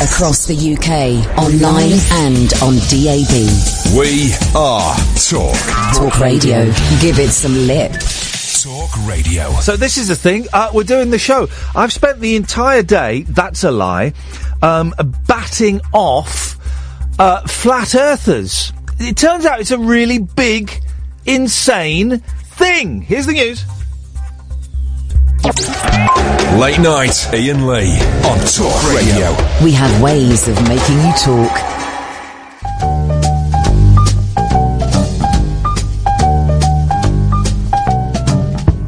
across the UK, online and on DAB. We are Talk. Talk Radio. Give it some lip. Talk Radio. So this is the thing. Uh, we're doing the show. I've spent the entire day. That's a lie. Um, batting off uh, flat earthers. It turns out it's a really big, insane thing. Here's the news. Late night, Iain Lee on Talk Radio. We have ways of making you talk.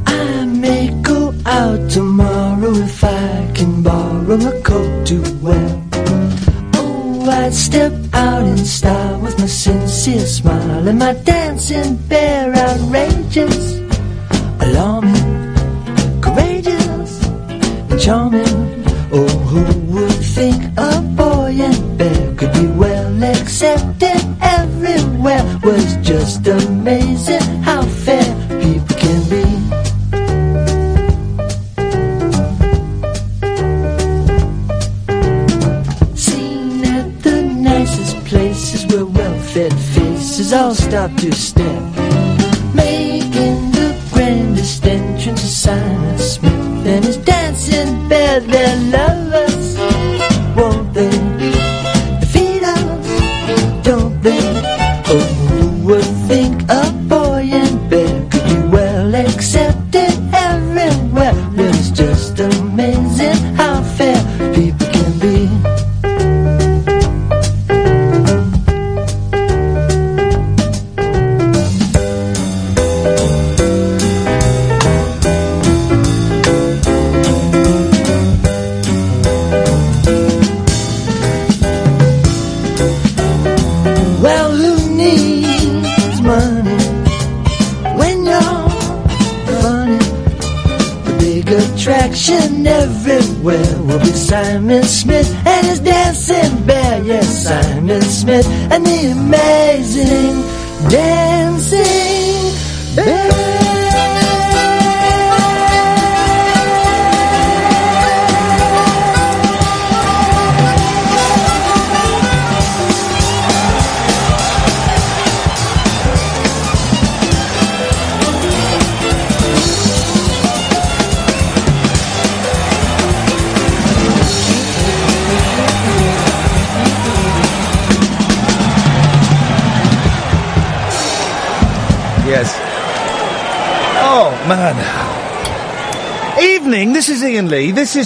I may go out tomorrow if I can borrow a coat to wear. Oh, I'd step out in style with my sincere smile and my dancing bear outrageous, alarming, courageous, and charming. Oh, who would think a boy and bear could be well accepted everywhere? Was just amazing how fair people can be. Seen at the nicest places where well-fed faces all stop to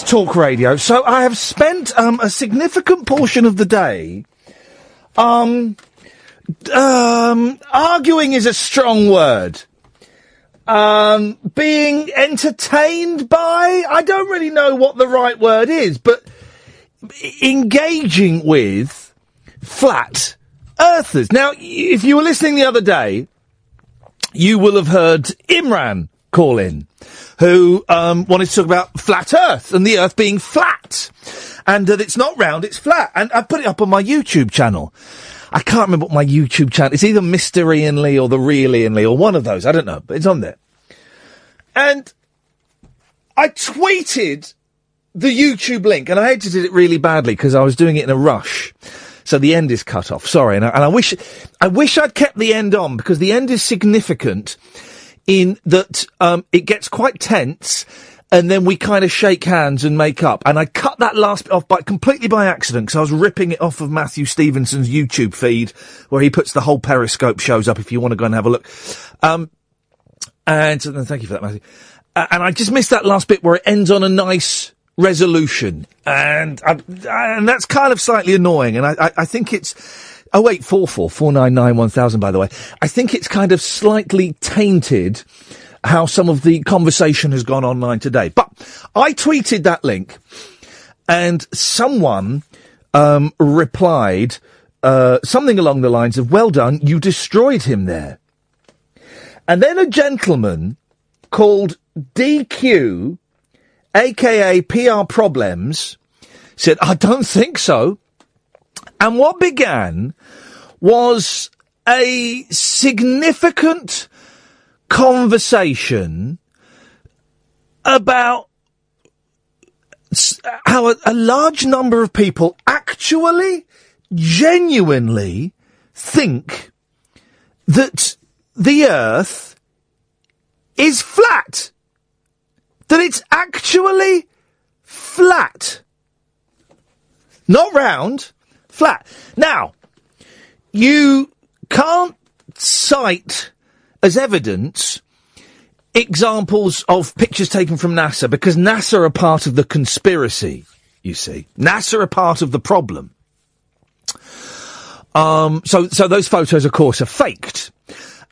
Talk Radio. So I have spent um, a significant portion of the day um, um, arguing is a strong word. Um, being entertained by, I don't really know what the right word is, but engaging with flat earthers. Now, if you were listening the other day, you will have heard Imran call in, who um, wanted to talk about flat Earth and the Earth being flat, and that it's not round, it's flat. And I put it up on my YouTube channel. I can't remember what my YouTube channel. It's either Mister Iain Lee or the Real Iain Lee or one of those. I don't know, but it's on there. And I tweeted the YouTube link, and I edited it really badly because I was doing it in a rush. So the end is cut off. Sorry, and I, and I wish I wish I'd kept the end on because the end is significant in that um, it gets quite tense. And then we kind of shake hands and make up. And I cut that last bit off by completely by accident because I was ripping it off of Matthew Stevenson's YouTube feed where he puts the whole Periscope shows up if you want to go and have a look. Um, and thank you for that, Matthew. Uh, and I just missed that last bit where it ends on a nice resolution, and I, and that's kind of slightly annoying. And I, I, I think it's oh eight four four four nine nine one thousand. By the way, I think it's kind of slightly tainted how some of the conversation has gone online today. But I tweeted that link, and someone um, replied uh, something along the lines of, "Well done, you destroyed him there." And then a gentleman called DQ, aka PR Problems, said, I don't think so. And what began was a significant conversation about how a, large number of people actually, genuinely think that the Earth is flat. That it's actually flat. Not round, flat. Now, you can't cite as evidence examples of pictures taken from NASA because NASA are part of the conspiracy, you see. NASA are part of the problem. Um, so, so those photos, of course, are faked.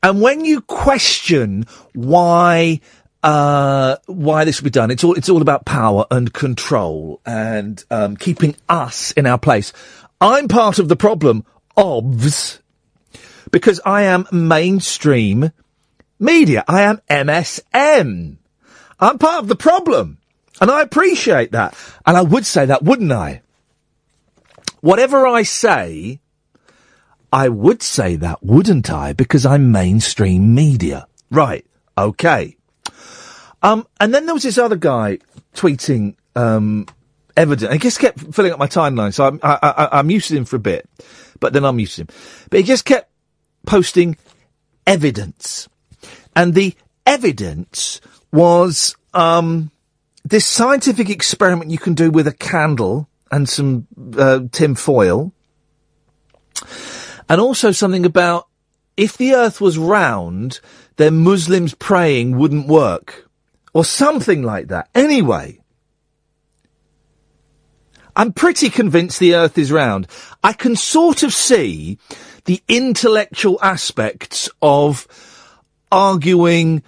And when you question why, uh, why this would be done, it's all, it's all about power and control and, um, keeping us in our place. I'm part of the problem, obvs, because I am mainstream media. I am MSM. I'm part of the problem. And I appreciate that. And I would say that, wouldn't I? Whatever I say, I would say that, wouldn't I? Because I'm mainstream media. Right. Okay. Um, and then there was this other guy tweeting, um, evidence. He just kept filling up my timeline. So I'm, I, I, I'm used him for a bit, but then I'm used him. But he just kept posting evidence. And the evidence was, um, this scientific experiment you can do with a candle and some, uh, tin foil. And also something about if the earth was round, then Muslims praying wouldn't work. Or something like that. Anyway. I'm pretty convinced the earth is round. I can sort of see the intellectual aspects of arguing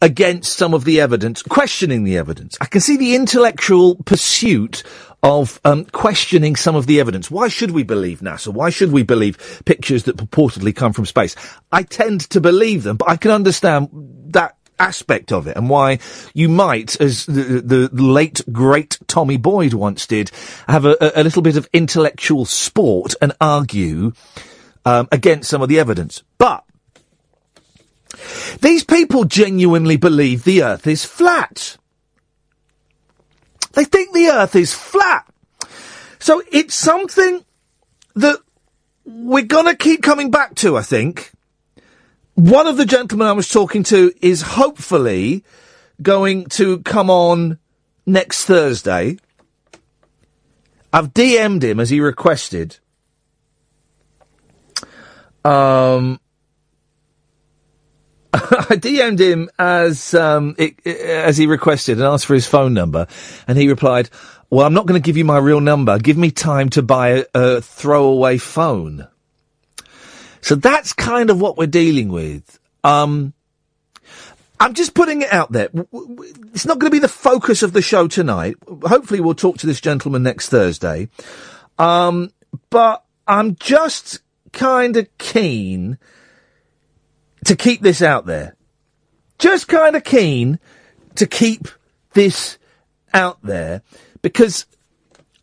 against some of the evidence, questioning the evidence. I can see the intellectual pursuit of um, questioning some of the evidence. Why should we believe NASA? Why should we believe pictures that purportedly come from space? I tend to believe them, but I can understand that aspect of it and why you might, as the, the late great Tommy Boyd once did, have a, a little bit of intellectual sport and argue um, against some of the evidence. But these people genuinely believe the Earth is flat. They think the Earth is flat. So it's something that we're gonna keep coming back to, I think. One of the gentlemen I was talking to is hopefully going to come on next Thursday. I've DM'd him as he requested. Um, I DM'd him as um, it, it- as he requested and asked for his phone number, and he replied, "Well, I'm not going to give you my real number. Give me time to buy a, a throwaway phone." So that's kind of what we're dealing with. Um, I'm just putting it out there. It's not going to be the focus of the show tonight. Hopefully, we'll talk to this gentleman next Thursday. Um, but I'm just kind of keen to keep this out there. Just kind of keen to keep this out there because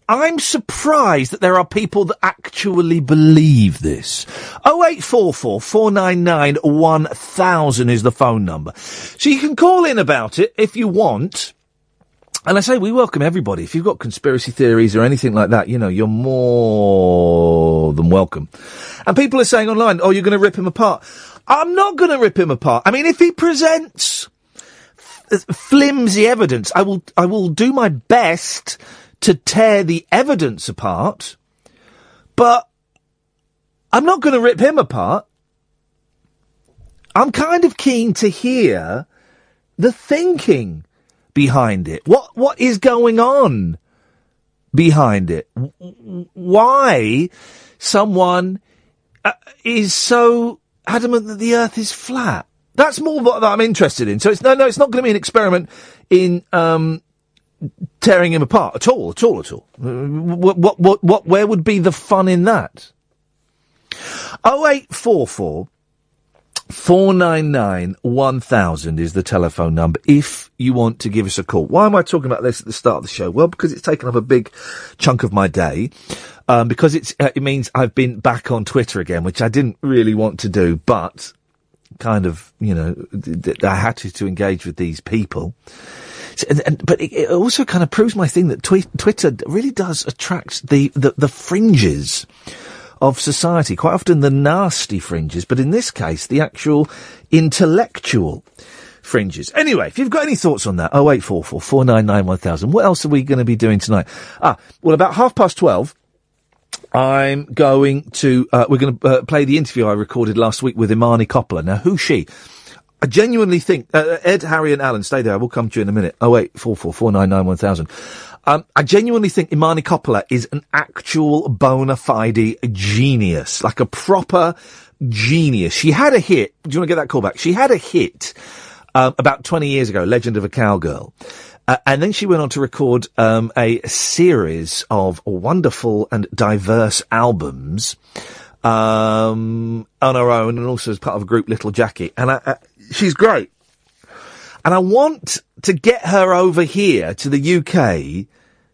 I'm surprised that there are people that actually believe this. 0844 499 1000 is the phone number. So you can call in about it if you want. And I say we welcome everybody. If you've got conspiracy theories or anything like that, you know, you're more than welcome. And people are saying online, oh, you're going to rip him apart. I'm not going to rip him apart. I mean, if he presents f- flimsy evidence, I will, I will do my best to tear the evidence apart, but I'm not going to rip him apart. I'm kind of keen to hear the thinking behind it. What what is going on behind it? Why someone uh, is so adamant that the Earth is flat? That's more what I'm interested in. So it's no, no, it's not going to be an experiment in um, tearing him apart at all, at all, at all. Uh, What, what, what, what, where would be the fun in that? Oh eight four four 499 1000 is the telephone number if you want to give us a call. Why am I talking about this at the start of the show? Well, because it's taken up a big chunk of my day. Um, because it's, uh, it means I've been back on Twitter again, which I didn't really want to do, but kind of, you know, I had to, to engage with these people. But it, it also kind of proves my thing that twi- Twitter really does attract the, the, the fringes of society. Quite often the nasty fringes, but in this case, the actual intellectual fringes. Anyway, if you've got any thoughts on that, 0844 499 1000. What else are we going to be doing tonight? Ah, well, about half past 12, I'm going to, uh, we're going to uh, play the interview I recorded last week with Imani Coppola. Now, who's she? I genuinely think, uh, Ed, Harry and Alan, stay there, I will come to you in a minute. Oh wait, four four four nine nine one thousand. Um, I genuinely think Imani Coppola is an actual bona fide genius, like a proper genius. She had a hit, do you want to get that call back? She had a hit, um, about 20 years ago, Legend of a Cowgirl. Uh, and then she went on to record um, a series of wonderful and diverse albums um, on her own, and also as part of a group, Little Jackie. And I, I, she's great. And I want to get her over here to the UK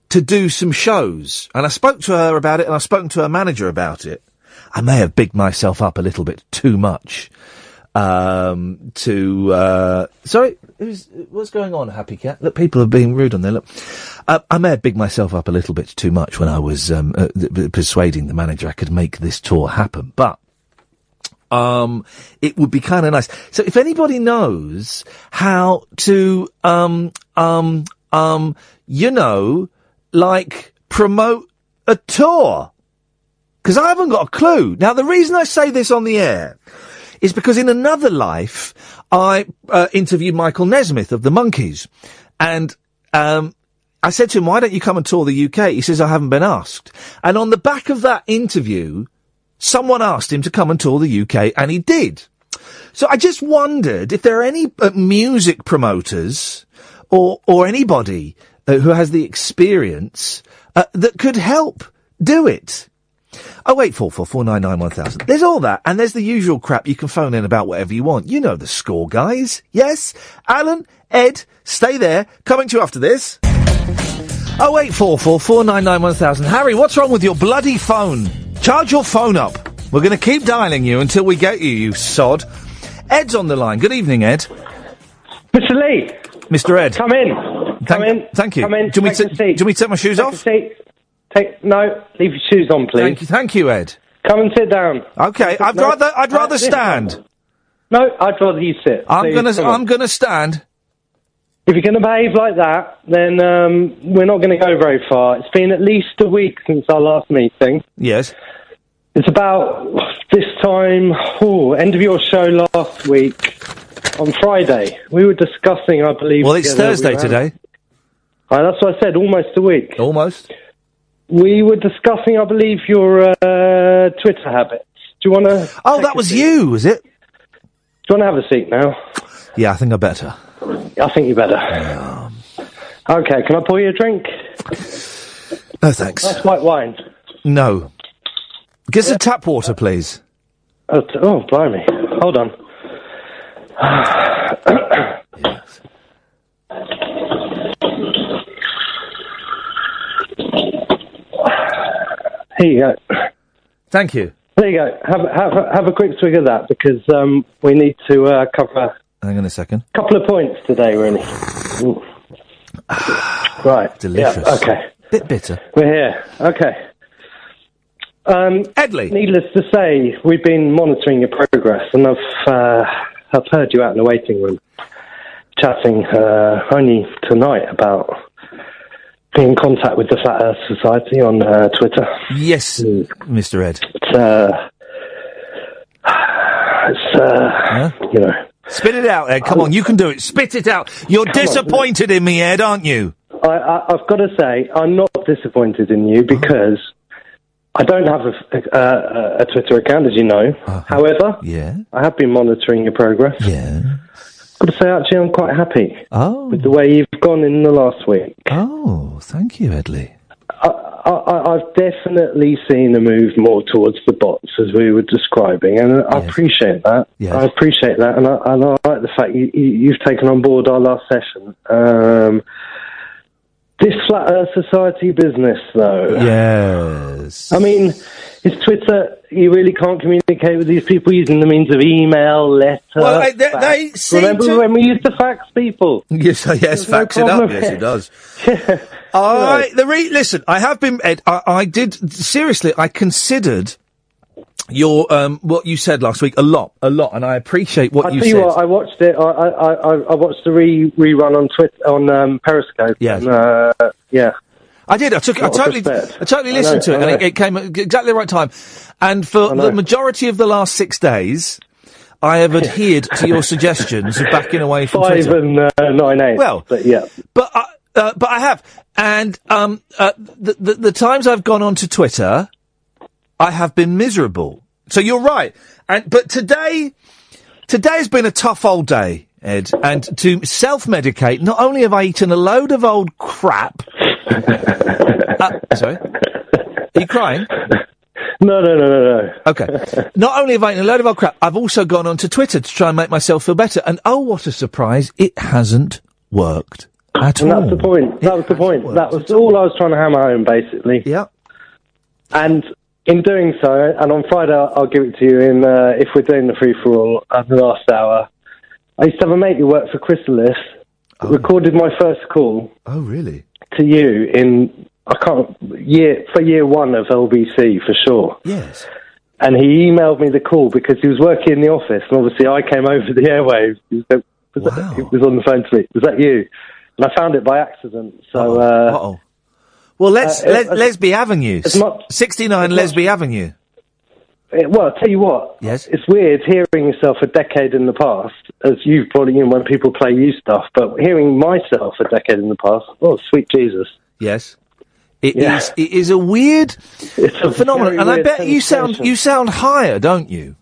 to do some shows. And I spoke to her about it, and I've spoken to her manager about it. I may have bigged myself up a little bit too much. Um, to uh, sorry, what's going on, Happy Cat? Look, people are being rude on there. Look, uh, I may have bigged myself up a little bit too much when I was um, uh, persuading the manager I could make this tour happen, but um, it would be kind of nice. So if anybody knows how to, um, um, um, you know, like promote a tour, because I haven't got a clue. Now, the reason I say this on the air is because in another life, I uh, interviewed Michael Nesmith of the Monkees, and um, I said to him, "Why don't you come and tour the UK?" He says, "I haven't been asked." And on the back of that interview, someone asked him to come and tour the UK, and he did. So I just wondered if there are any uh, music promoters or or anybody uh, who has the experience uh, that could help do it. Oh wait, four four four nine nine one thousand. There's all that, and there's the usual crap you can phone in about whatever you want. You know the score, guys. Yes, Alan, Ed, stay there. Coming to you after this. oh, eight four four four nine nine one thousand. Harry, what's wrong with your bloody phone? Charge your phone up. We're going to keep dialing you until we get you, you sod. Ed's on the line. Good evening, Ed. Mr. Lee. Mr. Ed. Come in. Thank, Come in. Thank you. Come in. Do you me Take to- seat. do you want me take my shoes Take off? Take no. Leave your shoes on, please. Thank you, thank you, Ed. Come and sit down. Okay, I'd No, rather I'd rather stand. No, I'd rather you sit. I'm Please, gonna. I'm gonna stand. If you're going to behave like that, then um, we're not going to go very far. It's been at least a week since our last meeting. Yes. It's about this time, oh, end of your show last week on Friday. We were discussing, I believe. Well, it's together, we Thursday today. Uh, that's what I said. Almost a week. Almost. We were discussing, I believe, your uh, Twitter habits. Do you want to? Oh, that was you, was it? Do you want to have a seat now? Yeah, I think I better. I think you better. Okay, can I pour you a drink? No, thanks. That's white wine. No. Get some tap water, please. Oh, t- oh blimey. Hold on. Here you go. Thank you. There you go. Have, have, have a quick swig of that because um, we need to uh, cover Hang on a second. a couple of points today, really. Right. Delicious. Yeah, okay. Bit bitter. We're here. Okay. Um, Edley. Needless to say, we've been monitoring your progress, and I've uh, I've heard you out in the waiting room chatting uh, only tonight about being in contact with the Flat Earth Society on uh, Twitter. Yes, Mr. Ed. It's, uh, it's uh, you know. Spit it out, Ed. Come on, you can do it. Spit it out. You're disappointed in me, Ed, aren't you? I, I, I've got to say, I'm not disappointed in you because I don't have a, a, a Twitter account, as you know. However, Uh-huh. Yeah. I have been monitoring your progress. Yeah. Got to say, actually, I'm quite happy Oh. with the way you've gone in the last week. Oh, thank you, Edley. I, I, I've definitely seen a move more towards the bots, as we were describing, and I appreciate that. Yes. I appreciate that, and I, and I like the fact you, you, you've taken on board our last session. Um, this Flat Earth Society business, though. Yes. I mean, Is Twitter, you really can't communicate with these people using the means of email, letter. Well, they- they- fax. they seem Remember to- when we used to fax people? Yes, yes, There's no fax it up. problem Yes, it does. I the re- listen. I have been Ed. I, I did seriously. I considered your um what you said last week a lot, a lot, and I appreciate what I you said. you what, I watched it. I I, I, I watched the re rerun on Twitter on um, Periscope. Yes. And, uh, yeah. I did. I took. I totally. I totally listened know, to it, and it, it came at exactly the right time. And for the majority of the last six days, I have adhered to your suggestions of backing away from Five Twitter. and uh, nine eight. Well, but yeah. But I, uh, but I have, and um, uh, the, the the times I've gone onto Twitter, I have been miserable. So you're right, and but today, today has been a tough old day, Ed, and to self-medicate. Not only have I eaten a load of old crap. uh, sorry, are you crying? No, no, no, no, no. Okay. Not only have I eaten a load of old crap, I've also gone onto Twitter to try and make myself feel better. And oh, what a surprise! It hasn't worked at And all. that's the point. That was the point. That was all I was trying to hammer home, basically. Yeah. And in doing so, and on Friday I'll give it to you. In uh, if we're doing the free for all, uh, the last hour, I used to have a mate who worked for Chrysalis. Recorded my first call Oh, really? to you in I can't year for year one of LBC for sure. Yes. And he emailed me the call because he was working in the office, and obviously I came over the airwaves. He was, that, he was on the phone to me. Was that you? And I found it by accident. So, uh, Uh-oh. Well, let's Uh, let, uh, Lesby Avenue, much- sixty nine as much- Lesby Avenue. it- well, I'll tell you what. Yes. It's weird hearing yourself a decade in the past, as you've probably you know, when people play you stuff, but hearing myself a decade in the past, oh, sweet Jesus. Yes. It is. Yeah. It is a weird a phenomenon, and I bet you sound you sound higher, don't you?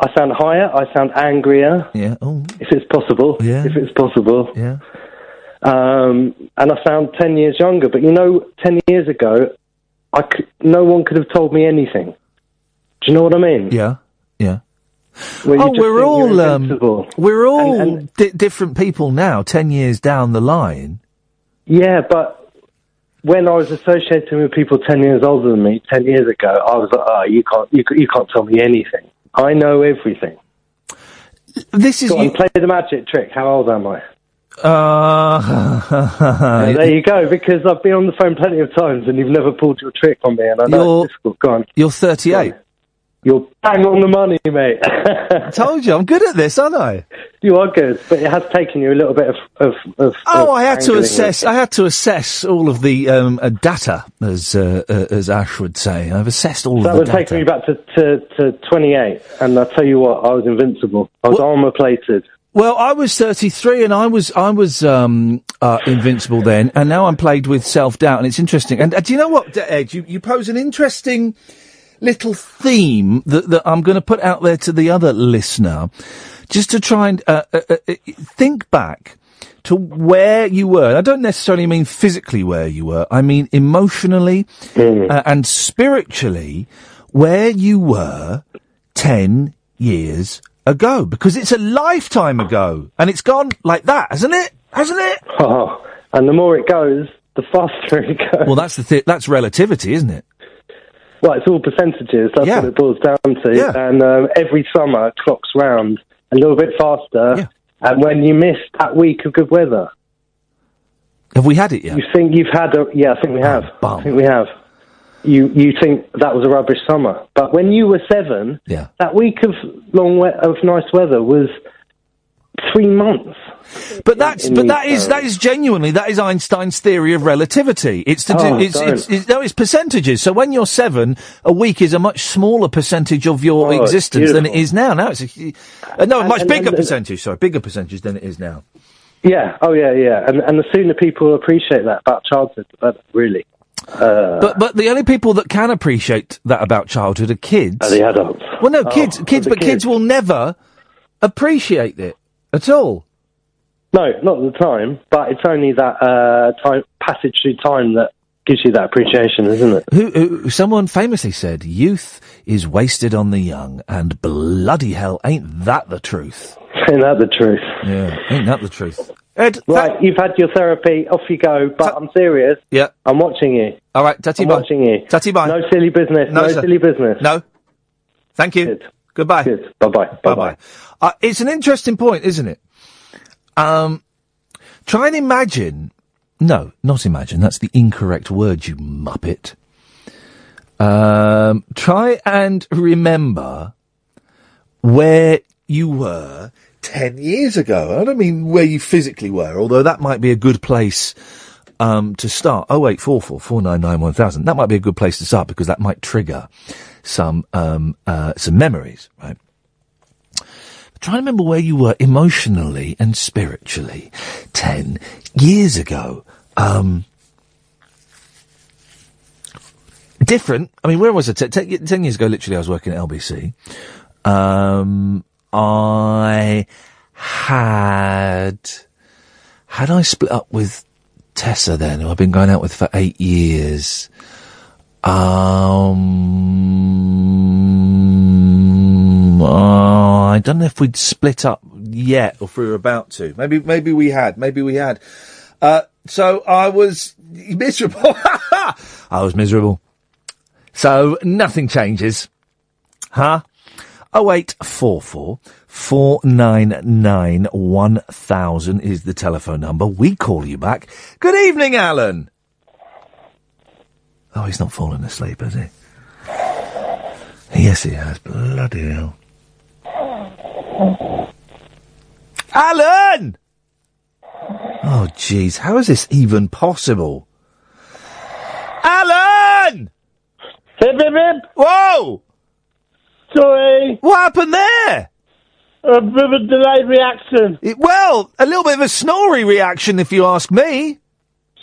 I sound higher, I sound angrier, Yeah. Oh. if it's possible. Yeah. If it's possible. Yeah. Um, and I sound 10 years younger. But you know, 10 years ago, I c- no one could have told me anything. Do you know what I mean? Yeah. Yeah. Oh, we're all um, we're all And- and- di- different people now. Ten years down the line. Yeah, but when I was associating with people 10 years older than me, 10 years ago, I was like, oh, you can't, you, you can't tell me anything. I know everything. This is Go you- play the magic trick. How old am I? Uh, Yeah, there you go. Because I've been on the phone plenty of times and you've never pulled your trick on me, and I know You're- it's difficult. Go on. You're 38. You're bang on the money, mate. Told you, I'm good at this, aren't I? You are good, but it has taken you a little bit of. of, of Oh, of I had to assess. I had to assess all of the um, uh, data, as uh, uh, as Ash would say. I've assessed all That of the data. That would take me back to, to, to 28, and I tell you what, I was invincible. I was armour plated. Well, I was 33 and I was I was um, uh, invincible then, and now I'm plagued with self doubt, and it's interesting. And uh, do you know what, Ed? You, you pose an interesting little theme that, that I'm going to put out there to the other listener, just to try and uh, uh, uh, uh, think back to where you were. And I don't necessarily mean physically where you were. I mean emotionally uh, and spiritually where you were 10 years ago because it's a lifetime ago and it's gone like that, hasn't it? Hasn't it? Oh, and the more it goes, the faster it goes. Well, that's the thi- that's relativity, isn't it? Well, it's all percentages. That's Yeah. what it boils down to. Yeah. And um, every summer it clocks round a little bit faster. And when you miss that week of good weather, Have we had it yet? you think you've had a. Yeah, I think we have. bum. I think we have. You you think that was a rubbish summer, but when you were seven, Yeah. that week of long we- of nice weather was three months. But that's but that is that is genuinely that is Einstein's theory of relativity. It's to do Oh, it's, it's, it's no it's percentages. So when you're seven, a week is a much smaller percentage of your Oh, existence than it is now. Now it's a, uh, no a much and- bigger and- percentage. Sorry, bigger percentage than it is now. Yeah. Oh yeah, yeah. And and the sooner people appreciate that about childhood, the better. Really. Uh, But but the only people that can appreciate that about childhood are kids. are the adults? Well, no, Oh, kids, kids, but kids will never appreciate it at all. No, not at the time, but it's only that uh, time passage through time that gives you that appreciation, isn't it? Who, who, someone famously said, "Youth is wasted on the young," and bloody hell, ain't that the truth? Ain't that the truth? Yeah, ain't that the truth? Ed, right, you've had your therapy. Off you go. But I'm serious. Yeah. I'm watching you. All right, tatty I'm bye. watching you. Tatty bye. No silly business. No, No, silly business. No. Thank you. Goodbye. Good. Bye bye. Bye bye. Uh, it's an interesting point, isn't it? Um, try and imagine. No, not imagine. That's the incorrect word, you muppet. Um, try and remember where you were 10 years ago. I don't mean where you physically were, although that might be a good place um, to start. Oh, wait, 1000. That might be a good place to start because that might trigger some um, uh, some memories, right? Try and remember where you were emotionally and spiritually 10 years ago. Um, different. I mean, where was it? T- t- 10 years ago, literally, I was working at LBC. Um, I had, had I split up with Tessa then, who I've been going out with for eight years? Um, uh, I don't know if we'd split up yet or if we were about to. Maybe, maybe we had. Maybe we had. Uh, so I was miserable. I was miserable. So nothing changes. Huh? 0844 499 1000 is the telephone number. We call you back. Good evening, Alan. Oh, he's not fallen asleep, has he? Yes, he has. Bloody hell. Alan! Oh, jeez. How is this even possible? Alan! Hip, hip, hip. Whoa! Sorry. What happened there? A bit of a delayed reaction. It- well, a little bit of a snory reaction, if you ask me.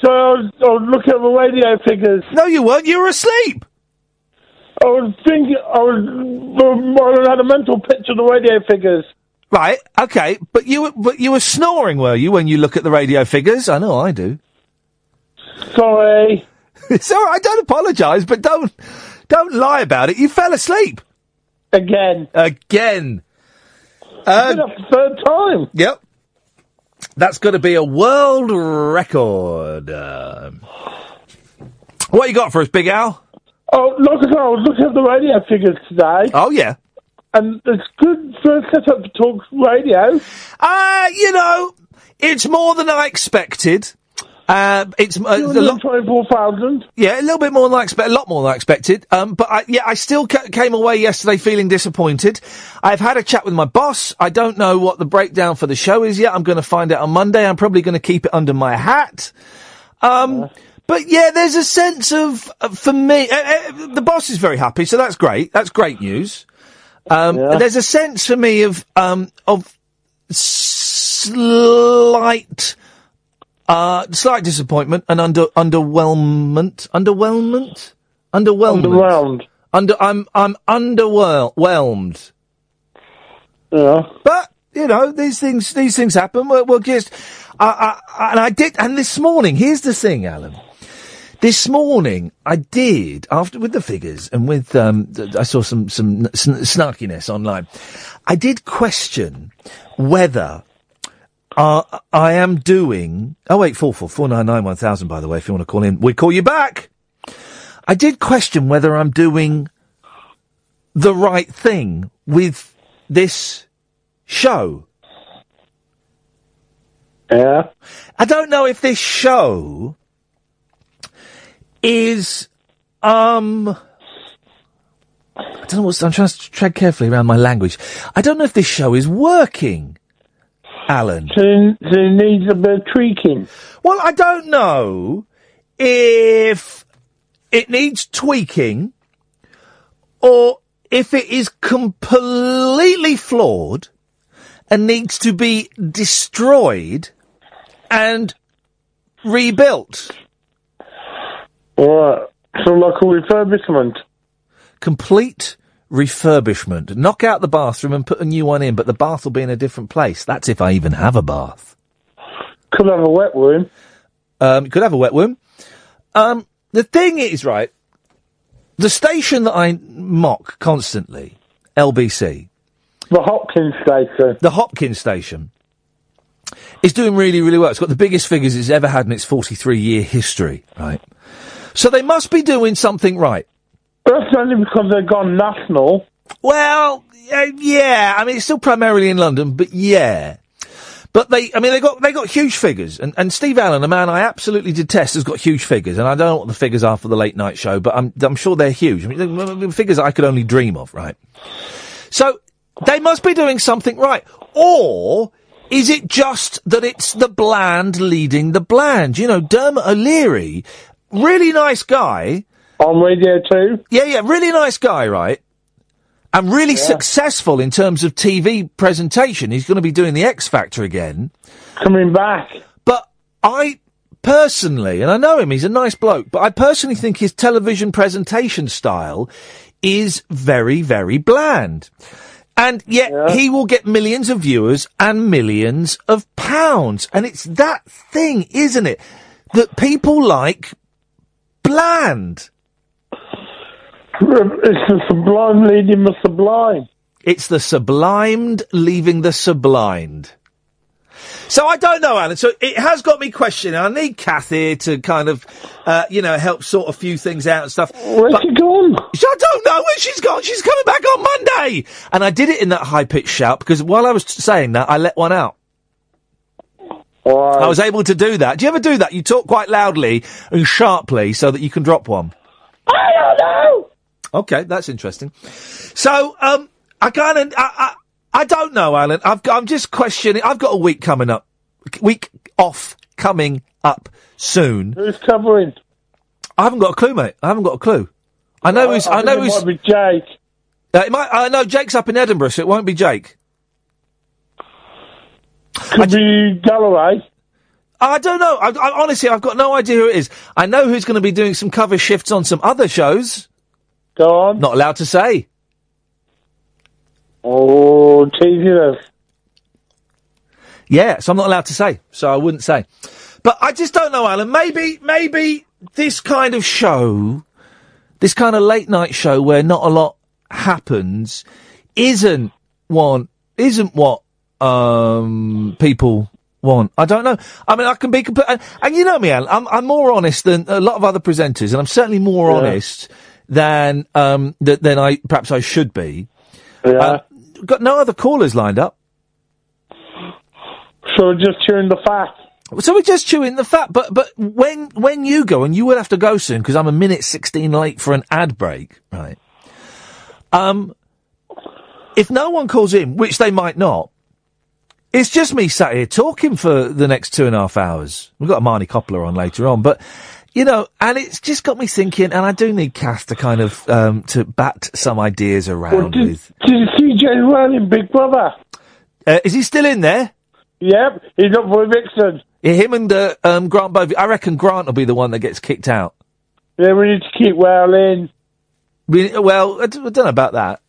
So I was, I was looking at the radio figures. No, you weren't. You were asleep. I was thinking, I was, I had a mental picture of the radio figures. Right. Okay. But you were, but you were snoring, were you, when you look at the radio figures? I know I do. Sorry. it's all right. Don't apologise, but don't don't lie about it. You fell asleep again. Again. Uh, the third time. Yep. That's got to be a world record. Um, what you got for us, Big Al? Oh, look, I was looking at the radio figures today. Oh yeah. And it's good for set up to talk radio. Uh, you know, it's more than I expected. Uh, it's uh, a lot. Twenty-four thousand. Yeah, a little bit more than I expected, a lot more than I expected. Um, but I, yeah, I still ca- came away yesterday feeling disappointed. I've had a chat with my boss. I don't know what the breakdown for the show is yet. I'm going to find out on Monday. I'm probably going to keep it under my hat. Um, but yeah, there's a sense of, uh, for me, uh, uh, the boss is very happy, so that's great. That's great news. Um, there's a sense for me of, um, of slight, uh, slight disappointment and under, underwhelmment, underwhelmment, underwhelmment. Underwhelmed. Under, I'm, I'm underwhelmed. Yeah. But, you know, these things, these things happen. We'll, we'll just, I, I, and I did, and this morning, here's the thing, Alan. This morning, I did, after with the figures and with, um, I saw some, some sn- snarkiness online. I did question whether uh, I am doing, oh wait, four four four nine nine one thousand. by the way, if you want to call in, we call you back. I did question whether I'm doing the right thing with this show. Yeah. I don't know if this show is, um, I don't know what's, I'm trying to tread carefully around my language. I don't know if this show is working, Alan. So, so it needs a bit of tweaking. Well, I don't know if it needs tweaking or if it is completely flawed and needs to be destroyed and rebuilt. Right. So like a refurbishment. Complete refurbishment. Knock out the bathroom and put a new one in, but the bath will be in a different place. That's if I even have a bath. Could have a wet room. Um, you could have a wet room. Um, the thing is, right, the station that I mock constantly, LBC. The Hopkins station. The Hopkins station is doing really, really well. It's got the biggest figures it's ever had in its 43 year history, right? So they must be doing something right. That's only because they've gone national. Well, uh, yeah, I mean, it's still primarily in London, but yeah. But they, I mean, they got they got huge figures, and, and Steve Allen, a man I absolutely detest, has got huge figures, and I don't know what the figures are for the late night show, but I'm I'm sure they're huge. I mean, they're figures I could only dream of, right? So they must be doing something right, or is it just that it's the bland leading the bland? You know, Dermot O'Leary, really nice guy on Radio Two. Yeah, yeah, really nice guy, right? And really successful in terms of TV presentation. He's going to be doing the X Factor again. Coming back. But I personally, and I know him, he's a nice bloke, but I personally think his television presentation style is very, very bland. And yet he will get millions of viewers and millions of pounds. And it's that thing, isn't it? That people like bland. It's the sublime leading the sublime. It's the sublimed leaving the sublimed. So I don't know, Alan. So it has got me questioning. I need Kath here to kind of, uh, you know, help sort a few things out and stuff. Where's But- she gone? I don't know where she's gone. She's coming back on Monday. And I did it in that high pitched shout because while I was saying that, I let one out. I was able to do that. Do you ever do that? You talk quite loudly and sharply so that you can drop one. I don't know. Okay, that's interesting. So, um, I kind of, I, I, I don't know, Alan. I've, I'm just questioning. I've got a week coming up, week off coming up soon. Who's covering? I haven't got a clue, mate. I haven't got a clue. I know who's. I, think know it who's. might be Jake. Uh, it might, I know Jake's up in Edinburgh, so it won't be Jake. Could be Galloway. I don't know. I, I, honestly, I've got no idea who it is. I know who's going to be doing some cover shifts on some other shows. Go on. Not allowed to say. Oh, teasing us. Yeah, so I'm not allowed to say. So I wouldn't say. But I just don't know, Alan. Maybe, maybe this kind of show, this kind of late night show where not a lot happens, isn't one, isn't what um people want. I don't know. I mean, I can be compa- and, and you know me, Alan. I'm, I'm more honest than a lot of other presenters, and I'm certainly more Yeah. honest than um th- than I perhaps I should be. Yeah. Uh, got no other callers lined up. So we're just chewing the fat. So we're just chewing the fat, but but when when you go and you will have to go soon because I'm a minute sixteen late for an ad break, right? Um, if no one calls in, which they might not, it's just me sat here talking for the next two and a half hours. We've got Imani Coppola on later on, but you know, and it's just got me thinking, and I do need Kath to kind of um to bat some ideas around did, with. did you see James Whale in Big Brother? Uh, is he still in there? Yep, he's up for eviction. Yeah, him and uh, um, Grant Bovey. I reckon Grant will be the one that gets kicked out. Yeah, we need to keep Whale in. We, well, I d- I don't know about that.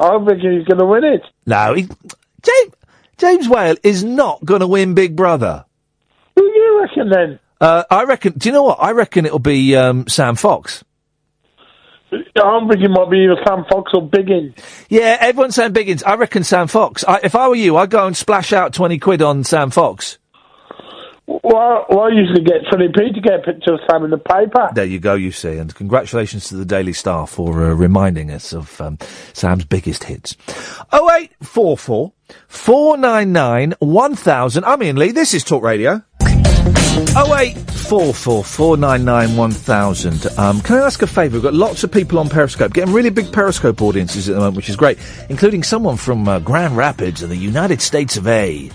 I think he's going to win it. No, he, James, James Whale is not going to win Big Brother. Who do you reckon then? Uh, I reckon. Do you know what? I reckon it'll be um, Sam Fox. I'm thinking it might be either Sam Fox or Biggins. Yeah, everyone's saying Biggins. I reckon Sam Fox. I, if I were you, I'd go and splash out twenty quid on Sam Fox. Well, well, I usually get Philly P to get a picture of Sam in the paper. There you go. You see, and congratulations to the Daily Star for uh, reminding us of um, Sam's biggest hits. Oh eight four four four nine nine one thousand. I'm Iain Lee. This is Talk Radio. Oh eight four four four nine nine one thousand. Um, can I ask a favour? We've got lots of people on Periscope, getting really big Periscope audiences at the moment, which is great, including someone from uh, Grand Rapids in the United States of A,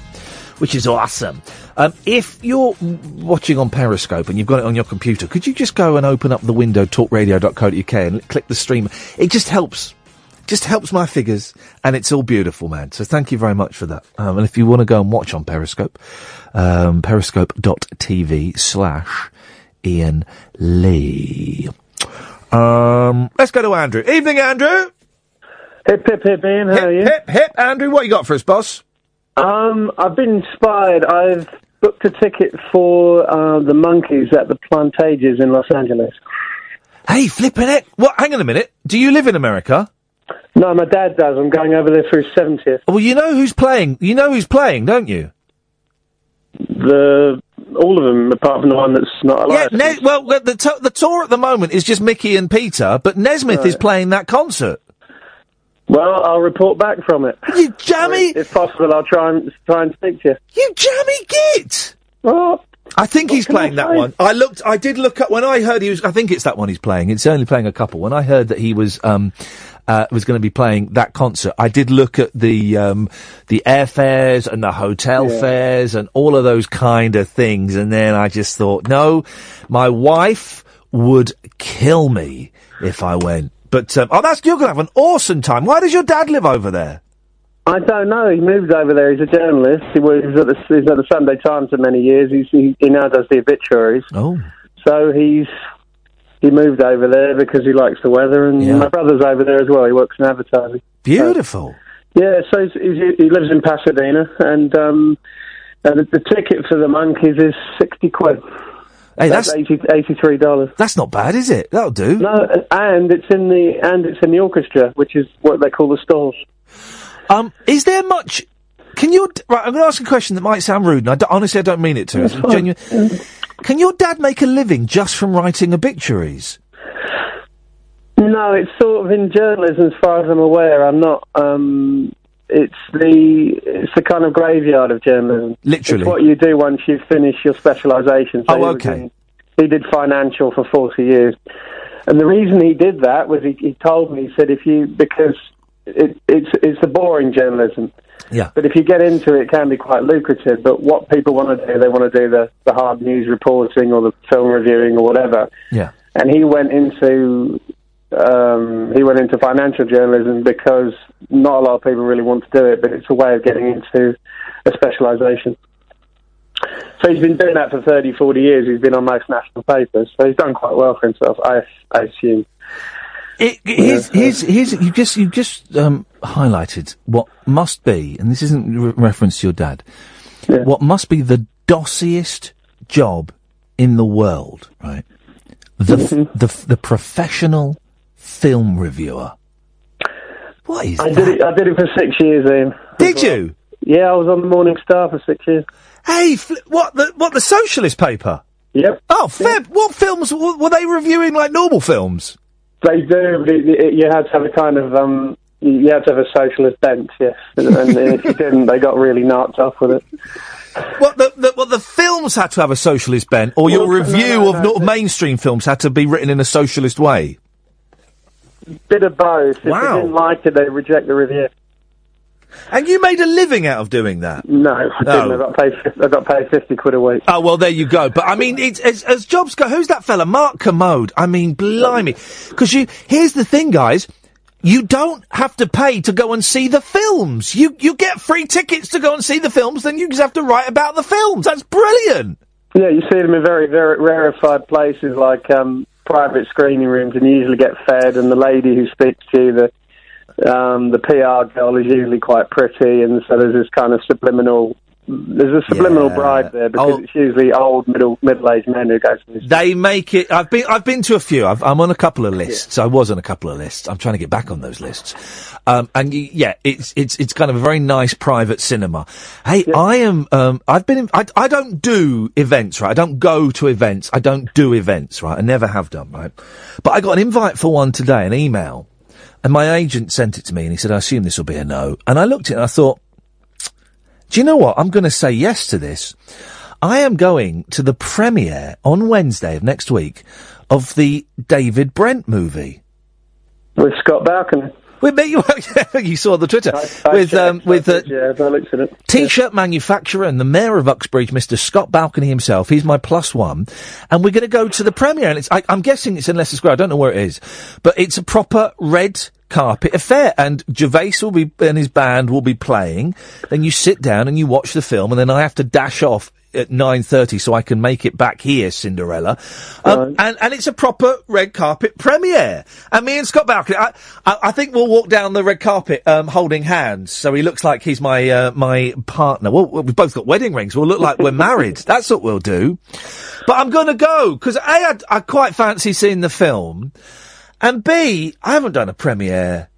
which is awesome. Um, if you're watching on Periscope and you've got it on your computer, could you just go and open up the window talkradio.co.uk and click the stream? It just helps just helps my figures, and it's all beautiful, man. So thank you very much for that. Um, and if you want to go and watch on Periscope, um, periscope.tv slash Iain Lee. Um, let's go to Andrew. Evening, Andrew. Hip, hip, hip, Iain. How are you? Hip, hip, Andrew. What you got for us, boss? Um, I've been inspired. I've booked a ticket for uh, the Monkees at the Pantages in Los Angeles. Hey, flipping it. What? Hang on a minute. Do you live in America? No, my dad does. I'm going over there for his 70th. Well, you know who's playing. You know who's playing, don't you? the all of them, apart from the one that's not Yeah, alive. ne- well, the, to- the tour at the moment is just Mickey and Peter, but Nesmith is playing that concert. Well, I'll report back from it. You jammy! If possible, I'll try and try and speak to you. You jammy git! I think he's playing that one. I looked. I did look up when I heard he was. I think it's that one he's playing. It's only playing a couple. When I heard that he was um uh, was going to be playing that concert, I did look at the um the airfares and the hotel Yeah. fares and all of those kind of things, and then I just thought, no, my wife would kill me if I went. But um, oh, that's you're going to have an awesome time. Why does your dad live over there? I don't know. He moved over there. He's a journalist. He was at the, he was at the Sunday Times for many years. He's, he, he now does the obituaries. Oh, So he's he moved over there because he likes the weather, and Yeah. my brother's over there as well. He works in advertising. beautiful. Yeah, so he's, he's, he lives in Pasadena, and um, and the, the ticket for the Monkees is sixty quid. Hey, that's eighty three dollars. that's not bad, is it? That'll do. No, and it's in the and it's in the orchestra, which is what they call the stalls. Um, is there much? Can you? Right, I'm going to ask a question that might sound rude, and I don't- honestly I don't mean it to. It's genuine. Can your dad make a living just from writing obituaries? No, it's sort of in journalism, as far as I'm aware. I'm not. Um, it's the it's the kind of graveyard of journalism. Literally. it's what you do once you finish your specialisation. Oh, he okay. in- he did financial for 40 years, and the reason he did that was he, he told me he said if you because it, it's it's the boring journalism. Yeah. But if you get into it, it can be quite lucrative. But what people want to do, they want to do the, the hard news reporting or the film reviewing or whatever Yeah. and he went into um, he went into financial journalism because not a lot of people really want to do it, but it's a way of getting into a specialisation. So he's been doing that for 30, 40 years. He's been on most national papers, so he's done quite well for himself, I, I assume. It, here's, here's, here's, you just, you just um, highlighted what must be, and this isn't re- reference to your dad. What must be the dossiest job in the world, right? The f- the f- the professional film reviewer. What is I that? did it. I did it for six years, Iain. Did you? Yeah, I was on the Morning Star for six years. Hey, fl- what the what the socialist paper? Yep. Oh, Feb, what films w- were they reviewing like normal films? They do. but it- it- You had to have a kind of um. You had to have a socialist bent, yes. And, and if you didn't, they got really knocked off with it. What the, the what the films had to have a socialist bent, or your Well, no, review no, of no, not mainstream films had to be written in a socialist way? Bit of both. If Wow. they didn't like it, they reject the review. And you made a living out of doing that? No, I didn't. I got paid. I got paid fifty quid a week. Oh well, there you go. But I mean, it's, as, as jobs go, who's that fella, Mark Kermode? I mean, blimey, because you. Here's the thing, guys. You don't have to pay to go and see the films. You you get free tickets to go and see the films. Then you just have to write about the films. That's brilliant. Yeah, you see them in very, very rarefied places like um, private screening rooms, and you usually get fed. And the lady who speaks to you, the um, the PR girl, is usually quite pretty, and so there's this kind of subliminal. There's a subliminal Yeah. bribe there because Oh. it's usually old middle middle aged men who go to this. They make it. I've been. I've been to a few. I've, I'm on a couple of lists. I was on a couple of lists. I'm trying to get back on those lists. Um, and yeah, it's it's it's kind of a very nice private cinema. Hey, I am. Um, I've been. In, I I don't do events, right? I don't go to events. I don't do events, right? I never have done, right? But I got an invite for one today, an email, and my agent sent it to me, and he said, "I assume this will be a no." And I looked at it, and I thought, do you know what? I'm going to say yes to this. I am going to the premiere on Wednesday of next week of the David Brent movie. With Scott Balcony. With me, you you saw the Twitter I with checked, um, with uh, yeah, I looked at it. T-shirt manufacturer and the mayor of Uxbridge, Mr. Scott Balcony himself. He's my plus one, and we're going to go to the premiere. And it's I, I'm guessing it's in Leicester Square. I don't know where it is, but it's a proper red carpet affair. And Gervais will be and his band will be playing. Then you sit down and you watch the film, and then I have to dash off at nine thirty so I can make it back here, Cinderella. Um, and and it's a proper red carpet premiere. And me and Scott Balcony, I, I, I think we'll walk down the red carpet um, holding hands, so he looks like he's my uh, my partner. Well, we've both got wedding rings. We'll look like we're married. That's what we'll do. But I'm going to go because a I, I quite fancy seeing the film, and b I haven't done a premiere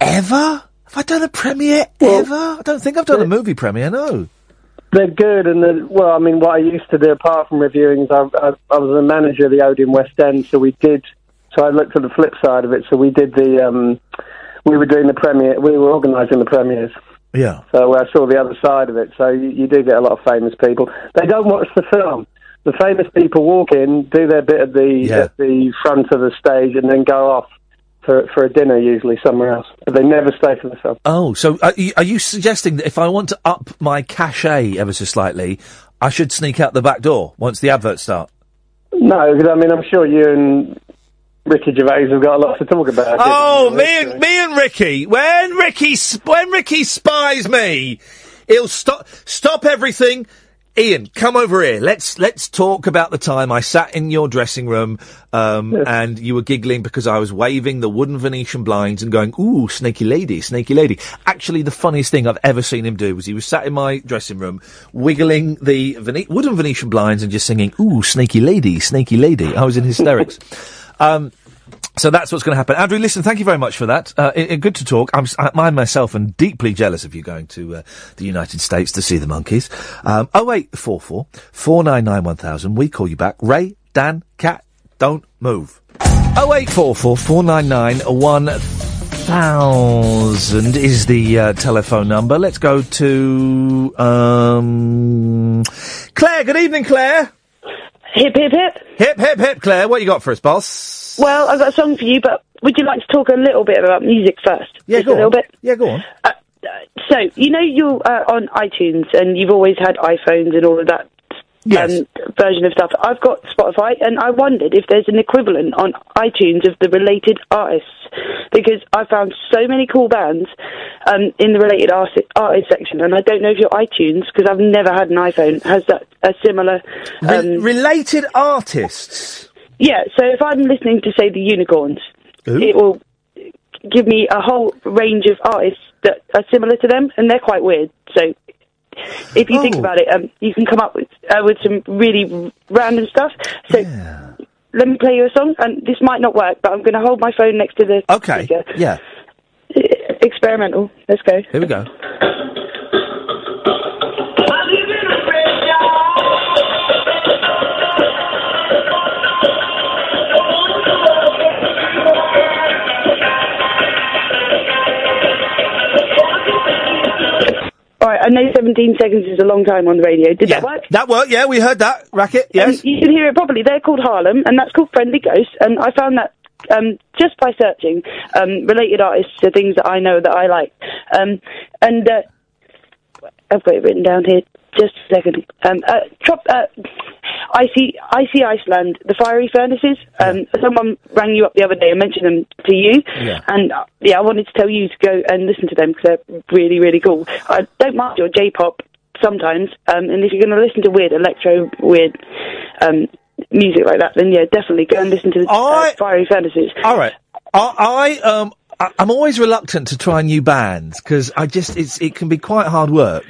ever. I done a premiere ever? I don't think I've done a movie premiere. No. They're good, and the, well, I mean, what I used to do apart from reviewing is I, I, I was a manager of the Odeon West End, so we did. So I looked at the flip side of it. So we did the, um, we were doing the premiere, we were organising the premieres. Yeah. So I saw the other side of it. So you, you do get a lot of famous people. They don't watch the film. The famous people walk in, do their bit at the Yeah. at the front of the stage, and then go off for for a dinner, usually somewhere else. But they never stay for the film. Oh, so are you, are you suggesting that if I want to up my cachet ever so slightly, I should sneak out the back door once the adverts start? No, because I mean, I'm sure you and Ricky Gervais have got a lot to talk about. Oh, me and me and Ricky. When Ricky sp- when Ricky spies me, he'll stop stop everything. Iain, come over here. Let's let's talk about the time I sat in your dressing room um, and you were giggling because I was waving the wooden Venetian blinds and going, "Ooh, snaky lady, snaky lady." Actually, the funniest thing I've ever seen him do was he was sat in my dressing room, wiggling the Vene- wooden Venetian blinds and just singing, "Ooh, snaky lady, snaky lady." I was in hysterics. um, so that's what's going to happen. Andrew, listen, thank you very much for that. Uh, i- i- good to talk. I'm, I, I myself am deeply jealous of you going to uh, the United States to see the Monkees. Um, 0844 499 1000. We call you back. Ray, Dan, Cat, don't move. 0844 499 1000 is the uh, telephone number. Let's go to um, Claire. Good evening, Claire. Hip, hip, hip. Hip, hip, hip, Claire. What you got for us, boss? Well, I've got a song for you, but would you like to talk a little bit about music first? Yeah, Just go a little on. bit. Yeah, go on. Uh, so, you know, you're uh, on iTunes and you've always had iPhones and all of that um, version of stuff. I've got Spotify and I wondered if there's an equivalent on iTunes of the related artists because I found so many cool bands um, in the related arti- artist section and I don't know if your iTunes, because I've never had an iPhone, has that a similar... Um, related artists? Yeah, so if I'm listening to, say, the Unicorns, it will give me a whole range of artists that are similar to them, and they're quite weird. So if you think Oh. about it, um, you can come up with uh, with some really random stuff. So let me play you a song, and this might not work, but I'm going to hold my phone next to the Okay. speaker. Yeah. Experimental. Let's go. Here we go. Right, I know 17 seconds is a long time on the radio. Did that work? That worked. Yeah, we heard that. Racket. Yes. And you can hear it properly. They're called Harlem, and that's called Friendly Ghost. And I found that um, just by searching um, related artists to things that I know that I like. Um, and uh, I've got it written down here. Just a second. Um, uh, trop- uh, Icy, Icy Iceland, the fiery furnaces. Um, Someone rang you up the other day and mentioned them to you. Yeah. And uh, yeah, I wanted to tell you to go and listen to them because they're really, really cool. I don't mind your J-pop sometimes, um, and if you're going to listen to weird electro, weird um, music like that, then yeah, definitely go and listen to the uh, Fiery furnaces. All right. I, I um I, I'm always reluctant to try new bands because I just it's it can be quite hard work.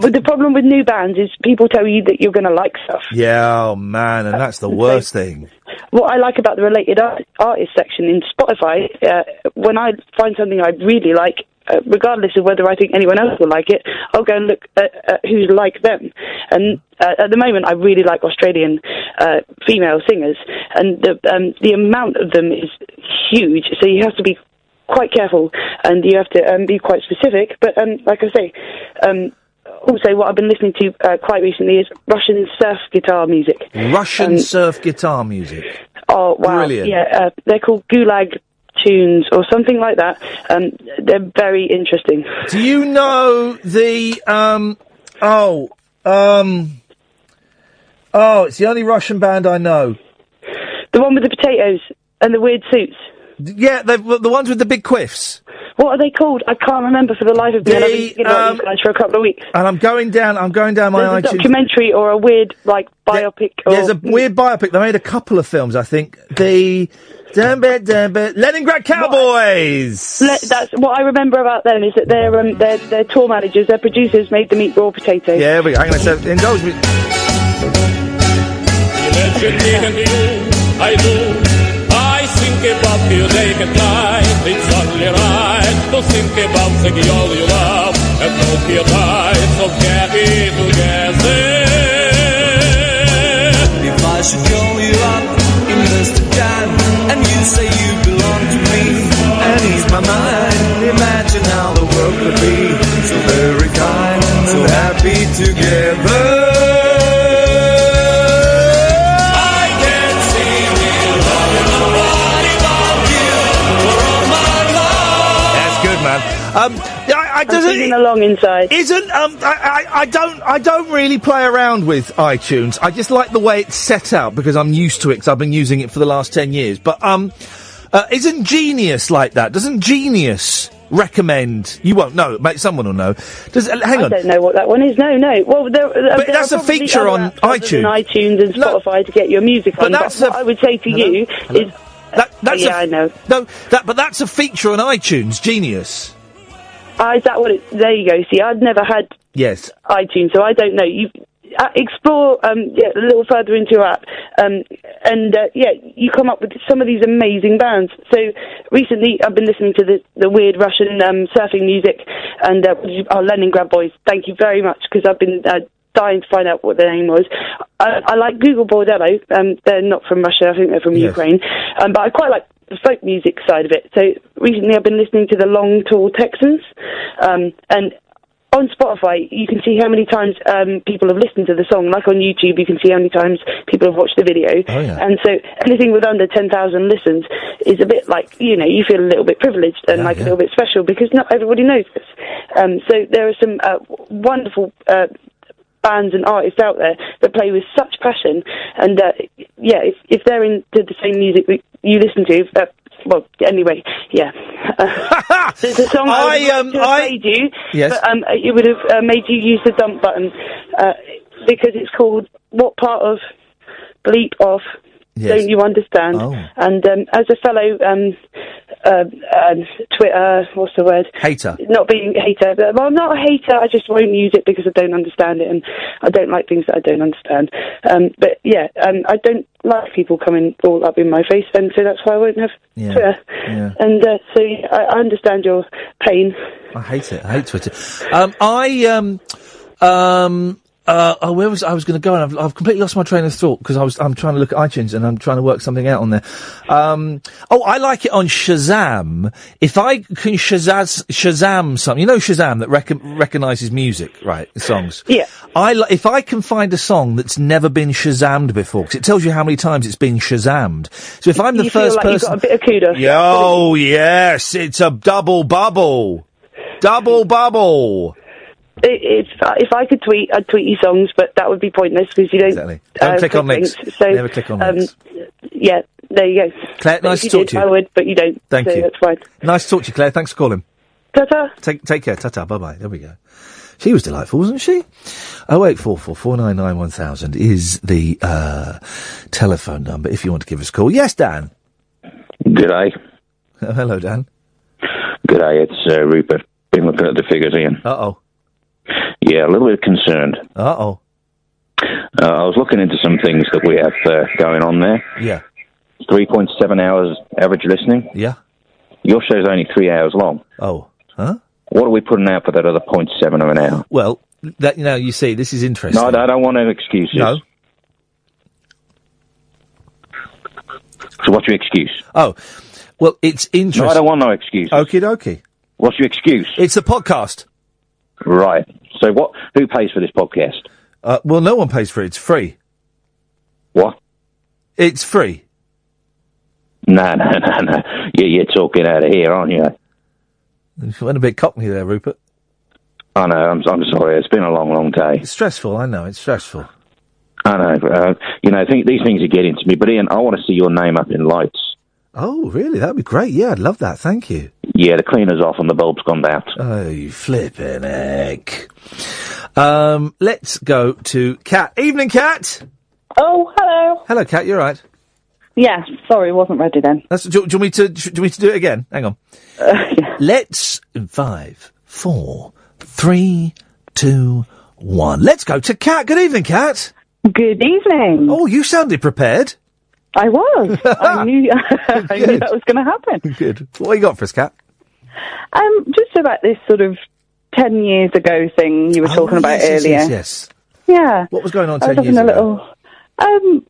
But the problem with new bands is people tell you that you're going to like stuff. Yeah, oh man, and that's the worst thing. What I like about the related art- artist section in Spotify, uh, when I find something I really like, uh, regardless of whether I think anyone else will like it, I'll go and look at, at who's like them. And uh, at the moment, I really like Australian uh, female singers, and the um, the amount of them is huge. So you have to be quite careful, and you have to um, be quite specific. But um, like I say. Also, what I've been listening to uh, quite recently is Russian surf guitar music. Russian Um, surf guitar music. Oh wow! Brilliant. Yeah, uh, they're called Gulag tunes or something like that. Um, they're very interesting. Do you know the um oh um oh it's the only Russian band I know. The one with the potatoes and the weird suits. Yeah, the the ones with the big quiffs. What are they called? I can't remember for the life of me. and I've been thinking about these guys for a couple of weeks. And I'm going down. I'm going down my There's a documentary or a weird like biopic. or, There's a weird biopic. They made a couple of films, I think. The Damn it, damn it. Leningrad Cowboys. Le- that's what I remember about them is that their um, their their tour managers, their producers made them eat raw potatoes. Yeah, we go. Hang on a second. Indulge me. About you, they can fly. It's only right. så synke bamsing i all you love And be a time so carry together If I should call you up in just a time and you say you belong to me and ease my mind, imagine how the world could be so very kind, so happy together. Um, I, I I'm doesn't along inside. Isn't um I, I, I don't I don't really play around with iTunes. I just like the way it's set out because I'm used to it because I've been using it for the last ten years. But um, uh, isn't Genius like that? Doesn't Genius recommend? You won't know, mate. Someone will know. Does uh, hang I on? I don't know what that one is. No, no. Well, there, uh, But there that's a feature on apps other than iTunes. iTunes and Spotify to get your music but on. that's but what I would say to Hello? you Hello? is, That, that's yeah, a, I know. No, that but that's a feature on iTunes. Genius. Ah, is that what it? There you go. See, I've never had Yes. iTunes, so I don't know. You uh, explore um, yeah, a little further into your app, um, and uh, yeah, you come up with some of these amazing bands. So recently, I've been listening to the, the weird Russian um, surfing music, and uh, oh, Leningrad Boys. Thank you very much because I've been. Uh, Dying to find out what their name was. I, I like Gogol Bordello. Um, they're not from Russia. I think they're from Yes. Ukraine. Um, but I quite like the folk music side of it. So recently, I've been listening to the Long Tall Texans, um, and on Spotify, you can see how many times um, people have listened to the song. Like on YouTube, you can see how many times people have watched the video. Oh, yeah. And so anything with under 10,000 listens is a bit like, you know, you feel a little bit privileged and like a little bit special because not everybody knows this. Um, so there are some uh, wonderful uh, bands and artists out there that play with such passion. And uh, yeah, if, if they're into the same music you listen to, uh, well, anyway, yeah. Uh, there's a song I, I, um, I- played you, Yes. but um, it would have uh, made you use the dump button uh, because it's called "What Part of Bleep Off." Yes. Don't you understand? Oh. And um, as a fellow um, uh, um, Twitter, what's the word? Hater. Not being a hater, but, well, I'm not a hater. I just won't use it because I don't understand it, and I don't like things that I don't understand. Um, but yeah, um, I don't like people coming all up in my face, and so that's why I won't have Yeah. Twitter. Yeah. And uh, so yeah, I, I understand your pain. I hate it. I hate Twitter. Um, I um, um, uh, oh, where was I was going to go? And I've, I've completely lost my train of thought because I was I'm trying to look at iTunes and I'm trying to work something out on there. Um, oh, I like it on Shazam. If I can Shazaz, Shazam something, you know Shazam that rec- recognizes music, right? Songs. Yeah. I li- if I can find a song that's never been Shazammed before, 'cause it tells you how many times it's been Shazammed. So if I'm the you first feel like person, you've got a bit of kudos. Oh yes, it's a double bubble, double bubble. It, if I could tweet, I'd tweet you songs, but that would be pointless because you don't. Exactly. Don't uh, click on click links. So, Never click on um, links. Yeah, there you go. Claire, nice to talk did, to you. I would, but you don't. Thank so you. That's fine. Nice to talk to you, Claire. Thanks for calling. Ta-ta. Take take care. Ta ta. Bye bye. There we go. She was delightful, wasn't she? Oh eight four four four nine nine one thousand is the uh, telephone number if you want to give us a call. Yes, Dan. G'day. Oh, hello, Dan. Good G'day, it's uh, Rupert. Been looking at the figures, Iain. Uh oh. Yeah, a little bit concerned. Uh oh. Uh, I was looking into some things that we have uh, going on there. Yeah. 3.7 hours average listening. Yeah. Your show's only three hours long. Oh. Huh? What are we putting out for that other 0.7 of an hour? Well, that you know, you see, this is interesting. No, I don't want any excuses. No. So what's your excuse? Oh, well, it's interesting. No, I don't want no excuse. Okie dokie. What's your excuse? It's a podcast. Right. So what? Who pays for this podcast? Uh, well, no one pays for it. It's free. What? It's free. No, no, no, no. Yeah, you're talking out of here, aren't you? You went a bit cockney there, Rupert. I know. I'm, I'm sorry. It's been a long, long day. It's stressful. I know. It's stressful. I know. Uh, you know, th- these things are getting to me. But Iain, I want to see your name up in lights. Oh, really? That'd be great. Yeah, I'd love that. Thank you. Yeah, the cleaner's off and the bulb's gone out. Oh, you flipping egg. Um, let's go to Cat. Evening, Cat. Oh, hello. Hello, Cat. You're right. Yeah, sorry, wasn't ready then. That's, do, do you want me to? Do you want me to do it again? Hang on. Let's five, four, three, two, one. Let's go to Cat. Good evening, Cat. Good evening. Oh, you sounded prepared. I was. I knew. I knew that was going to happen. Good. What you got for us, Cat? Um, just about this sort of 10 years ago thing you were talking about Oh, yes, earlier. yes, yes. Yeah. What was going on I was 10 years ago? little. Um,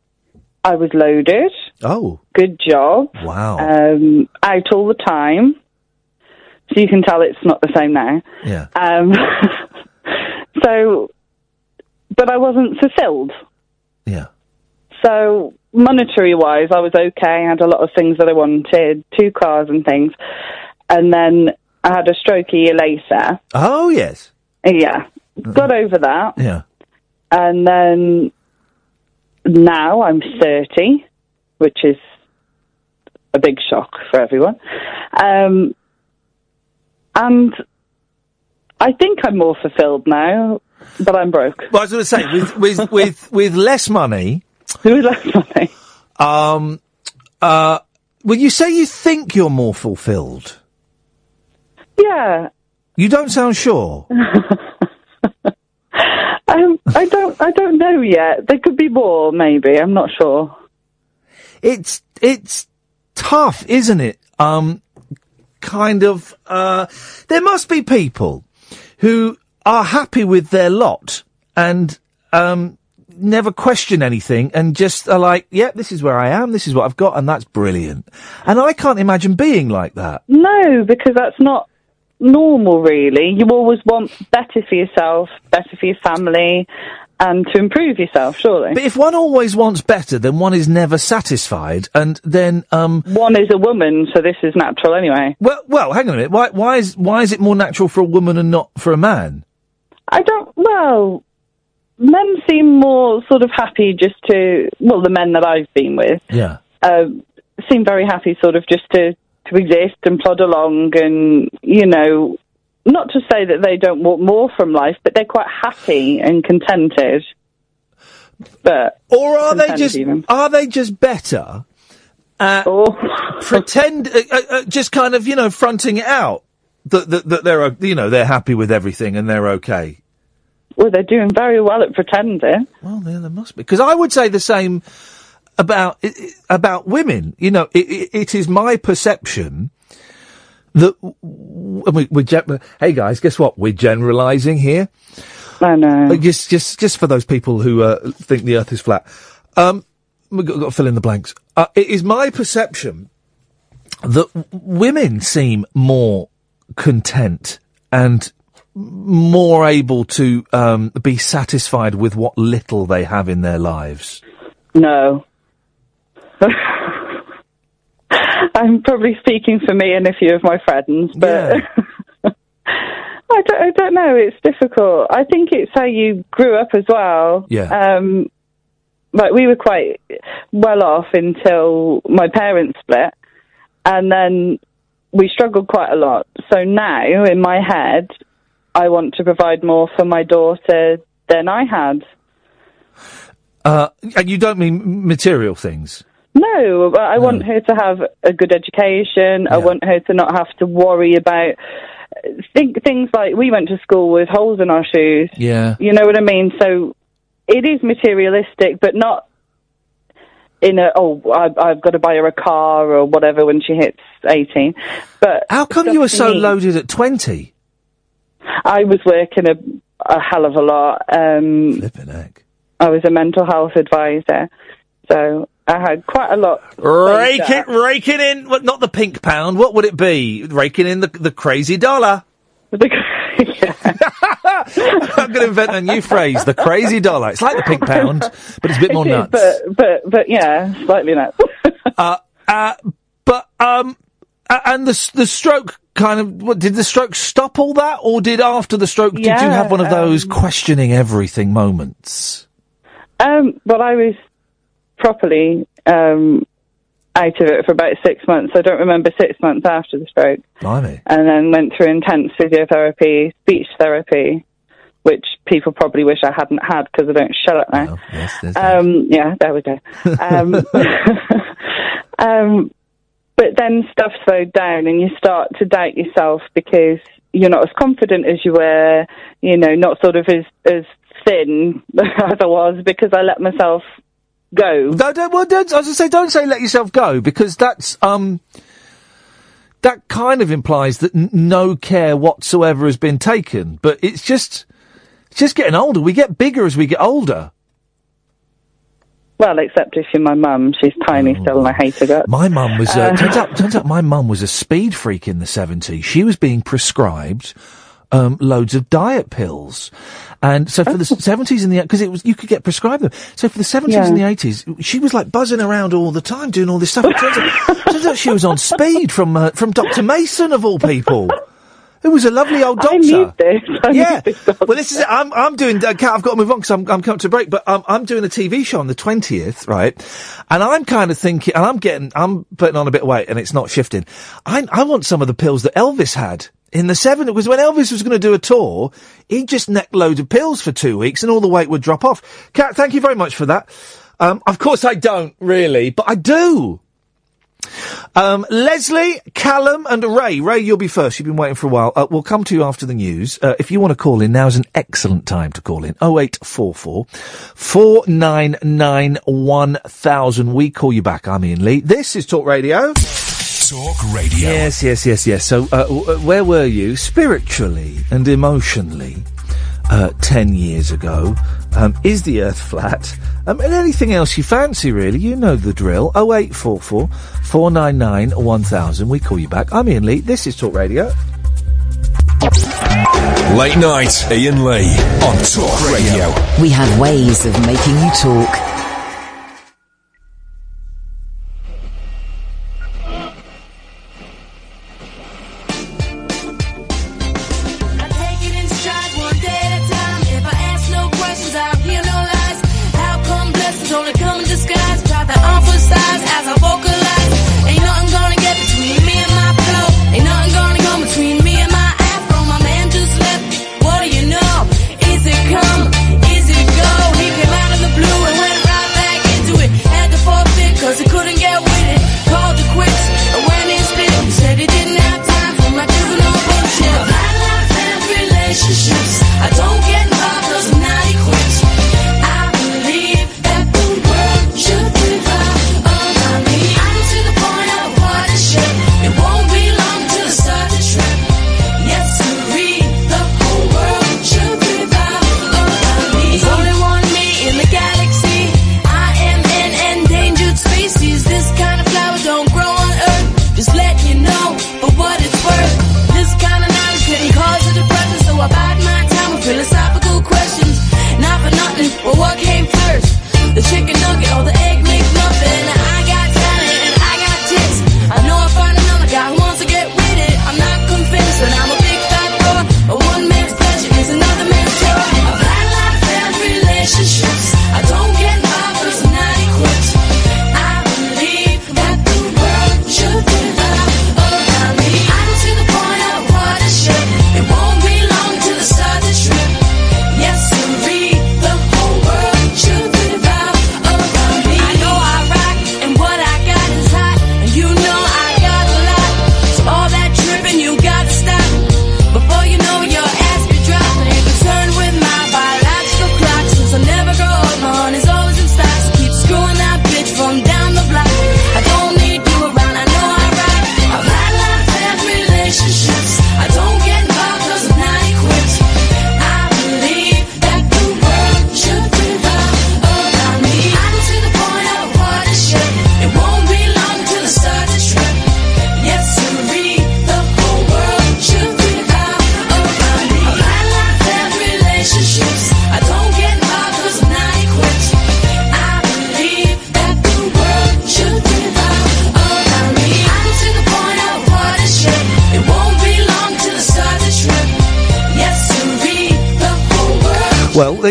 I was loaded. Oh. Good job. Wow. Um, out all the time. So you can tell it's not the same now. Yeah. Um, so, but I wasn't fulfilled. Yeah. So monetary wise, I was okay. I had a lot of things that I wanted, two cars and things, and then I had a stroke a year later. Oh, yes. Yeah, got over that, Yeah. and then now I'm thirty, which is a big shock for everyone. Um, and I think I'm more fulfilled now, but I'm broke. Well, I was going to say, with, with, with, with less money. with less money. Um, uh, well, you say you think you're more fulfilled. Yeah. You don't sound sure. Um, I don't. I don't know yet. There could be more. Maybe. I'm not sure. It's it's tough, isn't it? Um, kind of. Uh, there must be people who are happy with their lot and um, never question anything and just are like, "Yeah, this is where I am. This is what I've got, and that's brilliant." And I can't imagine being like that. No, because that's not normal. Really, you always want better for yourself, better for your family, and to improve yourself. Surely. But if one always wants better, then one is never satisfied, and then um, one is a woman, so this is natural anyway. Well, well, hang on a minute. Why, why is why is it more natural for a woman and not for a man? I don't. Well, men seem more sort of happy just to. Well, the men that I've been with Yeah. uh, seem very happy, sort of just to to exist and plod along, and you know, not to say that they don't want more from life, but they're quite happy and contented. But or are they just even. are they just better at pretend uh, uh, uh, just kind of you know fronting it out that that, that they're uh, you know they're happy with everything and they're okay. Well, they're doing very well at pretending. Well, yeah, there must be because I would say the same about about women. You know, it, it, it is my perception that we, we're gen- hey guys, guess what? We're generalising here. I know. Just, just, just for those people who uh, think the Earth is flat. Um, we've got, got to fill in the blanks. Uh, it is my perception that women seem more content and more able to um, be satisfied with what little they have in their lives. No. I'm probably speaking for me and a few of my friends, but I, don't, I don't know. It's difficult. I think it's how you grew up as well. Yeah. Um, like we were quite well off until my parents split, and then we struggled quite a lot. So now, in my head, I want to provide more for my daughter than I had. Uh, and you don't mean material things. No, I want her to have a good education. I want her to not have to worry about think things like we went to school with holes in our shoes. Yeah. You know what I mean? So it is materialistic, but not in a oh I, I've got to buy her a car or whatever when she hits eighteen. But How come you were so needs. loaded at twenty? I was working a, a hell of a lot. Um, Flipping heck. I was a mental health advisor, so I had quite a lot. Rake it, it in. What, not the pink pound. What would it be? Raking in the the crazy dollar. I'm going to invent a new phrase: the crazy dollar. It's like the pink pound, but it's a bit more nuts. But but but yeah, slightly nuts. uh, uh, but um, uh, and the the stroke kind of. What, did the stroke stop all that, or did after the stroke? did you have one of those um, questioning everything moments? Um, well, I was properly um, out of it for about six months. I don't remember six months after the stroke, Blimey. and then went through intense physiotherapy, speech therapy, which people probably wish I hadn't had because I don't shut up now. Yes, um, yeah, there we go. Um, um, but then stuff slowed down, and you start to doubt yourself because you're not as confident as you were. You know, not sort of as as thin as I was because I let myself go. No, don't, well, don't, I was going to say, don't say let yourself go because that's um, that kind of implies that n- no care whatsoever has been taken. But it's just, it's just getting older. We get bigger as we get older. Well, except if you're my mum, she's tiny still, and I hate her guts. Oh. My mum was. Uh, turns out, turns out, my mum was a speed freak in the seventies. She was being prescribed um, loads of diet pills, and so for the seventies and the because it was you could get prescribed them. So for the seventies Yeah. and the eighties, she was like buzzing around all the time doing all this stuff. It turns out, turns out she was on speed from uh, from Doctor Mason of all people. It was a lovely old doctor. I need this. I yeah. need this doctor. Well, this is it. I'm, I'm doing. Uh, I've got to move on because I'm, I'm coming to a break. But um, I'm doing a TV show on the 20th, right? And I'm kind of thinking, and I'm getting, I'm putting on a bit of weight, and it's not shifting. I, I want some of the pills that Elvis had in the 70s. was when Elvis was going to do a tour, he just necked loads of pills for two weeks, and all the weight would drop off. Kat, thank you very much for that. Um, of course, I don't really, but I do. Um, Leslie, Callum, and Ray. Ray, you'll be first. You've been waiting for a while. Uh, we'll come to you after the news. Uh, if you want to call in, now's an excellent time to call in. 0844 499 1000. We call you back. I'm Iain Lee. This is Talk Radio. Talk Radio. Yes, yes, yes, yes. So, uh, w- uh, where were you spiritually and emotionally uh, 10 years ago? Um, is the earth flat? Um, and anything else you fancy, really? You know the drill. 0844 499 1000. We call you back. I'm Iain Lee. This is Talk Radio. Late night, Iain Lee on Talk Radio. We have ways of making you talk.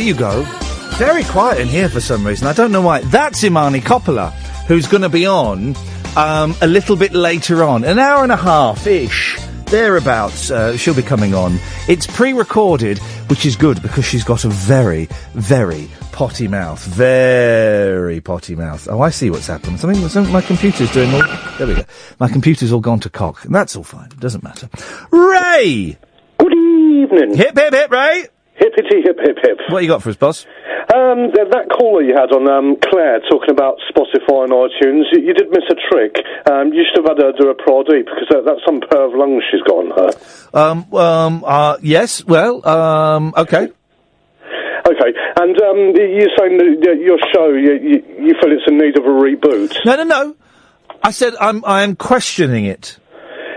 You go. Very quiet in here for some reason. I don't know why. That's Imani Coppola, who's going to be on um, a little bit later on, an hour and a half ish, thereabouts. Uh, she'll be coming on. It's pre-recorded, which is good because she's got a very, very potty mouth. Very potty mouth. Oh, I see what's happened. Something, something my computer's doing all. There we go. My computer's all gone to cock. And that's all fine. It doesn't matter. Ray. Good evening. Hip hip hip, Ray. Hippity hip hip hip. What you got for us, boss? Um, th- that caller you had on um, Claire talking about Spotify and iTunes, you, you did miss a trick. Um, you should have had her do a prod because that, that's some pair of lungs she's got on her. Um, um, uh, yes, well, um, okay. Okay, and um, you're saying that your show, you, you, you feel it's in need of a reboot. No, no, no. I said I'm, I am questioning it.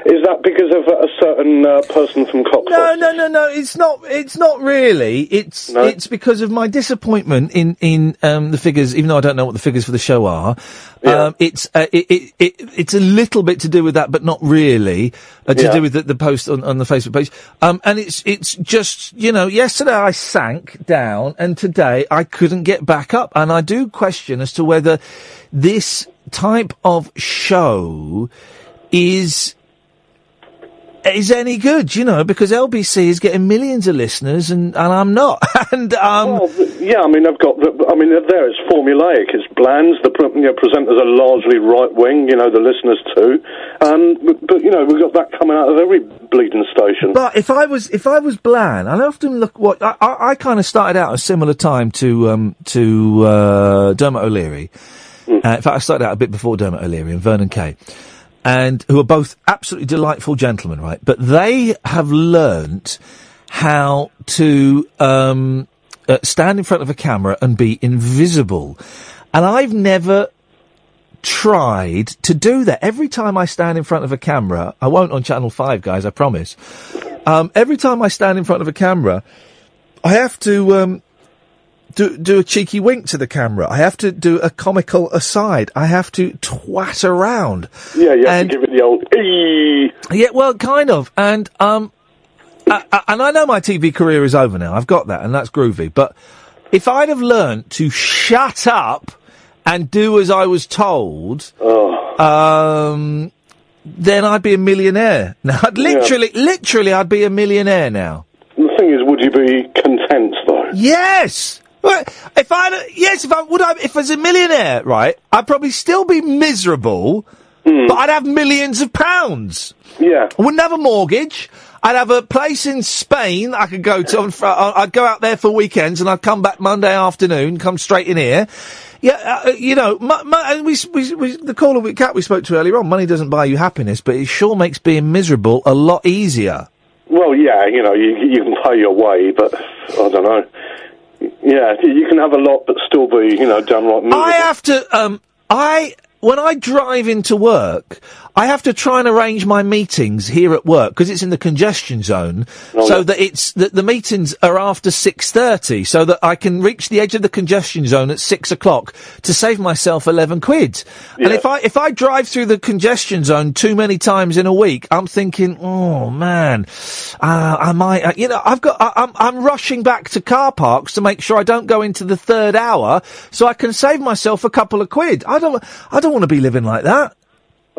Is that because of a certain uh, person from Cockford? No, no, no, no. It's not. It's not really. It's it's because of my disappointment in in um, the figures. Even though I don't know what the figures for the show are, um, it's uh, it, it, it it's a little bit to do with that, but not really uh, to Yeah. do with the, the post on, on the Facebook page. Um, and it's it's just you know, yesterday I sank down, and today I couldn't get back up, and I do question as to whether this type of show is is any good, you know, because LBC is getting millions of listeners and, and I'm not. and, um. Well, yeah, I mean, I've got. The, I mean, there it's formulaic. It's bland. The you know, presenters are largely right wing. You know, the listeners too. Um, but, but you know, we've got that coming out of every bleeding station. But if I was if I was bland, I often look what I, I, I kind of started out a similar time to um to uh, Dermot O'Leary. Uh, in fact, I started out a bit before Dermot O'Leary and Vernon Kay, and who are both absolutely delightful gentlemen, right? But they have learnt how to um, uh, stand in front of a camera and be invisible, and I've never tried to do that. Every time I stand in front of a camera, I won't on Channel 5, guys, I promise. Um, every time I stand in front of a camera, I have to um, do, do a cheeky wink to the camera. I have to do a comical aside. I have to twat around. yeah, you have to give it the old. Eee. Yeah, well, kind of. And um, I, I, and I know my TV career is over now. I've got that, and that's groovy. But if I'd have learned to shut up and do as I was told, um, then I'd be a millionaire. Now, I'd literally, literally, I'd be a millionaire now. The thing is, would you be content though? Yes. Well, If I, yes, if I would, I, if I was a millionaire, right, I'd probably still be miserable, but I'd have millions of pounds. Yeah. I wouldn't have a mortgage. I'd have a place in Spain I could go to. On, fr- uh, I'd go out there for weekends and I'd come back Monday afternoon, come straight in here. Yeah, uh, you know, and we, we, we, the caller we cat we spoke to earlier on, money doesn't buy you happiness, but it sure makes being miserable a lot easier. Well, yeah, you know, you you can pay your way, but I don't know. Yeah, you can have a lot, but still be, you know, downright miserable. I have to, um, I, when I drive into work, I have to try and arrange my meetings here at work because it's in the congestion zone, Oh, so yeah. that it's that the meetings are after six thirty, so that I can reach the edge of the congestion zone at six o'clock to save myself eleven quid. And if I if I drive through the congestion zone too many times in a week, I'm thinking, oh man, uh, I might, uh, you know, I've got, I, I'm I'm rushing back to car parks to make sure I don't go into the third hour, so I can save myself a couple of quid. I don't, I don't want to be living like that.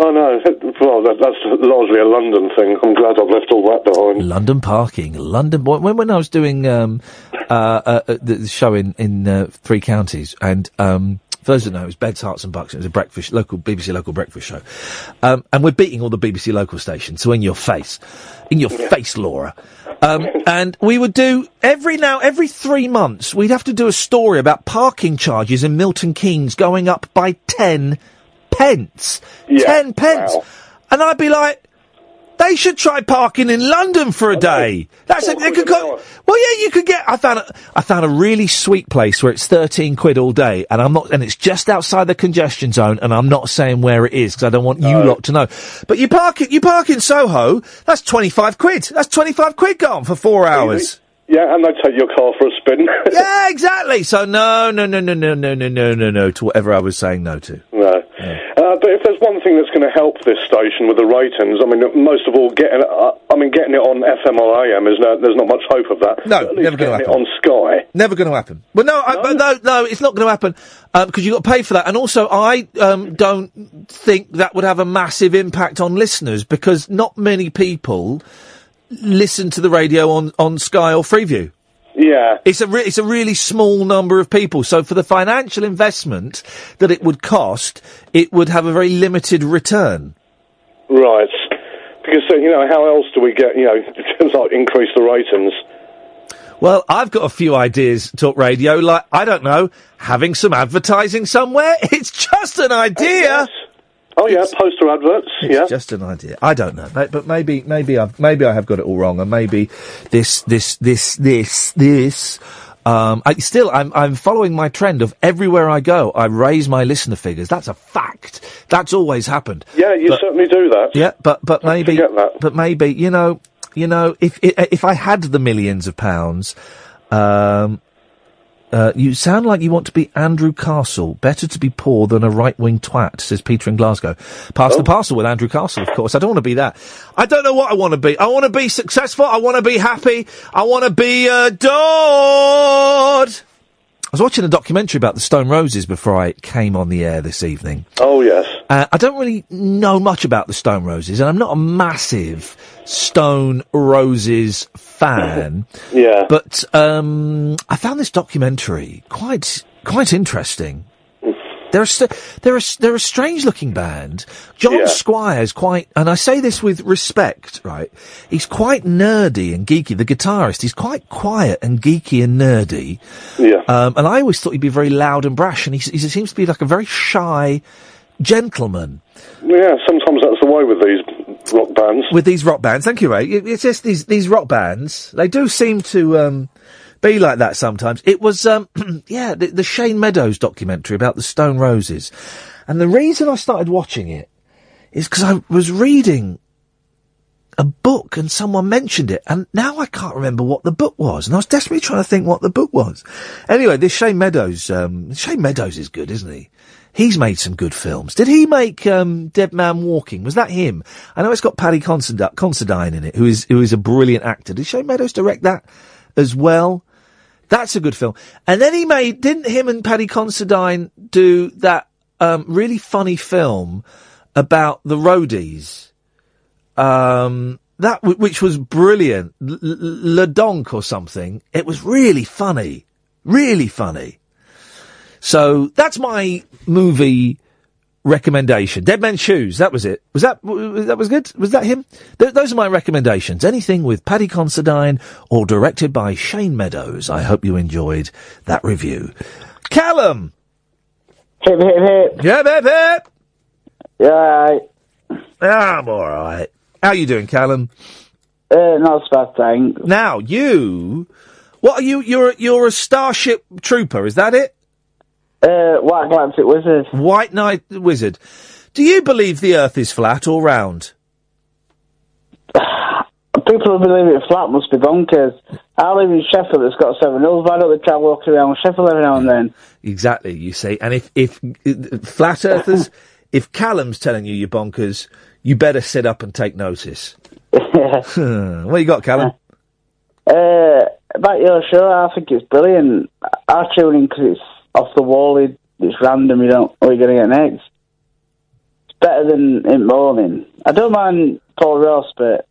Oh no, well, that, that's largely a London thing. I'm glad I've left all that behind. London parking, London. boy- When when I was doing um, uh, uh, uh, the show in in uh, three counties, and um, those that it was Beds, Herts and Bucks. It was a breakfast local BBC local breakfast show, um, and we're beating all the BBC local stations. So in your face, in your face, Laura. Um, and we would do every now, every three months, we'd have to do a story about parking charges in Milton Keynes going up by 10 pence. 10 pence. And I'd be like, they should try parking in London for a day. That's a, they could go, well, yeah, you could get. I found a, I found a really sweet place where it's thirteen quid all day, and I'm not, and it's just outside the congestion zone, and I'm not saying where it is because I don't want you lot to know. But you park it, you park in Soho. That's twenty five quid. That's twenty five quid gone for four hours. Yeah, and they take your car for a spin. yeah, exactly. So no, no, no, no, no, no, no, no, no, no to whatever I was saying no to. No. Uh, but if there's one thing that's going to help this station with the ratings, I mean, most of all, getting uh, I mean, getting it on FM or AM is no, there's not much hope of that. No, But at least never gonna happen. it on Sky. Never going to happen. Well, no, I, but no, no, it's not going to happen because you've got to pay for that. And also, I um, don't think that would have a massive impact on listeners because not many people listen to the radio on, on Sky or Freeview. Yeah. It's a re- it's a really small number of people. So for the financial investment that it would cost, it would have a very limited return. Right. Because, uh, you know, how else do we get, you know, to like increase the ratings? Well, I've got a few ideas, talk radio, like, I don't know, having some advertising somewhere. It's just an idea. Oh yeah, poster adverts. It's yeah. just an idea. I don't know, but, but maybe, maybe I've, maybe I have got it all wrong, and maybe this, this, this, this, this. Um, I, still, I'm, I'm following my trend of everywhere I go, I raise my listener figures. That's a fact. That's always happened. Yeah, you But- certainly do that. Yeah, but but maybe, but maybe you know, you know, if if I had the millions of pounds, um, uh, you sound like you want to be Andrew Castle. Better to be poor than a right wing twat, says Peter in Glasgow. Pass the parcel with Andrew Castle, of course. I don't want to be that. I don't know what I want to be. I want to be successful. I want to be happy. I want to be adored. I was watching a documentary about the Stone Roses before I came on the air this evening. Oh yes. Uh, I don't really know much about the Stone Roses, and I'm not a massive Stone Roses fan. Yeah. But um, I found this documentary quite quite interesting. They're a, st- they're a, they're a strange looking band. John Yeah. Squire's quite, and I say this with respect, right? He's quite nerdy and geeky. The guitarist, he's quite quiet and geeky and nerdy. Yeah. Um, and I always thought he'd be very loud and brash, and he, he seems to be like a very shy gentleman Yeah, sometimes that's the way with these rock bands. with these rock bands. Thank you, Ray. It's just these these rock bands. They do seem to um, be like that sometimes. It was um, yeah, the, the Shane Meadows documentary about the Stone Roses, and the reason I started watching it is because I was reading a book and someone mentioned it, and now I can't remember what the book was, and I was desperately trying to think what the book was. Anyway, this Shane Meadows, um, Shane Meadows is good, isn't he? He's made some good films. Did he make um, Dead Man Walking? Was that him? I know it's got Paddy Considine, in it, who is who is a brilliant actor. Did Shane Meadows direct that as well? That's a good film. And then he made, didn't him and Paddy Considine do that um, really funny film about the roadies? Um, that w- which was brilliant, L- Le Donk or something. It was really funny, really funny. So that's my movie recommendation. Dead Men's Shoes. That was it. Was that that was good? Was that him? Th- those are my recommendations. Anything with Paddy Considine or directed by Shane Meadows. I hope you enjoyed that review. Callum. Hip, hip, hip. Yeah, hip, hip. Yeah, I'm all right. How you doing, Callum? Uh, not so bad, thanks. Now you, what are you? You're you're a Starship Trooper. Is that it? Uh, White Galactic Wizard. White Knight Wizard. Do you believe the Earth is flat or round? People who believe it's flat must be bonkers. I live in Sheffield, it's got seven hills. Why don't they travel walking around Sheffield every now and then? Exactly. You see, and if if uh, flat Earthers, if Callum's telling you you're bonkers, you better sit up and take notice. what you got, Callum? Uh, about your show, I think it's brilliant. I tune in 'cause it's off the wall, it, it's random, you don't know what you're going to get next. It's better than in morning. I don't mind Paul Ross, but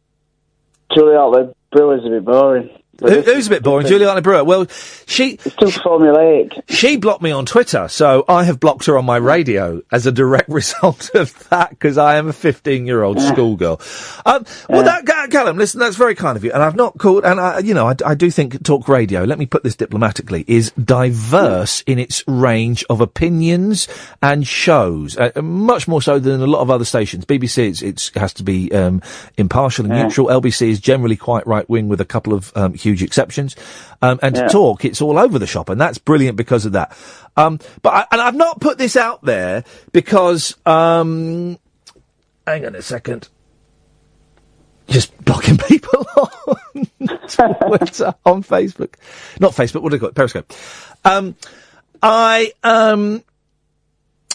Julie Brewer's is a bit boring. Who, who's a bit boring? Juliana Brewer. Well, she. It's too formulaic. She blocked me on Twitter, so I have blocked her on my radio as a direct result of that because I am a 15 year old schoolgirl. Um, well, that, Callum, listen, that's very kind of you. And I've not called, and I, you know, I, I do think talk radio, let me put this diplomatically, is diverse in its range of opinions and shows, uh, much more so than a lot of other stations. BBC, it's, it's has to be um, impartial and Yeah. neutral. LBC is generally quite right wing with a couple of um, huge exceptions. Um, and Yeah. to talk, it's all over the shop, and that's brilliant because of that. Um, but I, and I've not put this out there because, um, hang on a second, just blocking people on Twitter, on Facebook, not Facebook. What do they call it? Periscope. Um, I um,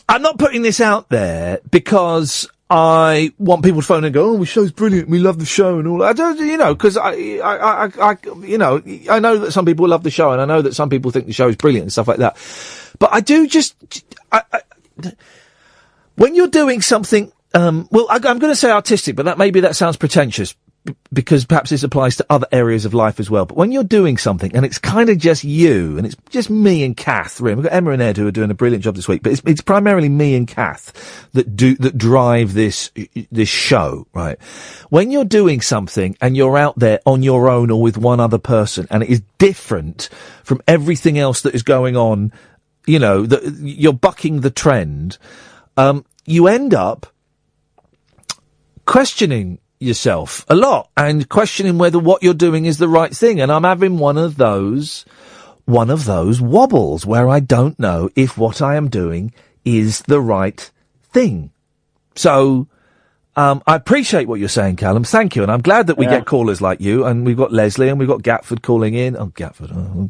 I'm not putting this out there because I want people to phone and go, "Oh, the show's brilliant. We love the show," and all. I don't, you know, because I, I, I, I, you know, I know that some people love the show, and I know that some people think the show is brilliant and stuff like that. But I do just, I, I, when you're doing something, um, well, I, I'm going to say artistic, but that maybe that sounds pretentious. Because perhaps this applies to other areas of life as well. But when you're doing something and it's kind of just you and it's just me and Kath, really, we've got Emma and Ed who are doing a brilliant job this week, but it's, it's primarily me and Kath that do, that drive this, this show, right? When you're doing something and you're out there on your own or with one other person and it is different from everything else that is going on, you know, that you're bucking the trend, um, you end up questioning yourself a lot and questioning whether what you're doing is the right thing. And I'm having one of those, one of those wobbles where I don't know if what I am doing is the right thing. So, um, I appreciate what you're saying, Callum. Thank you. And I'm glad that we Yeah. get callers like you and we've got Leslie and we've got Gatford calling in. Oh, Gatford. oh.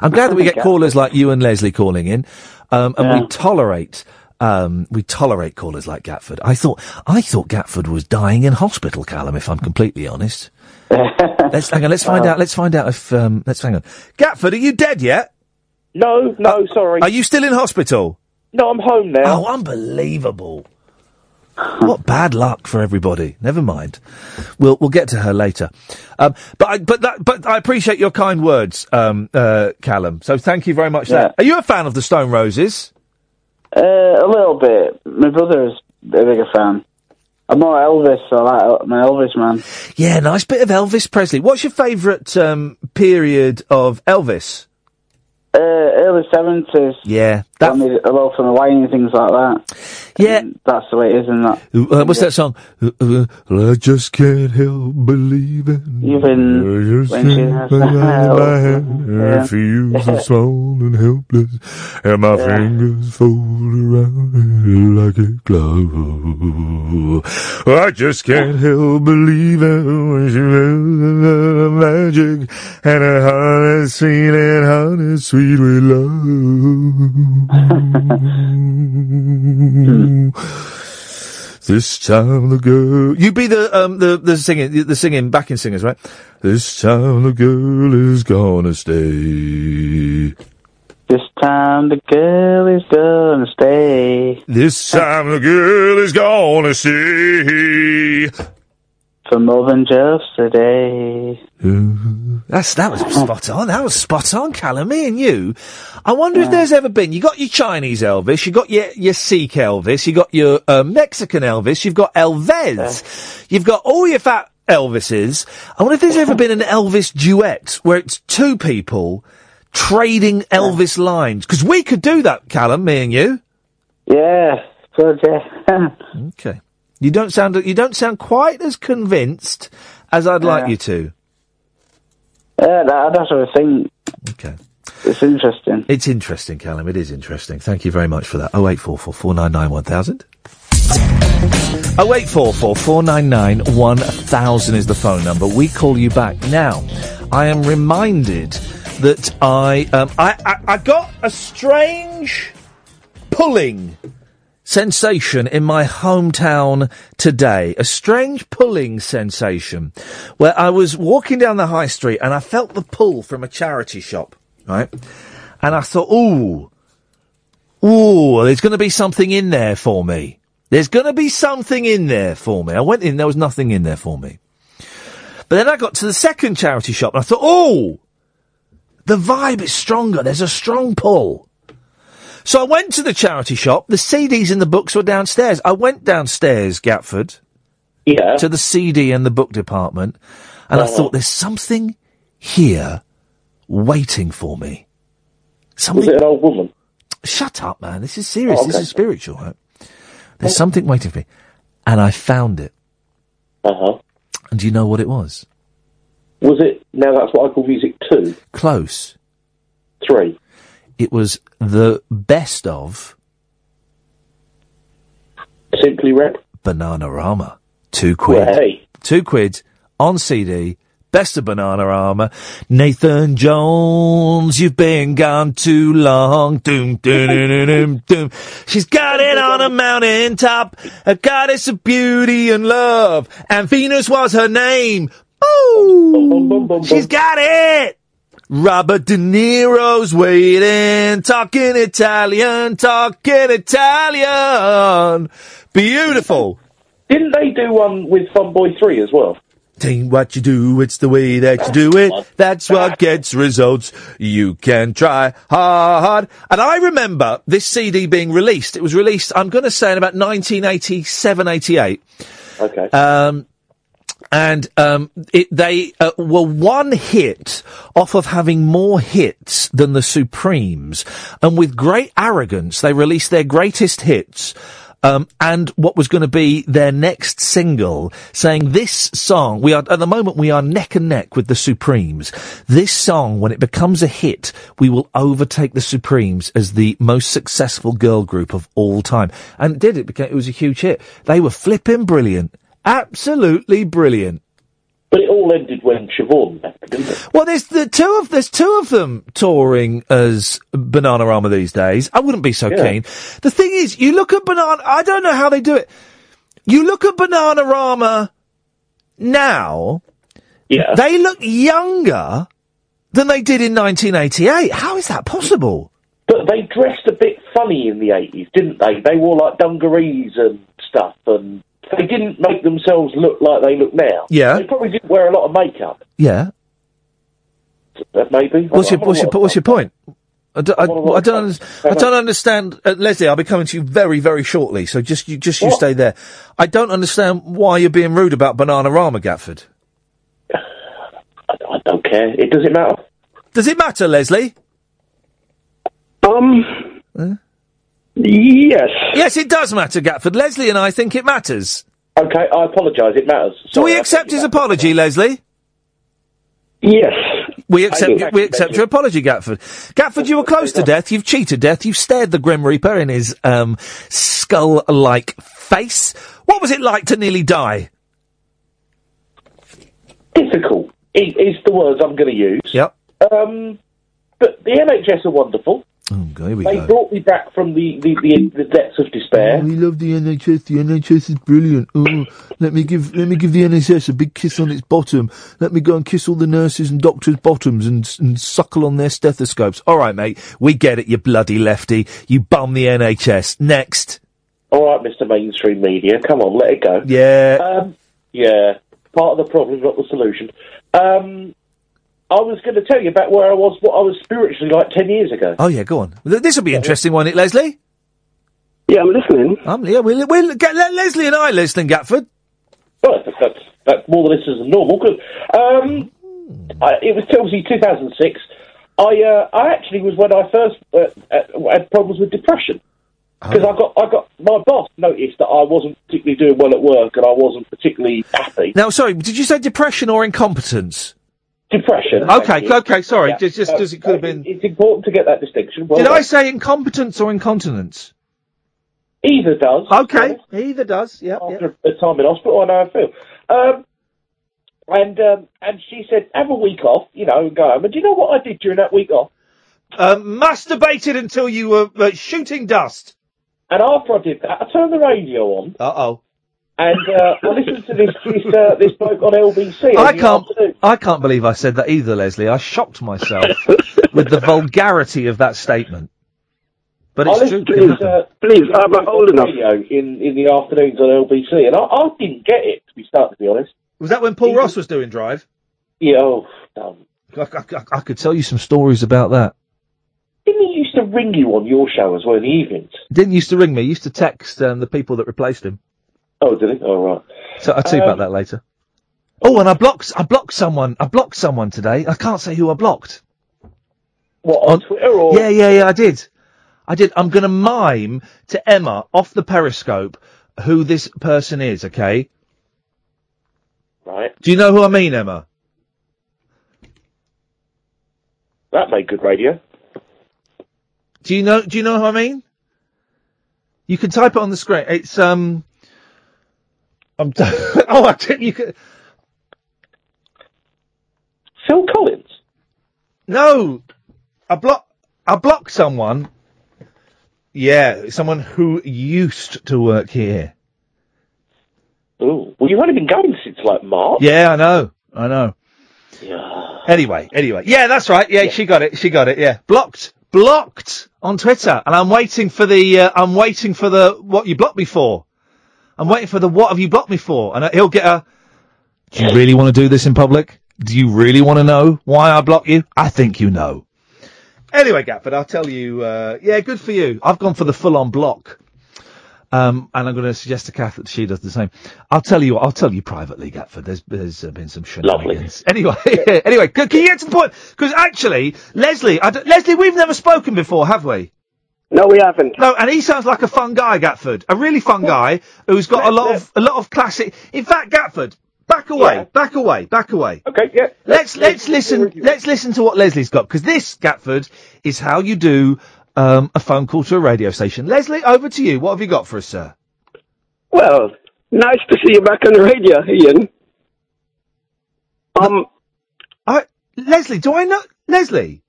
I'm glad that we get callers like you and Leslie calling in. Um, and we tolerate, um, we tolerate callers like Gatford. I thought, I thought Gatford was dying in hospital, Callum, if I'm completely honest. let's hang on. Let's find out. Let's find out if. Um, let's hang on. Gatford, are you dead yet? No, no, sorry. Are you still in hospital? No, I'm home now. Oh, unbelievable! What bad luck for everybody. Never mind. We'll we'll get to her later. Um, but I, but that, but I appreciate your kind words, um, uh, Callum. So thank you very much. that. Are you a fan of the Stone Roses? Uh, a little bit. My brother is a bigger fan. I'm more Elvis, so I like my Elvis man. Yeah, nice bit of Elvis Presley. What's your favourite um, period of Elvis? Uh, early seventies. Yeah, that a lot from Hawaii and things like that. Yeah, that's the way it is, isn't that? Uh, what's that song? Uh, uh, I just can't help believing. Even when she has my hand. I feel so small and helpless, and my Yeah. fingers fold around like a glove. I just can't help believing when she feels the magic and her heart is sweet and heart is sweet with love. This time the girl, You'd be the um the the singing the singing backing singers, right? This time the girl is gonna stay. This time the girl is gonna stay. This time the girl is gonna stay. For more than just a day. That's that was spot on. That was spot on, Callum. Me and you. I wonder if there's ever been. You got your Chinese Elvis, you got your your Sikh Elvis, you got your uh, Mexican Elvis, you've got El Vez, you've got all your fat Elvises. I wonder if there's ever been an Elvis duet where it's two people trading Elvis lines because we could do that, Callum. Me and you. Yeah, good. Yeah. Okay. You don't sound you don't sound quite as convinced as I'd like you to. Yeah, that, that's what I think. Okay. It's interesting. It's interesting, Callum. It is interesting. Thank you very much for that. Oh eight four four four nine nine one thousand. Oh eight four four four nine nine one thousand is the phone number. We call you back now. I am reminded that I um I I, I got a strange pulling sensation in my hometown today. A strange pulling sensation where I was walking down the high street and I felt the pull from a charity shop, right? And I thought, ooh, ooh, there's going to be something in there for me. There's going to be something in there for me. I went in, there was nothing in there for me. But then I got to the second charity shop and I thought, oh, the vibe is stronger. There's a strong pull. So I went to the charity shop. The CDs and the books were downstairs. I went downstairs, Gatford. Yeah. To the CD and the book department. And I Uh-huh. thought, there's something here waiting for me. Something. Was it an old woman? Shut up, man. This is serious. Oh, This is spiritual, right? There's something waiting for me. And I found it. Uh huh. And do you know what it was? Was it? Now that's what I call music two, Close. three. It was the best of Simply Rap. Bananarama. Two quid. Way. Two quid on CD. Best of Bananarama. Nathan Jones, you've been gone too long. Doom, doom, doom, doom, doom, doom. She's got it on a mountain top. A goddess of beauty and love. And Venus was her name. Ooh, she's got it. Robert De Niro's waiting, talking Italian, talking Italian. Beautiful. Didn't they do one with Fun Boy three as well? Ain't what you do, it's the way that you do it. That's what gets results. You can try hard. And I remember this CD being released. It was released, I'm going to say, in about 1987, 88. Okay. Um, and um, it, they uh, were one hit off of having more hits than the Supremes, and with great arrogance, they released their greatest hits. Um, and what was going to be their next single, saying this song, we are, at the moment, we are neck and neck with the Supremes. This song, when it becomes a hit, we will overtake the Supremes as the most successful girl group of all time. And it did, it became, it was a huge hit. They were flipping brilliant. Absolutely brilliant. But it all ended when Siobhan left, didn't it? Well, there's the two of there's two of them touring as Bananarama these days. I wouldn't be so Yeah. keen. The thing is, you look at Banana. I don't know how they do it. You look at Bananarama now. Yeah. They look younger than they did in 1988. How is that possible? But they dressed a bit funny in the 80s, didn't they? They wore like dungarees and stuff, and they didn't make themselves look like they look now. Yeah. They probably didn't wear a lot of makeup, Yeah. uh, maybe. What's your what's your what's your point? I don't, I, I don't, under- I don't understand, uh, Leslie. I'll be coming to you very, very shortly. So just you, just you What? stay there. I don't understand why you're being rude about Bananarama, Gatford. I don't care. It doesn't matter? Does it matter, Leslie? Um. Yes. Yes, it does matter, Gatford. Leslie and I think it matters. Okay, I apologise. It matters. Do we I accept his apology, Leslie? Yes. We accept do. we accept your apology, Gatford. Gatford, you were close to death. You've cheated death. You've stared the Grim Reaper in his um, skull-like face. What was it like to nearly die? Difficult is, is the words I'm going to use. Yep. Um, but the NHS are wonderful. Oh, we They go. brought me back from the, the, the, the depths of despair. we love the NHS. The NHS is brilliant. Oh, let me give let me give the NHS a big kiss on its bottom. Let me go and kiss all the nurses and doctors' bottoms and and suckle on their stethoscopes. All right, mate. We get it. You bloody lefty. You bum the NHS. Next. All right, Mr. Mainstream Media, come on, let it go. Yeah. Um, yeah, part of the problem, not the solution. Um, I was going to tell you about where I was, what I was spiritually like 10 years ago. Oh yeah, go on. This will be interesting, won't it, Leslie? Yeah, I'm listening. Um, yeah, we'll, we'll get let Leslie and I listen, Gatford. Well, that's, that's, that's more than this is normal. 'cause, um, I, it was obviously 2006. I uh, I actually was when I first uh, uh, had problems with depression because I got I got my boss noticed that I wasn't particularly doing well at work and I wasn't particularly happy. Now, sorry, did you say depression or incompetence? Depression. Okay, okay, sorry. Yeah. Just, just, Uh, it could have been. It's important to get that distinction. Well Did. I say incompetence or incontinence? Either does. Okay, either does. Yeah. After a time in hospital, I know how I feel. Um, and um, and she said, have a week off, you know, and go home. And do you know what I did during that week off? Um, masturbated until you were uh, shooting dust. And after I did that, I turned the radio on. Uh oh. And uh, I listened to this this, uh, this bloke on LBC. I can't. afternoon. I can't believe I said that either, Leslie. I shocked myself with the vulgarity of that statement. But I it's true. listened to this, uh, please, I'm old enough. Radio in, in the afternoons on LBC, and I, I didn't get it, to be start to be honest. Was that when Paul Ross was doing Drive? Yeah, oh, dumb. I, I- I could tell you some stories about that. Didn't he used to ring you on your show as well in the evenings? Didn't used to ring me. He used to text um, the people that replaced him. Oh, did he? Oh, right. So I'll tell you Um, about that later. Oh, and I blocked. I blocked someone. I blocked someone today. I can't say who I blocked. What on, Twitter or? Yeah, yeah, yeah. I did. I did. I'm going to mime to Emma off the Periscope who this person is. Okay. Right. Do you know who I mean, Emma? That made good radio. Do you know? Do you know who I mean? You can type it on the screen. It's um. I'm. T- oh, I think you could. Phil Collins. No, I block. I blocked someone. Yeah, someone who used to work here. Oh, well, you've only been going since like March. Yeah, I know. I know. Yeah. Anyway, anyway. Yeah, that's right. Yeah, she got it. She got it. Yeah. Blocked. Blocked on Twitter. And I'm waiting for the, uh, I'm waiting for the, what you blocked me for. I'm waiting for the, what have you blocked me for? And he'll get a Do you really want to do this in public? Do you really want to know why I block you? I think you know. Anyway, Gatford, I'll tell you. Uh, yeah, good for you. I've gone for the full-on block. Um, and I'm going to suggest to Kath that she does the same. I'll tell you. I'll tell you privately, Gatford. There's there's uh, been some shenanigans. Anyway, anyway, can, can you get to the point? Because actually, Leslie, Leslie, we've never spoken before, have we? No, we haven't. No, and he sounds like a fun guy, Gatford. A really fun guy who's got a lot of a lot of classic. In fact, Gatford, back away, back away, back away. Okay, yeah. Let's let's listen. Let's listen to what Leslie's got because this, Gatford, is how you do um, a phone call to a radio station. Leslie, over to you. What have you got for us, sir? Well, nice to see you back on the radio, Iain. Um, I Leslie, do I know Leslie?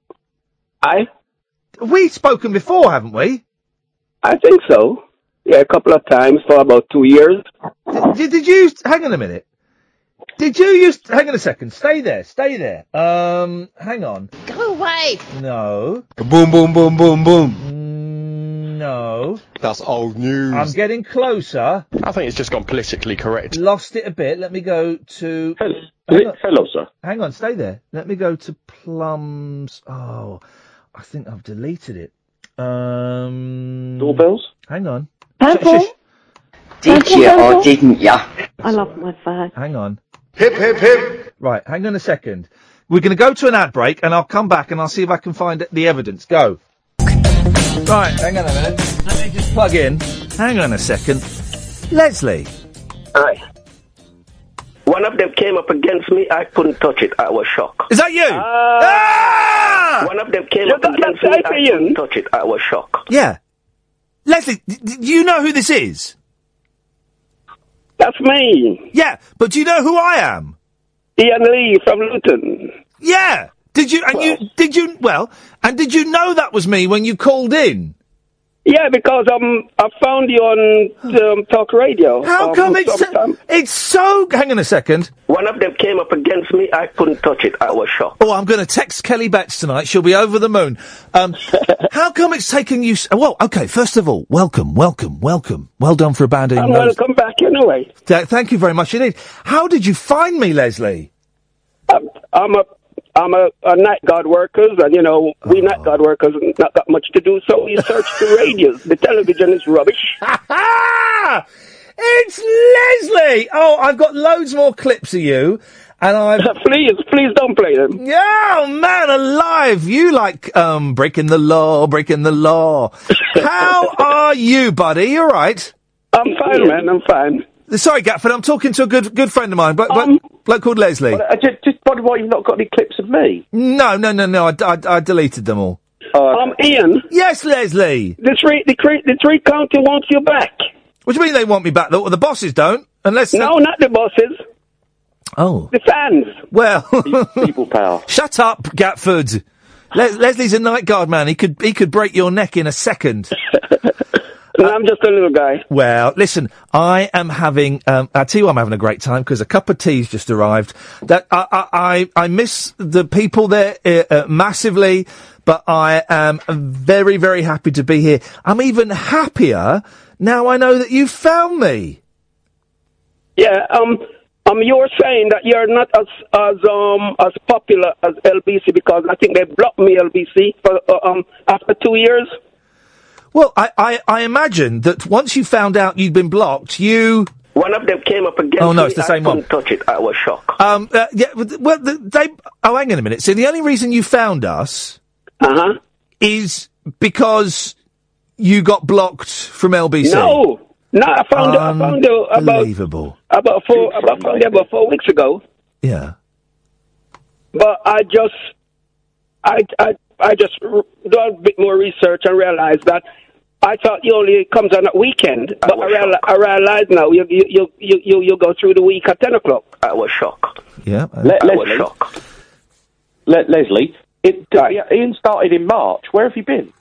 I. We've spoken before, haven't we? I think so. Yeah, a couple of times for about two years. Did, did you hang on a minute? Did you use? Hang on a second. Stay there. Stay there. Um, hang on. Go away. No. Boom, boom, boom, boom, boom. Mm, No. That's old news. I'm getting closer. I think it's just gone politically correct. Lost it a bit. Let me go to. Hello, hello, sir. Hang on, stay there. Let me go to plums. Oh, I think I've deleted it. Um. Doorbells? Hang on. Purple. Did you or didn't ya? I love my fag. Hang on. Hip, hip, hip. Right, hang on a second. We're going to go to an ad break and I'll come back and I'll see if I can find the evidence. Go. Right, hang on a minute. Let me just plug in. Hang on a second. Leslie. Aye. One of them came up against me. I couldn't touch it. I was shocked. Is that you? Ah! One of them came up against me. I couldn't touch it. I was shocked. Yeah. Leslie, d- d- do you know who this is? That's me. Yeah, but do you know who I am? Iain Lee from Luton. Yeah. Did you, and you, did you, well, and did you know that was me when you called in? Yeah, because um, I found you on um, talk radio. How um, come it's so, it's so, hang on a second. One of them came up against me. I couldn't touch it. I was shocked. Oh, I'm going to text Kelly Betts tonight. She'll be over the moon. Um, how come it's taken you? S- well, okay. First of all, welcome, welcome, welcome. Well done for abandoning I'm going to come back anyway. Th- thank you very much indeed. How did you find me, Leslie? I'm, I'm a I'm a, a night guard workers, and you know we Oh. night guard workers not got much to do, so we search the radios. The television is rubbish. It's Leslie. Oh, I've got loads more clips of you, and I've please, please don't play them. Oh man, alive! You like um breaking the law, breaking the law. How are you, buddy? You're right. I'm fine, man. I'm fine. Sorry, Gatford. I'm talking to a good good friend of mine, but Um, but bloke called Leslie. I just, just wonder why you've not got any clips of me. No, no, no, no. I, I, I deleted them all. Um, Iain. Yes, Leslie. The three, the, three, the three county wants you back. What do you mean they want me back? The, the bosses don't, unless No, not the bosses. Oh, the fans. Well, people power. Shut up, Gatford. Les- Leslie's a night guard man. He could he could break your neck in a second. I'm just a little guy. Well, listen, I am having. Um, I tell you, I'm having a great time because a cup of tea's just arrived. That I I I, I miss the people there uh, uh, massively, but I am very very happy to be here. I'm even happier now. I know that you found me. Yeah. Um. Um. You're saying that you're not as as um as popular as LBC because I think they blocked me LBC for uh, um after two years. Well, I, I I imagine that once you found out you'd been blocked, you. One of them came up against Oh no, it's the I same one. couldn't touch it. I was shocked. Um, uh, yeah, well, the, they. Oh, hang on a minute. So the only reason you found us, uh-huh. is because you got blocked from LBC. No, no. I found I found you about Unbelievable. about four about found about four weeks ago. Yeah. But I just I I I just do a bit more research and realize that. I thought you only comes on a weekend, but I, reali- I realize now you you, you you you you go through the week at ten o'clock. I was shocked. Yeah. Le- I was Leslie, shocked. Le- Leslie, it, Iain started in March. Where have you been?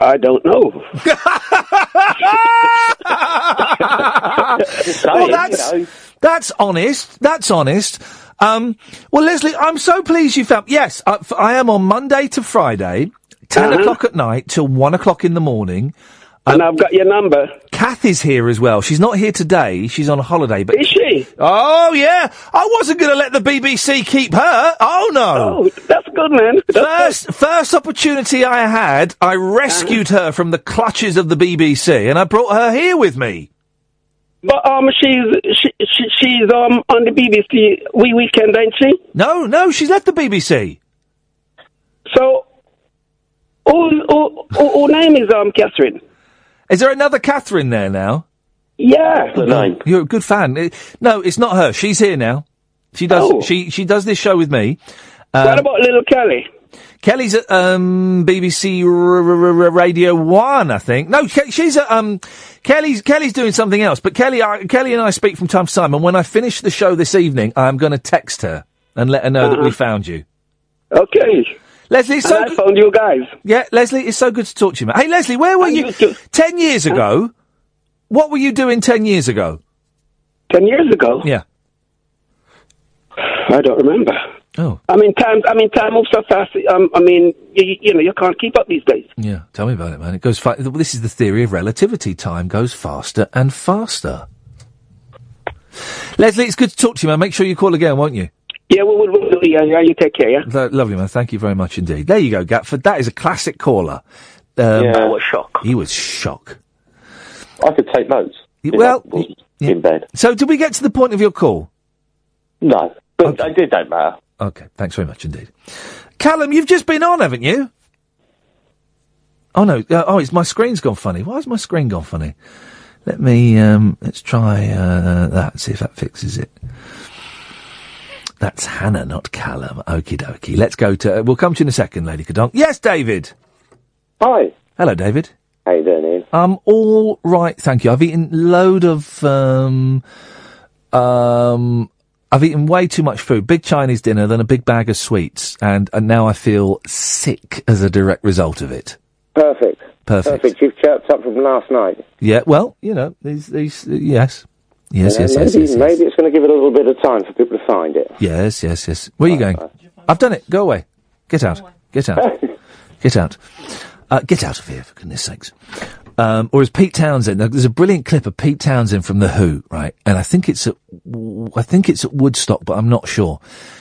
I don't know. well, that's that's honest. That's honest. Um, well, Leslie, I'm so pleased you found. Yes, I am on Monday to Friday, 10 Uh-huh. o'clock at night till one o'clock in the morning. and I've got your number. Kath is here as well. She's not here today. She's on a holiday. But Is she? Oh yeah. I wasn't going to let the BBC keep her. Oh no. Oh, that's good, man. First, first opportunity I had, I rescued her from the clutches of the BBC, and I brought her here with me. But um, she's she, she she's um on the BBC Wee Weekend, ain't she? No, no, she's left the BBC. So, who who, who, who name is um Catherine? Is there another Catherine there now? Yeah. No, You're a good fan. No, it's not her. She's here now. She does. Oh. She she does this show with me. Um, what about little Kelly? Kelly's at um, BBC R- R- R- Radio One, I think. No, Ke- she's at um, Kelly's Kelly's doing something else. But Kelly, I, Kelly and I speak from time to time. And when I finish the show this evening, I'm going to text her and let her know that we Uh-huh. found you. Okay. Leslie, it's And so I good- found you guys. Yeah, Leslie, it's so good to talk to you, man. Hey, Leslie, where were you ten years ago? What were you doing ten years ago? Ten years ago? Yeah. I don't remember. Oh. I mean, time. I mean, time moves so fast. Um, I mean, you, you know, you can't keep up these days. Yeah, tell me about it, man. It goes. Fa- this is the theory of relativity. Time goes faster and faster. Leslie, it's good to talk to you, man. Make sure you call again, won't you? Yeah, well, well, well, yeah, yeah. You take care. Yeah. Lo- lovely, man. Thank you very much indeed. There you go, Gatford. That is a classic caller. Um, Yeah. What shock. He was shock. I could take notes. if well, I was in bed. So, did we get to the point of your call? No, but they did don't matter. Okay, thanks very much indeed. Callum, you've just been on, haven't you? Oh no! Uh, oh, it's my screen's gone funny. Why has my screen gone funny? Let me um, let's try uh, that. See if that fixes it. That's Hannah, not Callum. Okie dokie. Let's go to. we'll come to you in a second, Lady Kadonk. Yes, David. Hi. Hello, David. How you doing, Iain? I'm all right, thank you. I've eaten load of um um I've eaten way too much food. Big Chinese dinner, then a big bag of sweets, and, and now I feel sick as a direct result of it. Perfect. Perfect. Perfect. You've chirped up from last night. Yeah, well, you know, these these uh, yes. Yes, You yes, yes, maybe, yes, yes. maybe it's going to give it a little bit of time for people to find it. Yes, yes, yes. Where are you going? I've done it. Go away. Get out. Get out. Get out. Uh, get out of here, for goodness sakes. Um, or as Pete Townshend, now, there's a brilliant clip of Pete Townshend from The Who, right? And I think it's at, I think it's at Woodstock, but I'm not sure.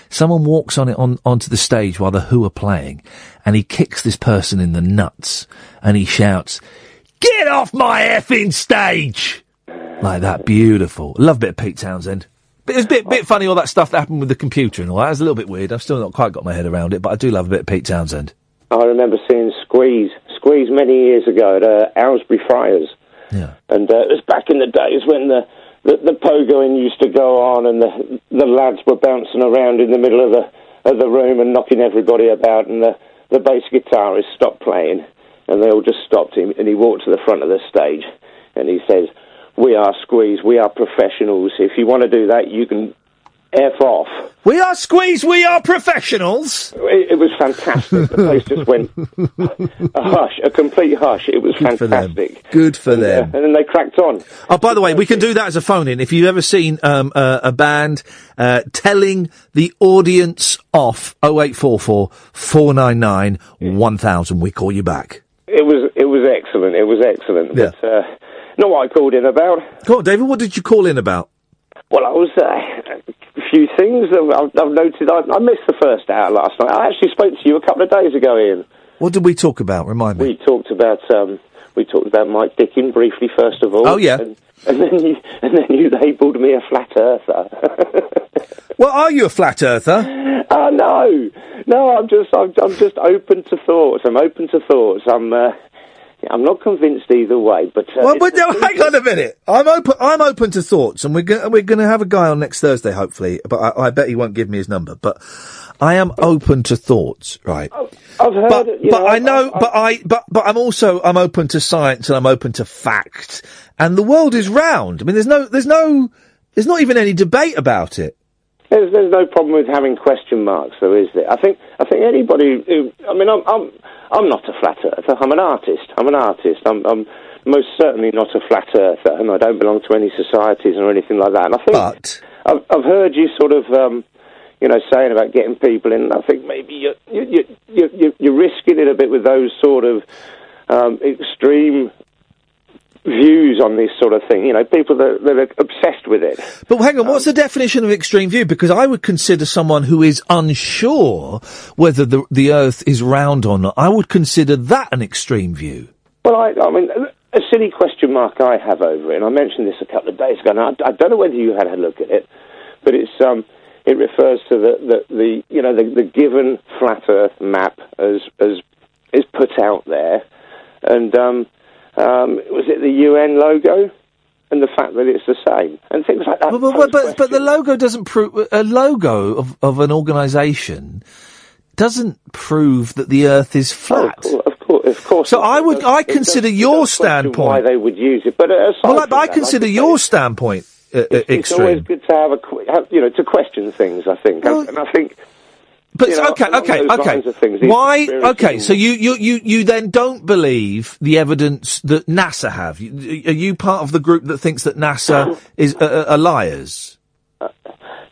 Someone walks on it on, onto the stage while The Who are playing, and he kicks this person in the nuts, and he shouts, Get off my effing stage! Like that, beautiful. Love a bit of Pete Townshend. But it's a bit, bit funny all that stuff that happened with the computer and all that. It's a little bit weird. I've still not quite got my head around it, but I do love a bit of Pete Townshend. I remember seeing Squeeze, Squeeze many years ago at uh, Friars. Yeah. And uh, it was back in the days when the, the, the pogoing used to go on and the, the lads were bouncing around in the middle of the, of the room and knocking everybody about and the, the bass guitarist stopped playing and they all just stopped him and he walked to the front of the stage and he says, we are Squeeze, we are professionals. If you want to do that, you can F off. We are Squeeze, we are professionals. It, it was fantastic. the place just went a hush, a complete hush. It was Good for fantastic. Good for And, uh, them. and then they cracked on. Oh, by the way, we can do that as a phone in. If you've ever seen um, uh, a band uh, telling the audience off 0844 499 1000, we call you back. It was it was excellent. It was excellent. Yeah. But not what I called in about. Go on, David, what did you call in about? Well, I was uh, a few things that I've, I've noted. I, I missed the first hour last night. I actually spoke to you a couple of days ago, Iain. What did we talk about? Remind me. We talked about um, we talked about Mike Dickin briefly first of all. Oh, yeah. and, and then you and then you labelled me a flat earther. Well, are you a flat earther? Oh no, no. I'm just I'm, I'm just open to thoughts. I'm open to thoughts. I'm uh, I'm not convinced either way. But uh, Well, but no, hang on a minute. I'm open. I'm open to thoughts, and we're go- we're going to have a guy on next Thursday, hopefully. But I, I bet he won't give me his number. But I am open to thoughts, right? I've heard. but but know, I know, but I but but I'm also I'm open to science and I'm open to fact. And the world is round. I mean, there's no there's no there's not even any debate about it. There's, there's no problem with having question marks, though, is there? I think I think anybody who I mean, I'm I'm I'm not a flat earther. I'm an artist. I'm an artist. I'm, I'm most certainly not a flat earther, and I don't belong to any societies or anything like that. And I think But I've, I've heard you sort of, um, you know, saying about getting people in. I think maybe you're you, you, you, you, you're risking it a bit with those sort of um, extreme views on this sort of thing. You know, people that, that are obsessed with it. But hang on, what's the definition of extreme view? Because I would consider someone who is unsure whether the the Earth is round or not. I would consider that an extreme view. Well, I, I mean, a silly question mark I have over it, and I mentioned this a couple of days ago. Now, I, I don't know whether you had a look at it, but it's um, it refers to the, the, the you know the, the given flat Earth map as as is put out there, and um, um, was it the UN logo? And the fact that it's the same, and things like that. But, but, but, but the logo doesn't prove a logo of, of an organisation doesn't prove that the Earth is flat. Of course, of course. So I would, I consider your standpoint. why they would use it, but uh, Well, I, I that, consider I your standpoint uh, uh, say, it's always good to have a have, you know to question things. I think, and, and I think. But you know, okay, okay, okay. things, Why? Okay, so you, you, you, you then don't believe the evidence that NASA have. You- Are you part of the group that thinks that NASA is uh, are liars?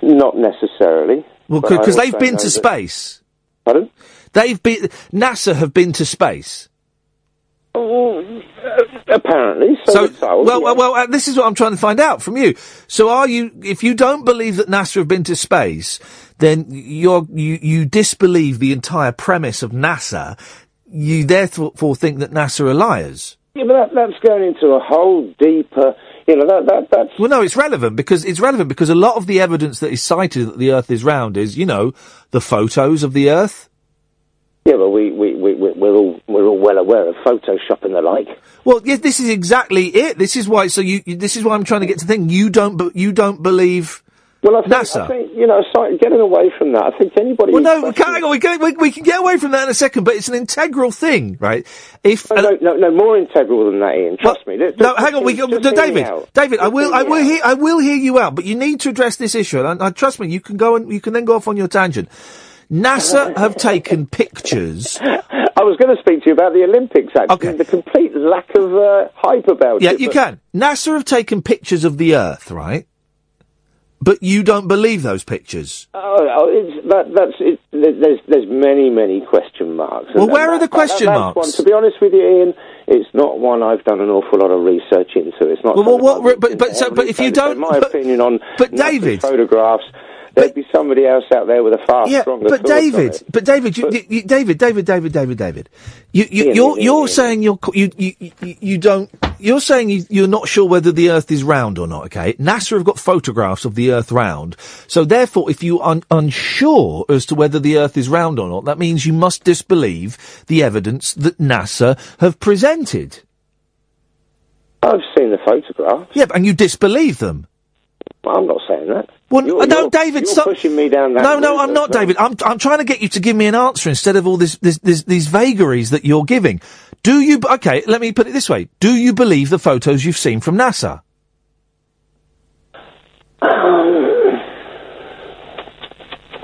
Not necessarily. Well, because they've been to space. Pardon? They've been NASA have been to space. Oh, uh, apparently, so, So, told, well, yeah. well, well, uh, this is what I'm trying to find out from you. So, are you, if you don't believe that NASA have been to space, then you're, you, you disbelieve the entire premise of NASA. You therefore think that NASA are liars. Yeah, but that, that's going into a whole deeper. You know, that that that's. Well, no, it's relevant because it's relevant because a lot of the evidence that is cited that the Earth is round is, you know, the photos of the Earth. Yeah, but we we we we- we're all we're all well aware of Photoshop and the like. Well, yes, this is exactly it. This is why. So you, this is why I'm trying to get to think. You don't, you don't believe. Well, I think, NASA. I think you know, aside, getting away from that, I think anybody. Well, no, we questions- can, hang on, we, can, we, we can get away from that in a second, but it's an integral thing, right? If No, no, no, no, more integral than that, Iain. Trust me. Just- no, hang on, we just me David. David, I will, hear I will hear, I will hear you out, but you need to address this issue, and I, I, trust me, you can go and you can then go off on your tangent. NASA have taken pictures. I was going to speak to you about the Olympics. Actually, the complete lack of uh, hype about Yeah, it. Yeah, you but- can. NASA have taken pictures of the Earth, right? But you don't believe those pictures. Oh, oh, it's, that, that's it. There's there's many many question marks. Well, where that- are the that- question that's marks? One, to be honest with you, Iain, it's not one I've done an awful lot of research into. It's not. Well, well, what re- but- but so- but if you don't- my but- opinion on but David- photographs, there'd be somebody else out there with a far Yeah, stronger. but David, but David, you, you, you, David, David, David, David, David, you, you, Iain, you're Iain, you're saying you're you, you you you don't you're saying you, you're not sure whether the Earth is round or not. Okay, NASA have got photographs of the Earth round, so therefore, if you are unsure as to whether the Earth is round or not, that means you must disbelieve the evidence that NASA have presented. I've seen the photographs. Yeah, and you disbelieve them. I'm not saying that. Well, You're- no, you're- David, you're stop pushing me down that. No, no, I'm not, well. David. I'm I'm trying to get you to give me an answer instead of all this, this, this these vagaries that you're giving. Do you? Okay, let me put it this way: Do you believe the photos you've seen from NASA? Um.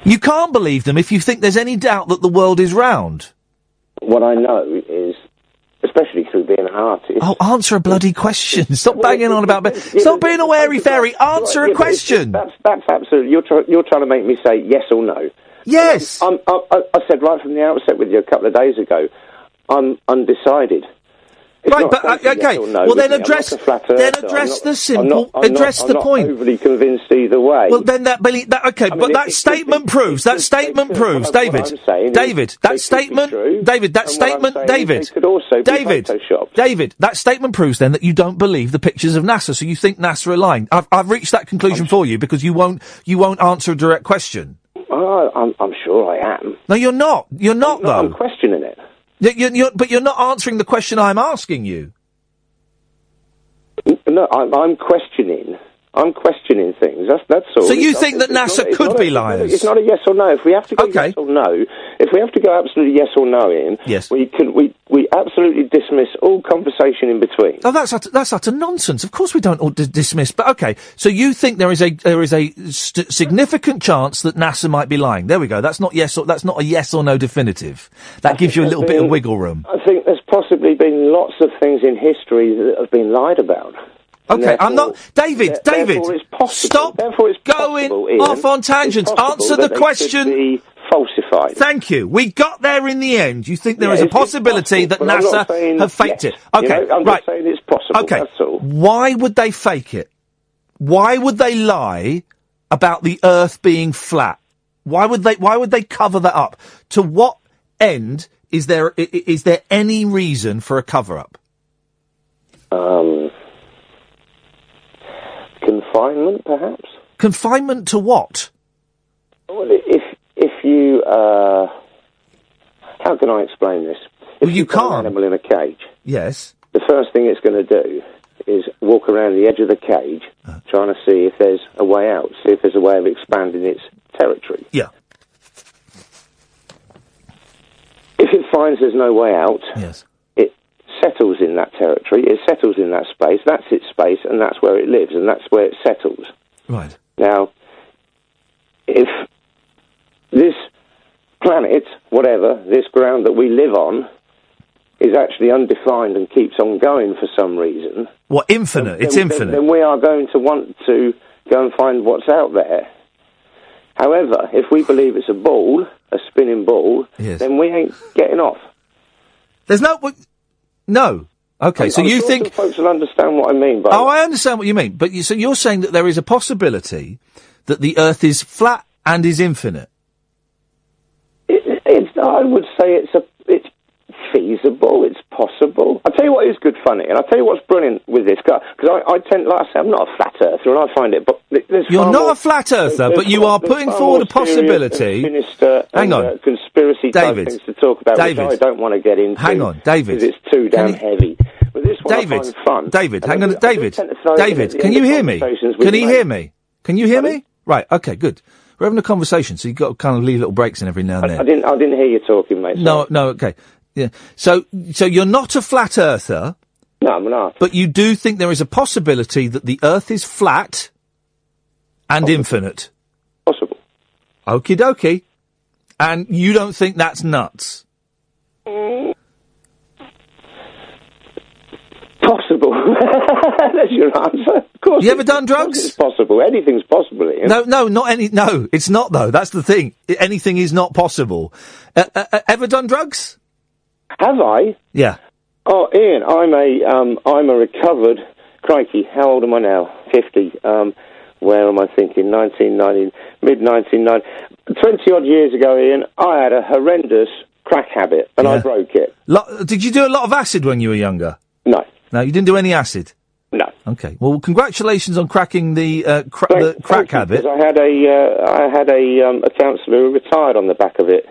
You can't believe them if you think there's any doubt that the world is round. What I know is, especially through being an artist. Oh, answer a bloody question. Stop banging on about. Be- Stop being a wary fairy. Answer Yeah, a question. That's that's absolutely. You're try, you're trying to make me say yes or no. Yes. I'm, I, I I said right from the outset with you a couple of days ago. I'm undecided. It's Right, but, uh, of yes okay, no well, then address- not a flat then address the I'm simple- not- I'm address not- the I'm not point. overly convinced either way. Well, then that, that okay, I mean, but it- that it- statement proves that statement proves, I'm David, saying David, that statement, true, David, that I'm statement, David, could also be David. David, that statement proves then that you don't believe the pictures of NASA, so you think NASA are lying. I've, I've reached that conclusion for you because you won't, you won't answer a direct question. Oh, I'm, I'm sure I am. No, you're not. You're not No, though. I'm questioning it. You- you- you're- but you're not answering the question I'm asking you. No, I'm, I'm questioning. I'm questioning things. That's that's all. So you It's think not- that NASA not- could be a- liars? It's not a yes or no. If we have to go yes or no, if we have to go absolutely yes or no in, Yes. we can we we absolutely dismiss all conversation in between. Oh, that's utter, that's utter nonsense. Of course, we don't all dis- dismiss. But okay, so you think there is a there is a st- significant chance that NASA might be lying? There we go. That's not yes or that's not a yes or no definitive. That gives you a little bit of wiggle room. I think there's possibly been lots of things in history that have been lied about. Okay, I'm not David. David, therefore it's possible, stop therefore it's going possible, Iain, off on tangents. Answer the question. falsified. Thank you. We got there in the end. You think there Yeah, is a possibility that But I'm not NASA saying have faked yes. it? Okay, You know, I'm right. saying it's possible. Okay. Why would they fake it? Why would they lie about the Earth being flat? Why would they? Why would they cover that up? To what end is there? Is there any reason for a cover up? Um, confinement, perhaps. Confinement to what? Well, if if you, uh, how can I explain this? If Well, you you've can't. An animal in a cage. Yes. The first thing it's going to do is walk around the edge of the cage, Uh. trying to see if there's a way out, see if there's a way of expanding its territory. Yeah. If it finds there's no way out, yes. Settles in that territory. It settles in that space. That's its space, and that's where it lives, and that's where it settles. Right. Now, if this planet, whatever, this ground that we live on, is actually undefined and keeps on going for some reason, What infinite? It's then, infinite. Then we are going to want to go and find what's out there. However, if we believe it's a ball, a spinning ball, Yes. then we ain't getting off. There's no. No. Okay. So I'm you sure think? folks will understand what I mean by Oh, I understand what you mean. But you, so you're saying that there is a possibility that the Earth is flat and is infinite. It, it's, I would say it's a it's feasible. It's possible. I'll tell you what is good funny, and I'll tell you what's brilliant with this guy because I, I tend, like I say, I'm not a flat earther, and I find it. But there's You're not more- a flat earther, but you are putting forward a possibility- and Hang and, on. uh, conspiracy type David. things to talk about, David. I don't want to get into. Hang on, David. because it's too damn heavy. But this one I David, find fun. David, And hang on, I David, tend to throw it in at David, can you hear me? Can he hear me? Can you hear me? Right, okay, good. We're having a conversation, so you've got to kind of leave little breaks in every now and I, I then. didn't. I didn't hear you talking, mate. No, no, okay. Yeah. So, so you're not a flat earther. No, I'm not. But you do think there is a possibility that the Earth is flat and infinite. Possible. Okie dokie. And you don't think that's nuts? Possible. That's your answer. Of course. You ever done drugs? It's possible. Anything's possible. Iain. No, no, not any. No, it's not though. That's the thing. Anything is not possible. Uh, uh, uh, ever done drugs? Have I? Yeah. Oh, Iain, I'm a um, I'm a recovered. Crikey, how old am I now? Fifty. Um, where am I thinking? 1990, mid 1990, twenty odd years ago, Iain. I had a horrendous crack habit, and I broke it. Lo- did you do a lot of acid when you were younger? No. No, you didn't do any acid. No. Okay. Well, congratulations on cracking the, uh, cra- the crack habit. I had a uh, I had a um, a counsellor who retired on the back of it,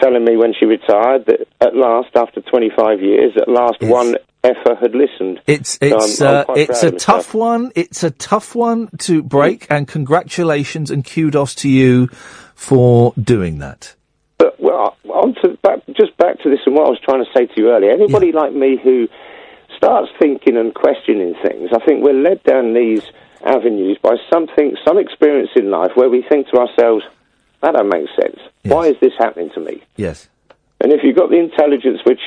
telling me when she retired that at last, after 25 years, at last one effer had listened. It's So I'm- it's I'm uh, it's a tough one. It's a tough one to break, and congratulations and kudos to you for doing that. But well, on to back, just back to this and what I was trying to say to you earlier. Anybody like me who starts thinking and questioning things, I think we're led down these avenues by something, some experience in life where we think to ourselves, "That don't make sense. Why is this happening to me?" Yes. And if you've got the intelligence, which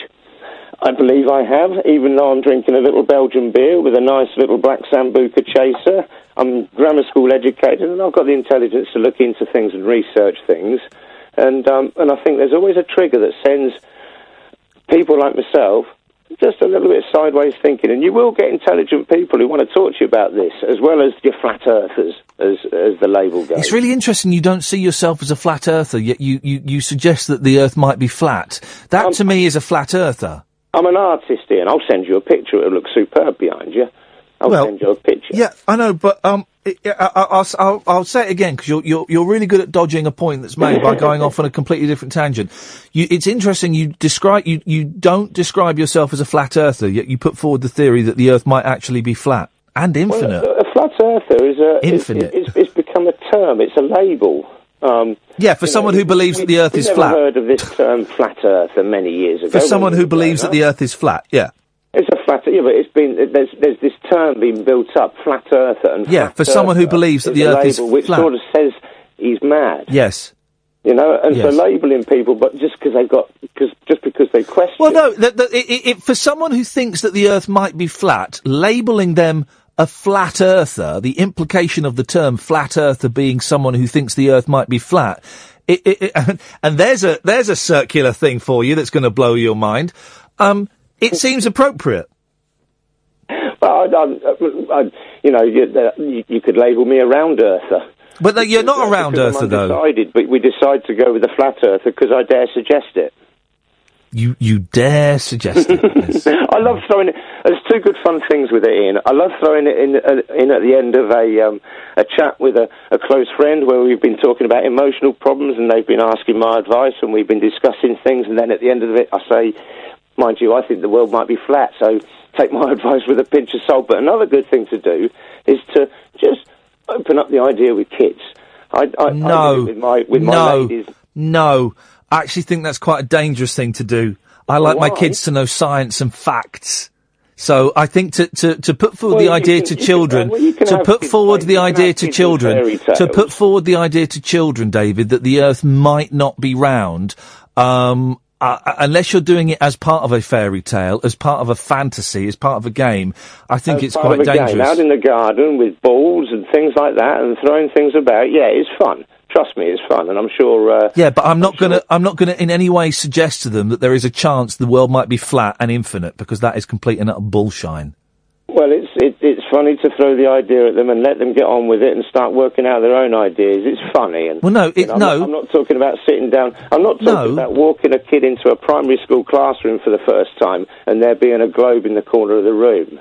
I believe I have, even though I'm drinking a little Belgian beer with a nice little black Sambuca chaser, I'm grammar school educated, and I've got the intelligence to look into things and research things. And um, and I think there's always a trigger that sends people like myself just a little bit sideways thinking. And you will get intelligent people who want to talk to you about this, as well as your flat earthers, as as the label goes. It's really interesting. You don't see yourself as a flat earther, yet you, you, you suggest that the Earth might be flat. That Um, to me is a flat earther. I'm an artist here, and I'll send you a picture. It'll look superb behind you. I'll Well, send you a picture. Yeah, I know, but um, I'll, I'll, I'll say it again because you're, you're you're really good at dodging a point that's made by going off on a completely different tangent. You, it's interesting. You describe you you don't describe yourself as a flat earther, yet you put forward the theory that the Earth might actually be flat and infinite. Well, a, flat earther is a Infinite. It's, it's, it's become a term. It's a label. Um, yeah, for someone who believes that the Earth is never flat. heard of this term flat earther many years ago. For someone who believes that the. Earth is flat, yeah. It's a flat. Yeah, but it's been there's there's this term being built up, flat earther, and Yeah, flat for someone who believes that the Earth is which flat. sort of says he's mad. Yes. You know, and Yes. so labelling people, but just because they've got, because just because they question. Well, no, the, the, it, it, for someone who thinks that the Earth might be flat, labelling them a flat earther, the implication of the term flat earther being someone who thinks the Earth might be flat, it, and there's a there's a circular thing for you that's going to blow your mind. Um, it seems appropriate. Well, I, I, I, you know, you, uh, you, you could label me a round earther. But you're not a round earther, though. undecided, but we decide to go with the flat earther because I dare suggest it. You you dare suggest it? I love throwing it. There's two good fun things with it, Iain. I love throwing it in, uh, in at the end of a um, a chat with a, a close friend where we've been talking about emotional problems and they've been asking my advice and we've been discussing things and then at the end of it I say, mind you, I think the world might be flat, so take my advice with a pinch of salt. But another good thing to do is to just open up the idea with kids. I, I, I No. it with my with my no, ladies. no. I actually think that's quite a dangerous thing to do. I like my kids to know science and facts. So I think to, to, to put forward Well, the idea can- to you can- children, well, to put forward the idea to children, to put forward the idea to children, David, that the Earth might not be round, um, uh, unless you're doing it as part of a fairy tale, as part of a fantasy, as part of a game. I think As it's quite a game, dangerous. out in the garden with balls and things like that, and throwing things about. Yeah, it's fun. Trust me, it's fun, and I'm sure. Uh, Yeah, but I'm not gonna. I'm not gonna in any way suggest to them that there is a chance the world might be flat and infinite because that is complete and utter bullshine. Well, it's it, it's funny to throw the idea at them and let them get on with it and start working out their own ideas. It's funny. And Well, no, you it- know, I'm no. Not, I'm not talking about sitting down. I'm not talking about walking a kid into a primary school classroom for the first time and there being a globe in the corner of the room.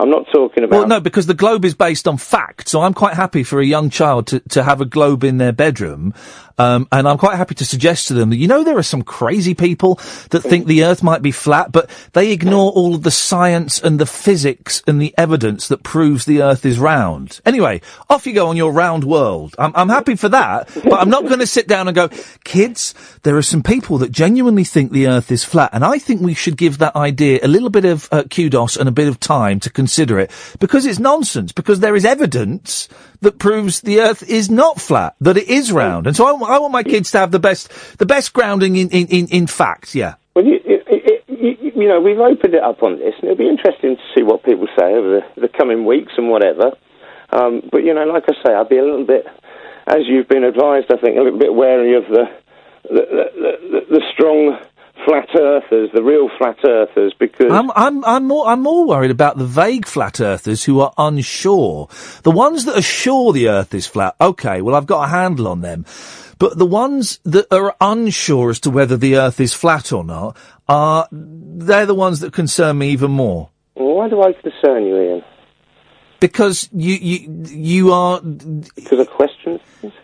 I'm not talking about. Well, no, because the globe is based on fact, so I'm quite happy for a young child to, to have a globe in their bedroom, um, and I'm quite happy to suggest to them that you know there are some crazy people that think the Earth might be flat, but they ignore all of the science and the physics and the evidence that proves the Earth is round. Anyway, off you go on your round world. I'm, I'm happy for that, but I'm not going to sit down and go, kids, there are some people that genuinely think the Earth is flat, and I think we should give that idea a little bit of uh, kudos and a bit of time to consider it because it's nonsense. Because there is evidence that proves the Earth is not flat, that it is round, and so I, I want my kids to have the best, the best grounding in in in, in fact. Yeah. Well, you, you, you know, we've opened it up on this, and it'll be interesting to see what people say over the, the coming weeks and whatever. Um, but you know, like I say, I'll be a little bit, as you've been advised, I think, a little bit wary of the the, the, the, the strong flat earthers, the real flat earthers, because I'm I'm I'm more I'm more worried about the vague flat earthers who are unsure. The ones that are sure the Earth is flat, okay, well I've got a handle on them. But the ones that are unsure as to whether the Earth is flat or not are they're the ones that concern me even more. why do I concern you, Iain? Because you you you are because of questions.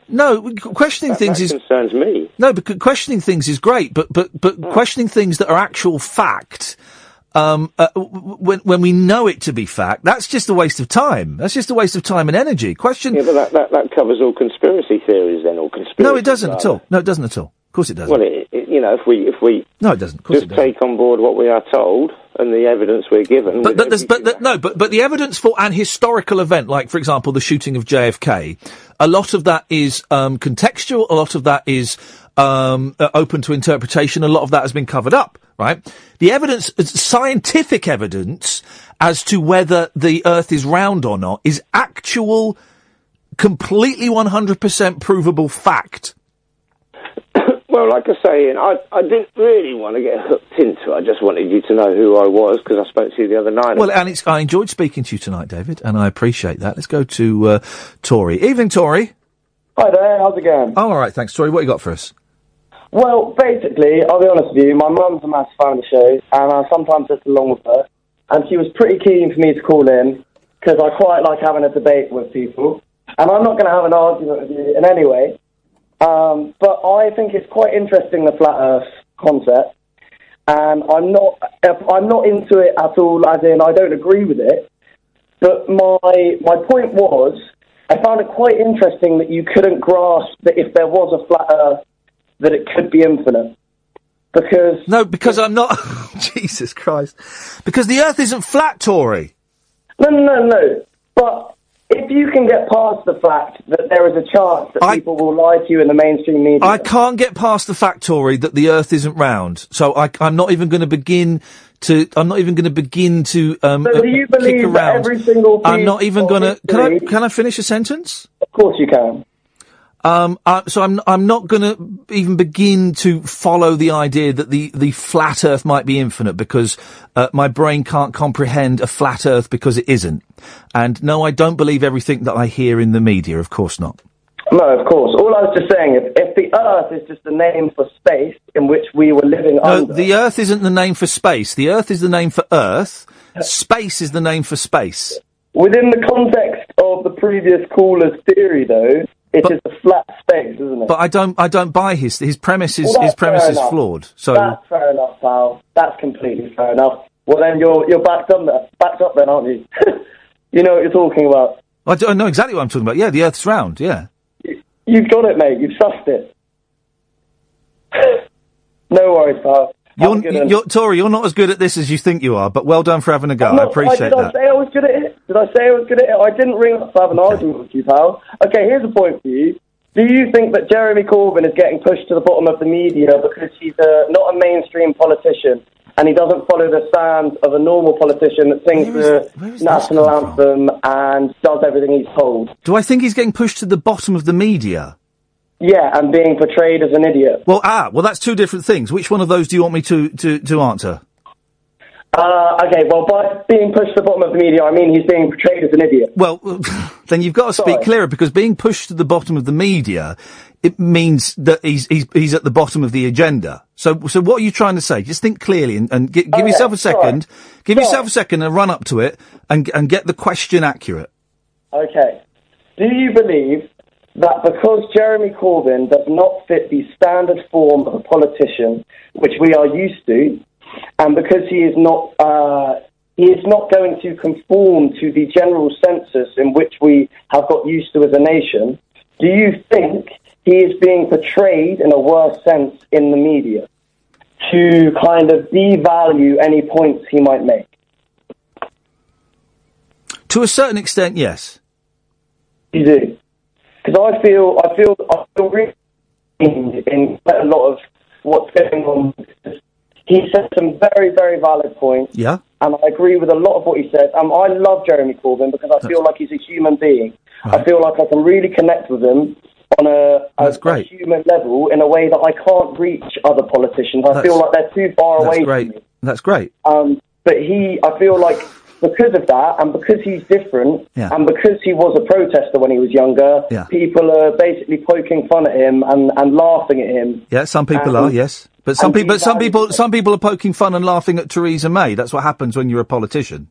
No, questioning That- things that is concerns me. No, because questioning things is great, but but but questioning things that are actual fact, um, uh, when when we know it to be fact, that's just a waste of time. That's just a waste of time and energy. Question. Yeah, but that, that, that covers all conspiracy theories then, all conspiracy. No, it doesn't at all. No, it doesn't at all. Of course, it doesn't. Well, it, it, you know, if we if we no, it doesn't. Of course, just it doesn't. take on board what we are told and the evidence we're given, But, but, but the, no, but but the evidence for an historical event, like for example the shooting of JFK, a lot of that is um, contextual. A lot of that is um, uh, open to interpretation. A lot of that has been covered up. Right. The evidence, uh, scientific evidence, as to whether the Earth is round or not, is actual, completely 100% provable fact. Well, like I say, Iain, I I didn't really want to get hooked into it. I just wanted you to know who I was because I spoke to you the other night. Well, and it's, I enjoyed speaking to you tonight, David, and I appreciate that. Let's go to uh, Tori. Evening, Tori. Hi there, how's it going? Oh, all right, thanks, Tori. What you got for us? Well, basically, I'll be honest with you, my mum's a massive fan of the show, and I sometimes sit along with her, and she was pretty keen for me to call in, because I quite like having a debate with people, and I'm not going to have an argument with you in any way, um, but I think it's quite interesting, the flat earth concept, and I'm not, I'm not into it at all, as in I don't agree with it, but my, my point was, I found it quite interesting that you couldn't grasp that if there was a flat earth, that it could be infinite. Because no, because I'm not. Jesus Christ! Because the Earth isn't flat, Tory. No, no, no, no. But if you can get past the fact that there is a chance that people will lie to you in the mainstream media, I can't get past the fact, Tory, that the Earth isn't round. So I, am not even going to begin to. I'm not even going to begin to. Um, So do you believe that every single I'm not even going to. Can I? Can I finish a sentence? Of course you can. Um, uh, so I'm I'm not going to even begin to follow the idea that the, the flat Earth might be infinite because uh, my brain can't comprehend a flat Earth because it isn't. And no, I don't believe everything that I hear in the media. Of course not. No, of course. All I was just saying, is, if the Earth is just a name for space in which we were living No, under, the Earth isn't the name for space. The Earth is the name for Earth. Space is the name for space. within the context of the previous caller's theory, though, it is a flat space, isn't it? But I don't I don't buy his his premise is Well, his premise is flawed. So That's fair enough, pal. That's completely fair enough. Well, then you're you're backed up, backed up then, aren't you? you know what you're talking about. I, do, I know exactly what I'm talking about. Yeah, the Earth's round. Yeah. You've got it, mate. You've sussed it. no worries, pal. You're, you're Tori. You're not as good at this as you think you are. But well done for having a go. I'm I not- appreciate I that. I was good at it? Did I say I was at it? I didn't ring up to have an argument with you, pal. Okay, here's a point for you. Do you think that Jeremy Corbyn is getting pushed to the bottom of the media because he's uh, not a mainstream politician and he doesn't follow the stands of a normal politician that sings the national anthem and does everything he's told? Do I think he's getting pushed to the bottom of the media? Yeah, and being portrayed as an idiot. Well, ah, well, that's two different things. Which one of those do you want me to to, to answer? Uh, okay, well, by being pushed to the bottom of the media, I mean he's being portrayed as an idiot. Well, then you've got to speak clearer because being pushed to the bottom of the media, it means that he's he's he's at the bottom of the agenda. So so what are you trying to say? Just think clearly and, and gi- give Okay, yourself a second, sorry. give Sorry. yourself a second and run up to it and and get the question accurate. Okay. Do you believe that because Jeremy Corbyn does not fit the standard form of a politician, which we are used to, and because he is not uh, he is not going to conform to the general census in which we have got used to as a nation, do you think he is being portrayed in a worse sense in the media to kind of devalue any points he might make? To a certain extent, yes. You do. Because I feel, I feel, I feel really in, in quite a lot of what's going on. He said some very, very valid points, Yeah. and I agree with a lot of what he said. Um, I love Jeremy Corbyn because I feel like he's a human being. I feel like I can really connect with him on a, a, a human level in a way that I can't reach other politicians. I feel like they're too far That's away great. from me. That's great. Um, but he, I feel like because of that, and because he's different, Yeah. and because he was a protester when he was younger, Yeah. people are basically poking fun at him and, and laughing at him. Yeah, some people Um, are. Yes, but some people, but some people, some people are poking fun and laughing at Theresa May. That's what happens when you're a politician.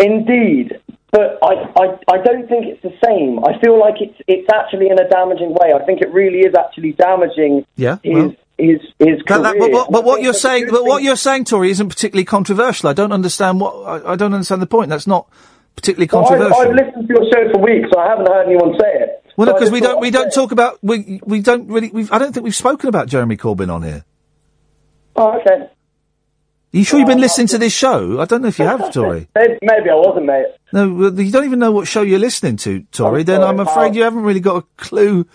Indeed, but I, I, I don't think it's the same. I feel like it's it's actually in a damaging way. I think it really is actually damaging Yeah. his well. His his But, that- career. but, what- but what you're saying, but what you're saying, Tory, isn't particularly controversial. I don't understand what I, I don't understand the point. That's not particularly Well, I've, controversial. I've listened to your show for weeks. I haven't heard anyone say it. well, So no, because we don't we don't talk about we we don't really. I don't think we've spoken about Jeremy Corbyn on here. Oh, okay. Are you sure you've been uh, listening to this show? I don't know if you have, Tory. Maybe, maybe I wasn't, mate. No, you don't even know what show you're listening to, Tory. I'm then sorry, I'm afraid pal. you haven't really got a clue.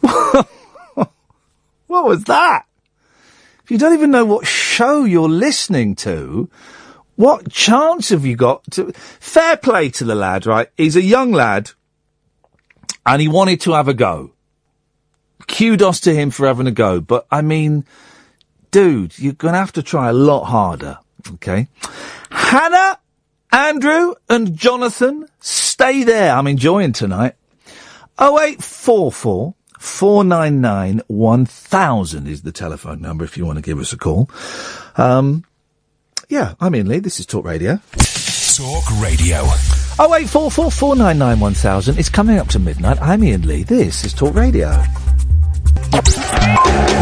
what was that? If you don't even know what show you're listening to, what chance have you got to? Fair play to the lad, right? He's a young lad, and he wanted to have a go. Kudos to him for having a go, but I mean, dude, you're going to have to try a lot harder. Okay. Hannah, Andrew, and Jonathan, stay there. I'm enjoying tonight. 0844 499 1000 is the telephone number if you want to give us a call. Um, yeah, I'm Iain Lee. This is Talk Radio. Talk Radio. 0844 499 1000. It's coming up to midnight. I'm Iain Lee. This is Talk Radio.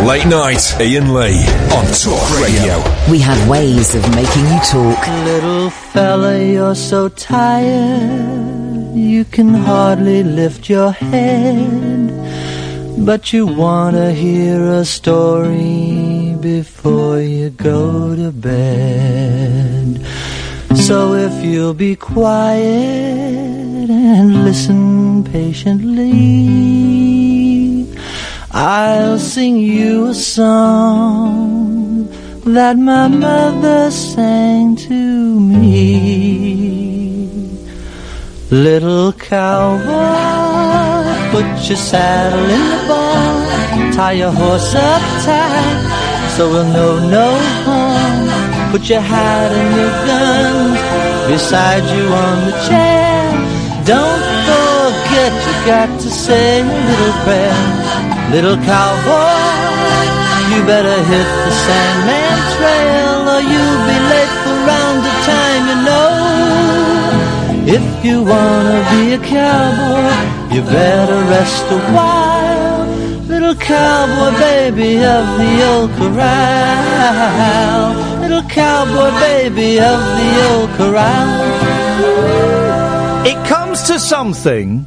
Late night, Iain Lee on Talk Radio. We have ways of making you talk. Little fella, you're so tired, you can hardly lift your head. But you wanna hear a story before you go to bed. So if you'll be quiet and listen patiently, I'll sing you a song that my mother sang to me. Little cowboy, put your saddle in the barn, tie your horse up tight, so we'll know no harm. Put your hat and your gun beside you on the chair. Don't forget you got to say a little prayer. Little cowboy, you better hit the Sandman Trail or you'll be If you wanna be a cowboy, you better rest a while. Little cowboy baby of the old corral. Little cowboy baby of the old corral. It comes to something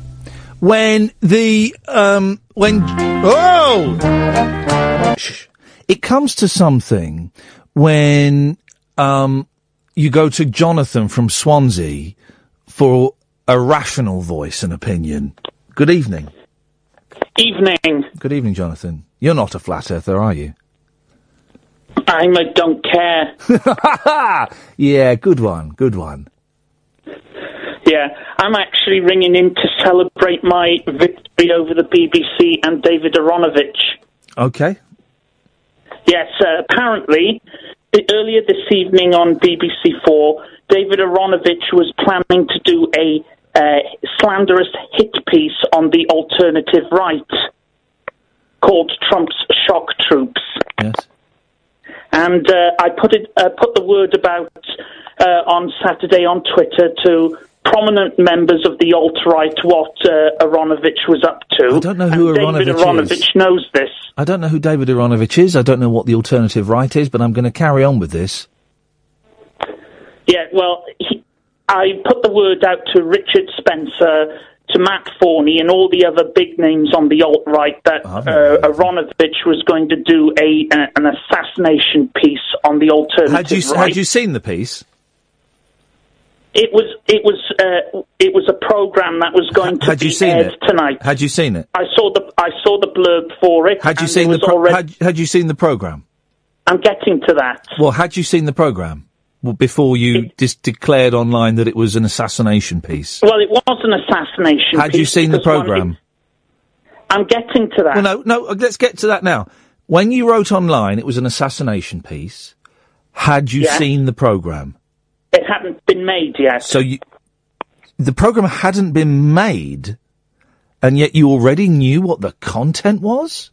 when the um when oh it comes to something when um you go to Jonathan from Swansea for a rational voice and opinion. Good evening. Evening. Good evening, Jonathan. You're not a flat earther, are you? I'm a don't care. yeah, good one. Good one. Yeah, I'm actually ringing in to celebrate my victory over the BBC and David Aaronovitch. Okay. Yes, uh, apparently, earlier this evening on BBC Four, David Aaronovitch was planning to do a uh, slanderous hit piece on the alternative right called Trump's Shock Troops. Yes. And uh, I put it uh, put the word about uh, on Saturday on Twitter to prominent members of the alt right what uh, Aaronovitch was up to. I don't know who and David Aaronovitch is. Aaronovitch knows this. I don't know who David Aaronovitch is. I don't know what the alternative right is, but I'm going to carry on with this. Yeah, well, he, I put the word out to Richard Spencer, to Matt Forney, and all the other big names on the alt right that uh, Aaronovitch was going to do a uh, an assassination piece on the alternative Had you right. had you seen the piece? It was it was uh, it was a program that was going to Had be you seen aired it tonight. Had you seen it? I saw the I saw the blurb for it. Had you seen it the pro- already, had, had you seen the program? I'm getting to that. Well, had you seen the program before you dis- declared online that it was an assassination piece? Well, it was an assassination. Had you seen the program? I'm getting to that. Well, no, no. uh, Let's get to that now. When you wrote online, it was an assassination piece. Had you Yeah. seen the program? It hadn't been made yet. So you, the program hadn't been made, and yet you already knew what the content was.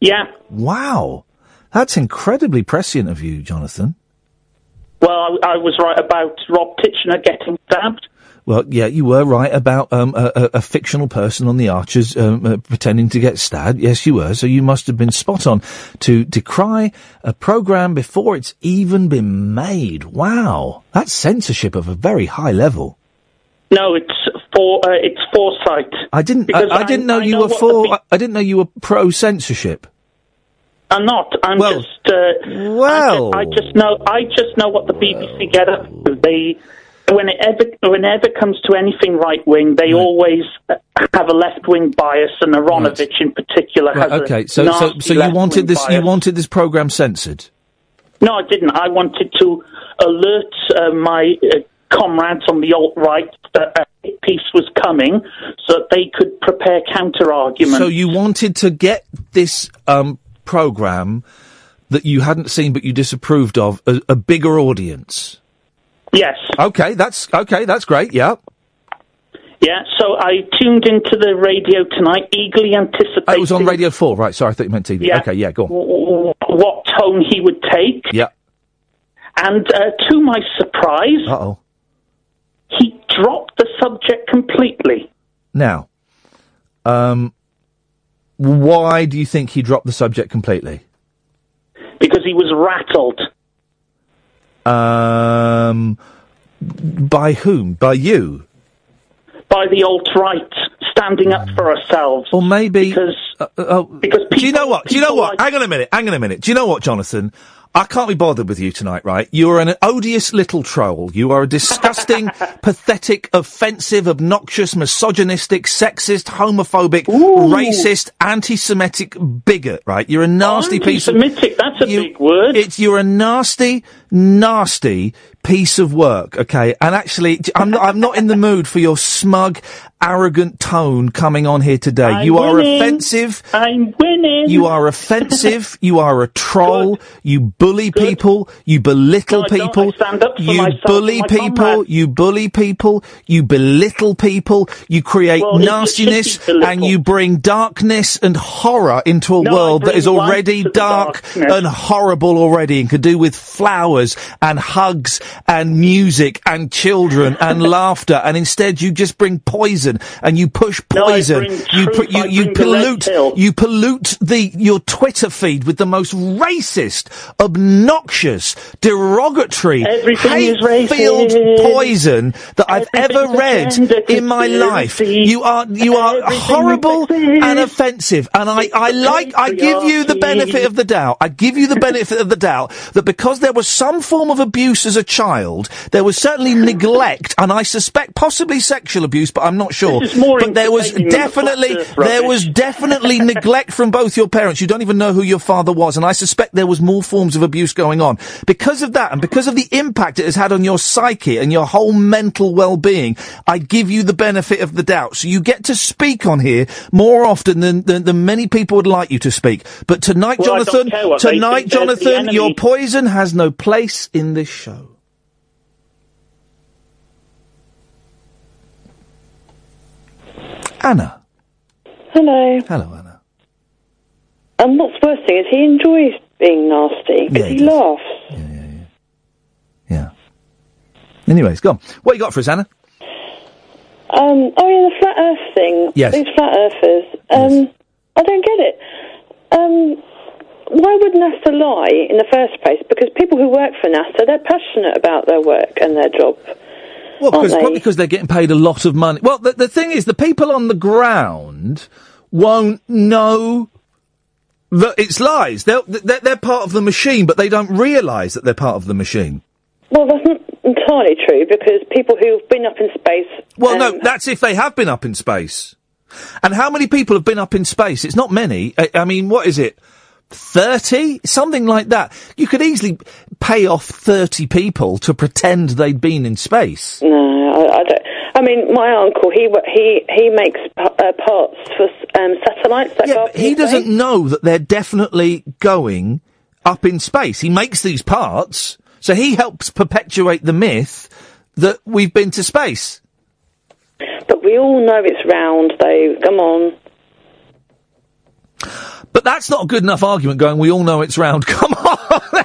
Yeah. Wow, that's incredibly prescient of you, Jonathan. Well, I, I was right about Rob Titchener getting stabbed. Well, yeah, you were right about um, a, a, a fictional person on the Archers um, uh, pretending to get stabbed. Yes, you were. So you must have been spot on to decry a program before it's even been made. Wow, that's censorship of a very high level. No, it's for uh, it's foresight. I didn't. I, I didn't know I you know were for. I didn't know you were pro censorship. I'm not. I'm just. Uh, well, I just, I just know. I just know what the BBC get up to. They, when it ever, whenever it comes to anything right wing, they always uh, have a left wing bias, and Aaronovitch in particular Right, has okay, so so so you wanted this. You wanted this program censored. No, I didn't. I wanted to alert uh, my uh, comrades on the alt right that a piece was coming, so that they could prepare counter arguments. So you wanted to get this um, program that you hadn't seen but you disapproved of a, a bigger audience. Yes. Okay, that's okay. That's great. Yeah. Yeah, so I tuned into the radio tonight, eagerly anticipating Oh, it was on Radio Four, right? Sorry, I thought you meant TV. Yeah. Okay, yeah, go on. w- what tone he would take. Yeah. And uh, to my surprise, oh. he dropped the subject completely. Now, um, why do you think he dropped the subject completely? because he was rattled. Um, by whom? By you? by the alt right standing up for ourselves. Or maybe because uh, oh, because do you know what? Do you know what? Hang on a minute. Hang on a minute. Do you know what, Jonathan? I can't be bothered with you tonight, right? You are an odious little troll. You are a disgusting, pathetic, offensive, obnoxious, misogynistic, sexist, homophobic, racist, anti-Semitic bigot, right? You're a nasty piece of... Anti-Semitic, that's a big word. It's, you're a nasty, nasty piece of work, okay? And actually, I'm not, I'm not in the mood for your smug, arrogant tone coming on here today. I'm you are winning. offensive. I'm winning. You are offensive. you are a troll. You bully people. You belittle No, people. I stand up for you myself bully people. You bully people. You belittle people. You create Well, it- it should nastiness and you bring darkness and horror into a No, world that is already light to the dark darkness. and horrible already and could do with flowers and hugs and music and children and laughter and instead you just bring poison and you push poison bring you truth, you you bring pollute you pollute the your Twitter feed with the most racist, obnoxious, derogatory, hate-filled poison that I've ever read in my life. You are you are horrible and offensive, and I I like I give you the benefit of the doubt. I give you the benefit of the doubt that because there was some form of abuse as a child, there was certainly neglect, and I suspect possibly sexual abuse, but I'm not sure. More but there was definitely there was definitely neglect from both your parents. You don't even know who your father was, and I suspect there was more forms of abuse going on. Because of that, and because of the impact it has had on your psyche and your whole mental well-being, I give you the benefit of the doubt. So you get to speak on here more often than, than, than many people would like you to speak. But tonight, Well, Jonathan, care what they tonight, think, they're the Jonathan, your poison has no place in this show. Anna. Hello. Hello, Anna. And what's worse thing is he enjoys being nasty because Yeah, he he laughs. Yeah, yeah, yeah. Yeah. Anyways, go on. What you got for us, Anna? Um, oh yeah, the flat Earth thing. Yes. These flat Earthers. Um, I don't get it. Um, why would NASA lie in the first place? Because people who work for NASA, they're passionate about their work and their job. Well, because, they? probably because they're getting paid a lot of money. Well, the, the thing is, the people on the ground won't know that it's lies. They're, they're, they're part of the machine, but they don't realise that they're part of the machine. Well, that's not entirely true because people who've been up in space. Well, no, that's if they have been up in space. And how many people have been up in space? It's not many. I, I mean, what is it? 30? Something like that. You could easily pay off 30 people to pretend they'd been in space. No, I, I don't. I mean, my uncle, he he he makes uh, parts for um, satellites. That in He doesn't know that they're definitely going up in space. He makes these parts, so he helps perpetuate the myth that we've been to space. But we all know it's round, though. Come on. But that's not a good enough argument going, we all know it's round. Come on!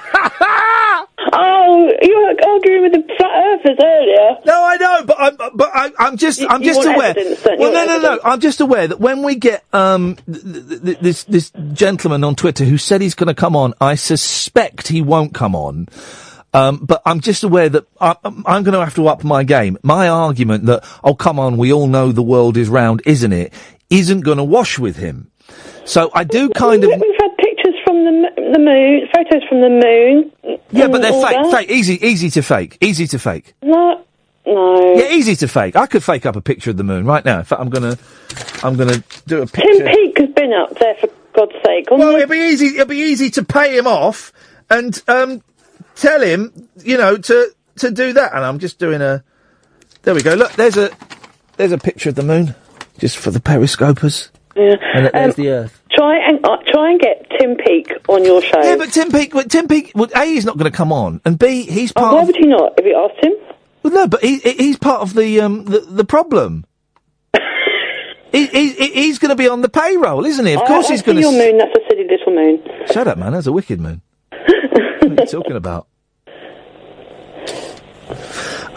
Oh, you were arguing with the flat earthers earlier. No, I know, but I'm, but I, I'm just, You- I'm just aware. evidence, well, no, no, no. I'm just aware that when we get um th- th- th- this this gentleman on Twitter who said he's going to come on, I suspect he won't come on. Um, but I'm just aware that I, I'm going to have to up my game. My argument that oh come on, we all know the world is round, isn't it? Isn't going to wash with him. So I do kind of. We've had pictures from the the moon, photos from the moon. Yeah, but they're fake. that. Fake. Easy, easy to fake. Easy to fake. No, no. Yeah, easy to fake. I could fake up a picture of the moon right now. In fact, I'm gonna, I'm gonna do a picture. Tim. Peake has been up there for God's sake. Well, the- it'd be easy. It'd be easy to pay him off and um, tell him, you know, to to do that. And I'm just doing a. There we go. Look, there's a there's a picture of the moon, just for the periscopers. Yeah. And there's Um, the Earth. Try and uh, try and get Tim Peake on your show. Yeah, but Tim Peake, well, Tim Peake, well, A, he's not going to come on, and B, he's part. Oh, why of, would he not? Have you asked him? Well, no, but he, he- he's part of the um the, the problem. he, he, he- he's going to be on the payroll, isn't he? Of I- course, I he's going to. your moon. That's a silly little moon. Shut up, man. That's a wicked moon. what are you talking about?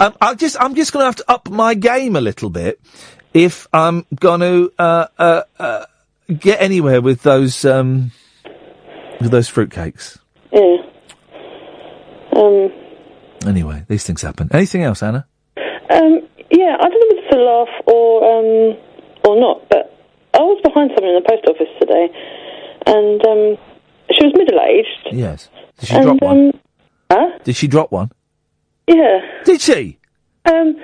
Um, I just, I'm just going to have to up my game a little bit if I'm going to uh, uh, uh, get anywhere with those um, with those fruitcakes. Yeah. Um. Anyway, these things happen. Anything else, Anna? Um. Yeah. I don't know whether to laugh or um or not, but I was behind someone in the post office today, and um, she was middle aged. Yes. Did she and, drop one? Um, huh? Did she drop one? Yeah. Did she? Um,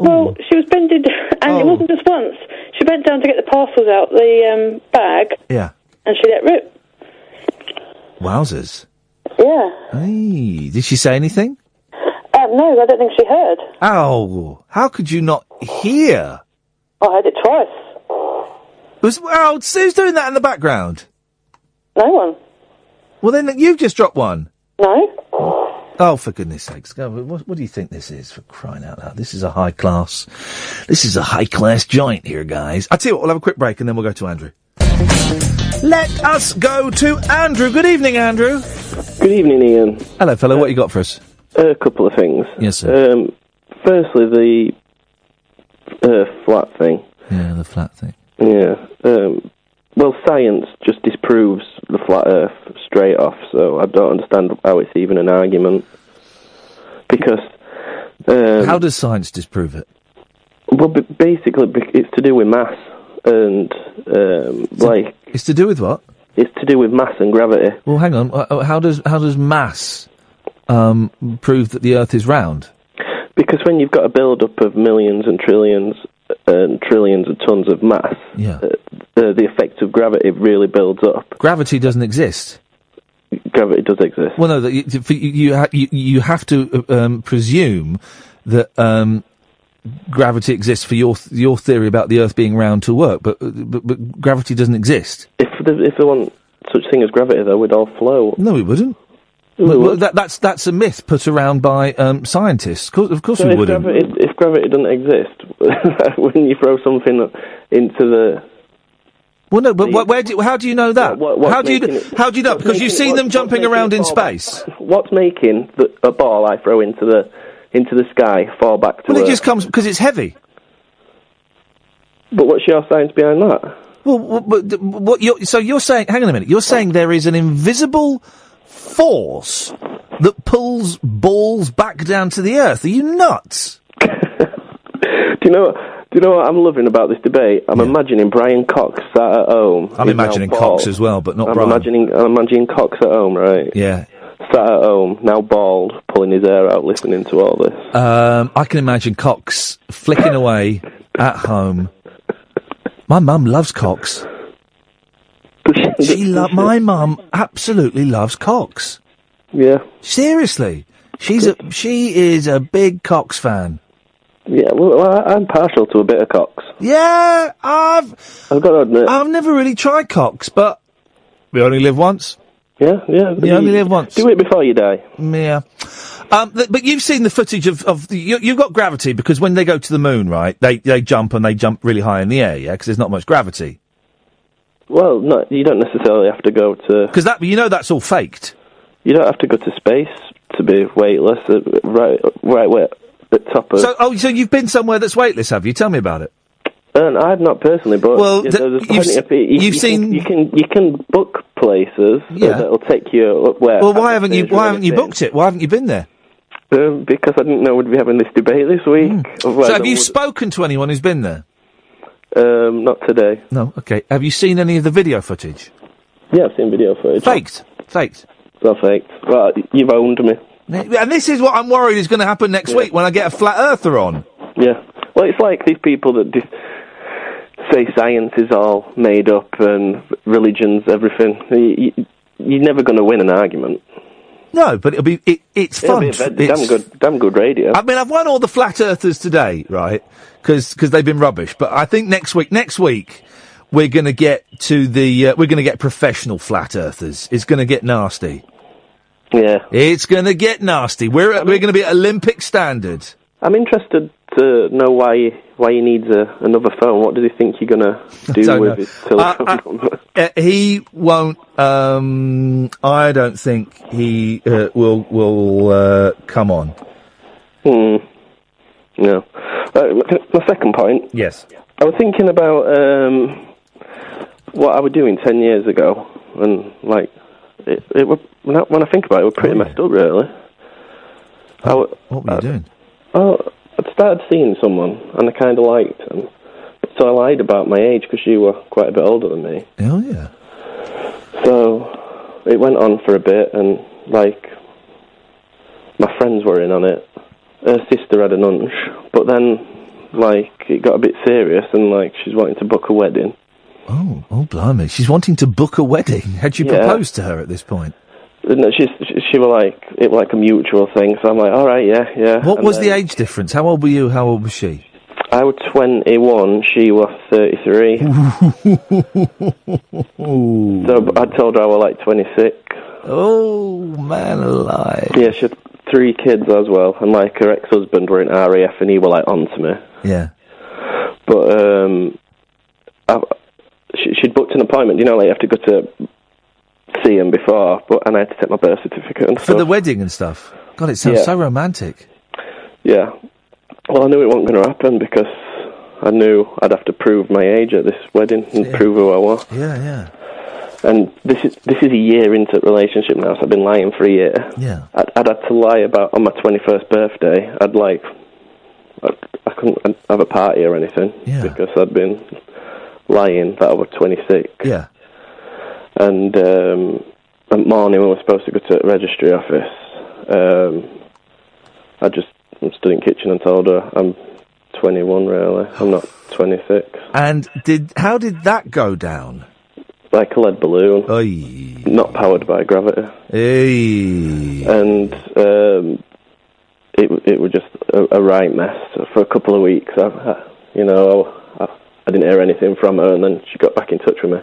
well, she was bending, and it wasn't just once. She bent down to get the parcels out the um, bag, Yeah. and she let rip. Wowzers. Yeah. Hey, did she say anything? Um, no, I don't think she heard. Oh, How could you not hear? I heard it twice. Was oh, who's doing that in the background? No one. Well, then you've just dropped one. No. Oh, for goodness sakes! What, what do you think this is? For crying out loud! This is a high class. This is a high class joint here, guys. I'll tell you what, we'll have a quick break and then we'll go to Andrew. Let us go to Andrew. Good evening, Andrew. Good evening, Iain. Hello, fellow. what you got for us? A couple of things. Yes, sir. Um, firstly, the uh, flat thing. Yeah, the flat thing. Yeah. Um, well, science just disproves the flat Earth straight off, so I don't understand how it's even an argument. Because. Um, How does science disprove it? Well, b- basically, it's to do with mass and um, like It's to do with what? it's to do with mass and gravity. Well, hang on. Uh, uh, How does how does mass um, prove that the Earth is round? Because when you've got a build-up of millions and trillions and trillions of tons of mass, Yeah. uh, the, the effect of gravity really builds up. Gravity doesn't exist. Gravity does exist. Well, no, that you, you, you, ha- you, you have to uh, um, presume that um, gravity exists for your th- your theory about the Earth being round to work, but but, but gravity doesn't exist. If there, if there wasn't such thing as gravity, though, we'd all float. No, it wouldn't. We Well, that, that's that's a myth put around by um, scientists. Of course, of course So we if wouldn't. gravity, if gravity doesn't exist, when you throw something into the Well, no, but wh- where do, how do you know that? What- what's how do you it- how do you know? Because you've making it- seen them jumping around in space. what's making the, a ball I throw into the into the sky fall back to Well, it Earth? just comes because it's heavy. But what's your science behind that? Well, what, what, what you're, so you're saying? Hang on a minute. You're saying there is an invisible force that pulls balls back down to the earth. Are you nuts? Do you know? Do you know what I'm loving about this debate? I'm imagining Brian Cox sat at home. I'm imagining. Cox as well, but not I'm Brian. imagining I'm imagining Cox at home, right? Yeah. Sat at home, now bald, pulling his hair out, listening to all this. Um, I can imagine Cox flicking away at home. My mum loves Cox. She lo- my mum absolutely loves Cox. Yeah. Seriously, she's a she is a big Cox fan. Yeah, well, well, I- I'm partial to a bit of Cox. Yeah, I've I've got to admit. I've never really tried Cox, but we only live once. Yeah, yeah. You only live once. Do it before you die. Yeah. Um, th- but you've seen the footage of, of the, you, you've got gravity because when they go to the moon, right, they, they jump and they jump really high in the air, yeah, because there's not much gravity. Well, no, you don't necessarily have to go to. Because that, you know, that's all faked. You don't have to go to space to be weightless. uh, Right, right, where at top of. So, oh, so you've been somewhere that's weightless, have you? Tell me about it. And I've not personally, but Well, yeah, th- there's you've of you, you've you seen- Can, you can you can book places Yeah. that'll take you up where. Well, why haven't you, why haven't you booked it? Why haven't you been there? Um, because I didn't know we'd be having this debate this week. Otherwise so have you spoken to anyone who's been there? Um, not today. No, okay. Have you seen any of the video footage? Yeah, I've seen video footage. Faked. Faked. Not faked. Well, you've owned me. And this is what I'm worried is going to happen next week when I get a flat earther on. Yeah. Well, it's like these people that dis- say science is all made up and religion's everything. You, you, you're never going to win an argument. No, but it'll be it, it's It'll be a ve- It's- damn good, damn good radio. I mean, I've won all the flat earthers today, right? Because they've been rubbish. But I think next week, next week, we're going to get to the uh, we're going to get professional flat earthers. It's going to get nasty. Yeah, it's going to get nasty. We're we're going to be at Olympic standard. I'm interested to know why why he needs a, another phone. What does he think you're going to do with know. his telephone Uh, number? Uh, he won't. Um, I don't think he uh, will will uh, come on. Hmm. No. Uh, my second point. Yes. I was thinking about um, what I was doing ten years ago, and like it, it were, when, I, when I think about it, it was pretty messed up, really. I w- What were you doing? Oh, I'd started seeing someone, and I kind of liked them. So I lied about my age because you were quite a bit older than me. Oh yeah. So it went on for a bit, and like my friends were in on it. Her sister had an hunch, but then like it got a bit serious, and like she's wanting to book a wedding. Oh, oh, blimey! She's wanting to book a wedding. Had you Yeah. proposed to her at this point? She's she, she was like it was like a mutual thing. So I'm like, all right, yeah, yeah. What And was the age difference? How old were you? How old was she? I was 21. She was 33. so I told her I was like 26. Oh man, alive! Yeah, she had three kids as well, and like her ex-husband were in RAF, and he were like onto me. Yeah. But um, I, she, she'd booked an appointment. You know, like you have to go to see him before, but and I had to take my birth certificate and For stuff. the wedding and stuff. God, it sounds Yeah. so romantic. Yeah. Well, I knew it wasn't going to happen because I knew I'd have to prove my age at this wedding and prove who I was. Yeah, yeah. And this is this is a year into the relationship now, so I've been lying for a year. Yeah. I'd, I'd had to lie about on my twenty first birthday. I'd like I, I couldn't have a party or anything Yeah. because I'd been lying that I was twenty six. Yeah. And um, that morning we were supposed to go to the registry office. Um, I just stood in the kitchen and told her I'm 21 really. I'm not 26. And did how did that go down? Like a lead balloon. Not powered by gravity. And um, it it was just a, a right mess for a couple of weeks. I, I, you know, I, I didn't hear anything from her, and then she got back in touch with me.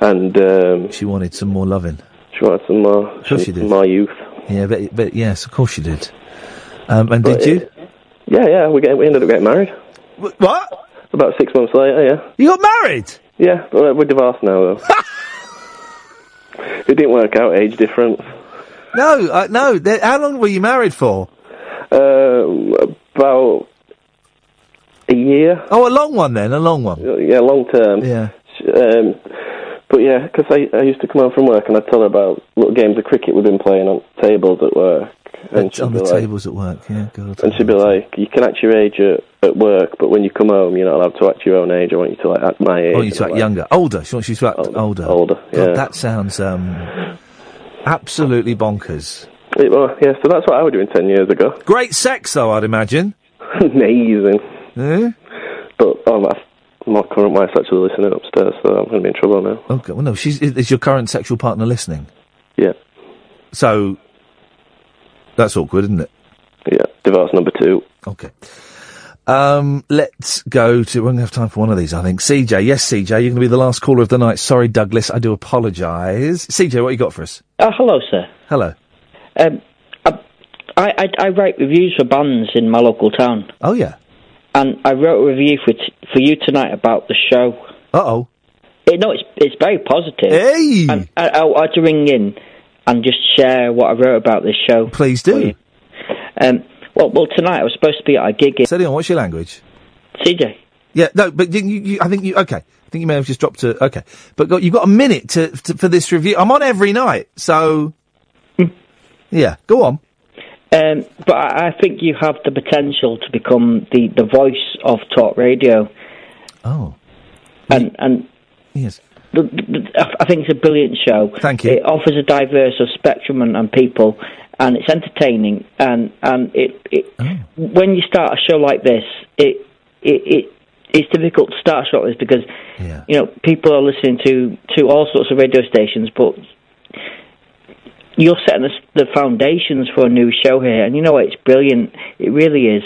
And um, she wanted some more loving. She wanted some more. Of course she did. More youth. Yeah, but, but yes, of course she did. Um, and But did you? it- Yeah, yeah. We get, we ended up getting married. What? About six months later, yeah. You got married? Yeah, but we're divorced now though. it didn't work out. Age difference. No, uh, no. th- How long were you married for? Um, about a year. Oh, a long one then. A long one. Yeah, long term. Yeah. Um, but yeah, because I, I used to come home from work and I'd tell her about little games of cricket we've been playing on tables at work. And on the like, tables at work. Yeah, God. And she'd be like, "You can act your age at, at work, but when you come home, you're not allowed to act your own age. I want you to like act my age." I want you to act I'm younger, older. She wants you to act older. Older. God, yeah. that sounds um, absolutely bonkers. It, well, yeah. So that's what I was doing ten years ago. Great sex, though. I'd imagine. Amazing. Yeah. But oh, my, my current wife's actually listening upstairs, so I'm going to be in trouble now. Okay. Well, no. She's is, is your current sexual partner listening? Yeah. So that's awkward, isn't it? Yeah. Divorce number two. Okay. Um, let's go to. We're going to have time for one of these, I think. CJ, yes, CJ, you're going to be the last caller of the night. Sorry, Douglas, I do apologise. CJ, what you got for us? Uh, hello, sir. Hello. Um, I, I, I write reviews for bands in my local town. Oh yeah. And I wrote a review for t- for you tonight about the show. Uh oh. It, no, it's it's very positive. Hey. And I, I want to ring in and just share what I wrote about this show. Please do. Um, well, well, tonight I was supposed to be at a gig in Steady. What's your language? CJ. Yeah, no, but you, you, I think you. Okay, I think you may have just dropped to. Okay, but got, you've got a minute to, to for this review. I'm on every night, so. yeah, go on. Um, but I, think you have the potential to become the, the voice of talk radio. Oh. And and yes, the, the, I- think it's a brilliant show. Thank you. It offers a diverse of spectrum and, and people, and it's entertaining. And and it, it Oh. when you start a show like this, it it. it it's difficult to start a show like this because you know people are listening to, to all sorts of radio stations, but you're setting the, the foundations for a new show here, and you know what? It's brilliant. It really is,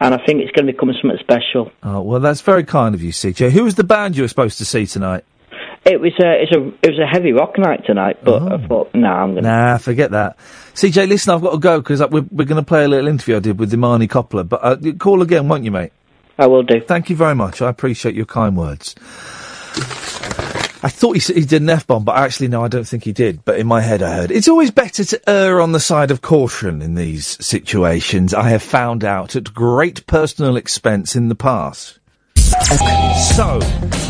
and I think it's going to become something special. Oh well, that's very kind of you, CJ. Who was the band you were supposed to see tonight? It was a it's a it was a heavy rock night tonight, but I thought, no, I'm going to. Nah, forget that. CJ, listen, I've got to go because we're, we're going to play a little interview I did with Imani Coppola. But uh, call again, won't you, mate? I will do. Thank you very much. I appreciate your kind words. I thought he, he did an F bomb, but actually, no, I don't think he did. But in my head, I heard it's always better to err on the side of caution in these situations. I have found out at great personal expense in the past. So,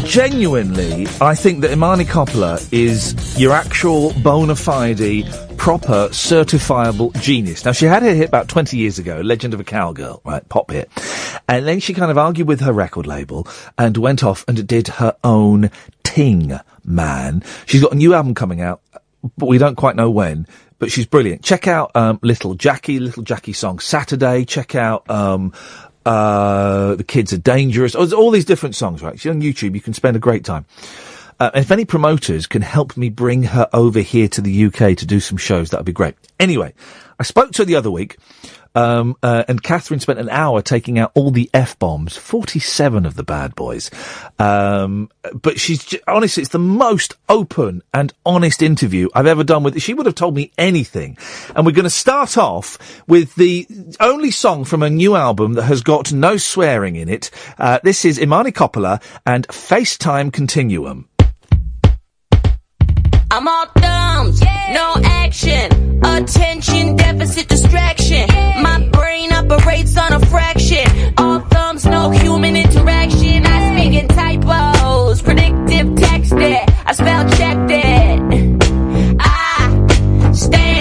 genuinely, I think that Imani Coppola is your actual bona fide, proper, certifiable genius. Now, she had her hit about 20 years ago, Legend of a Cowgirl, right, pop hit. And then she kind of argued with her record label and went off and did her own ting, man. She's got a new album coming out, but we don't quite know when. but she's brilliant. Check out um, Little Jackie, Little Jackie song Saturday. Check out um, uh, The Kids Are Dangerous. Oh, all these different songs, right? She's on YouTube. You can spend a great time. Uh, if any promoters can help me bring her over here to the UK to do some shows, that would be great. Anyway, I spoke to her the other week, um, uh, and Catherine spent an hour taking out all the F bombs, 47 of the bad boys. Um, but she's, honestly, it's the most open and honest interview I've ever done with, she would have told me anything. And we're going to start off with the only song from a new album that has got no swearing in it. Uh, this is Imani Coppola and FaceTime Continuum. I'm all thumbs, no action. Attention deficit distraction. My brain operates on a fraction. All thumbs, no human interaction. I speak in typos, predictive texting. I spell checked it. I stand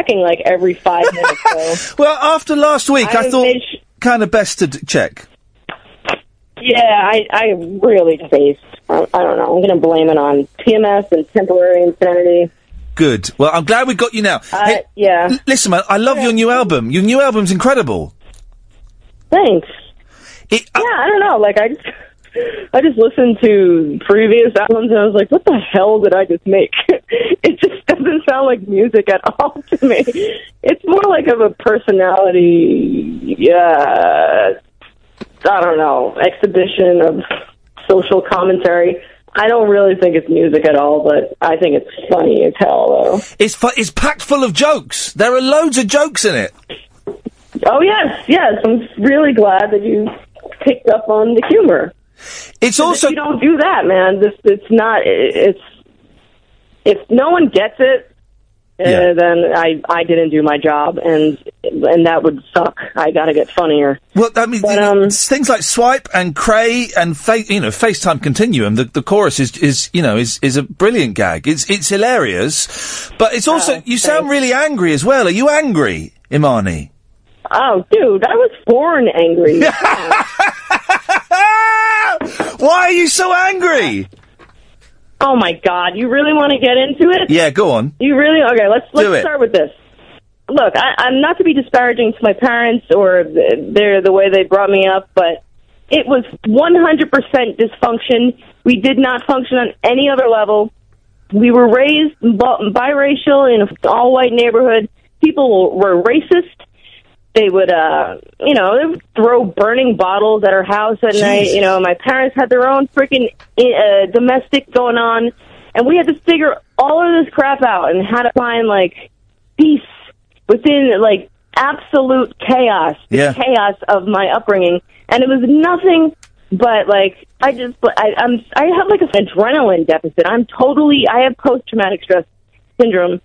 checking like every five minutes. So. Well, after last week, I, I thought made kind of best to d- check. Yeah, I, I really faced. I, I don't know. I'm going to blame it on PMS and temporary insanity. Good. Well, I'm glad we got you now. Uh, Hey, yeah. l- listen, man, I love your new album. Your new album's incredible. Thanks. yeah, I don't know. Like I just, I just listened to previous albums and I was like, what the hell did I just make? it just doesn't sound like music at all to me. It's more like of a personality, yeah, I don't know, exhibition of social commentary. I don't really think it's music at all, but I think it's funny as hell, though. It's fu- it's packed full of jokes. There are loads of jokes in it. Oh yes, yes. I'm really glad that you picked up on the humor. It's also you don't do that, man. This it's not. It's if no one gets it, uh, then I I didn't do my job, and and that would suck. I got to get funnier. Well, I mean, it's things like swipe and cray and fa- you know FaceTime Continuum. The, the chorus is is you know is is a brilliant gag. It's it's hilarious, but it's also you sound really angry as well. Are you angry, Imani? Oh, dude, I was born angry. Why are you so angry? Oh my God! You really want to get into it? Yeah, go on. You really okay? Let's let's start with this. Look, I, I'm not to be disparaging to my parents or th- their the way they brought me up, but it was 100% dysfunction. We did not function on any other level. We were raised bi- biracial in an all-white neighborhood. People were racist. They would, uh, you know, they would throw burning bottles at our house at night. You know, my parents had their own freaking uh, domestic going on, and we had to figure all of this crap out and how to find like peace within like absolute chaos, the Yeah. chaos of my upbringing, and it was nothing but like I just I, I'm I have like an adrenaline deficit. I'm totally I have post traumatic stress syndrome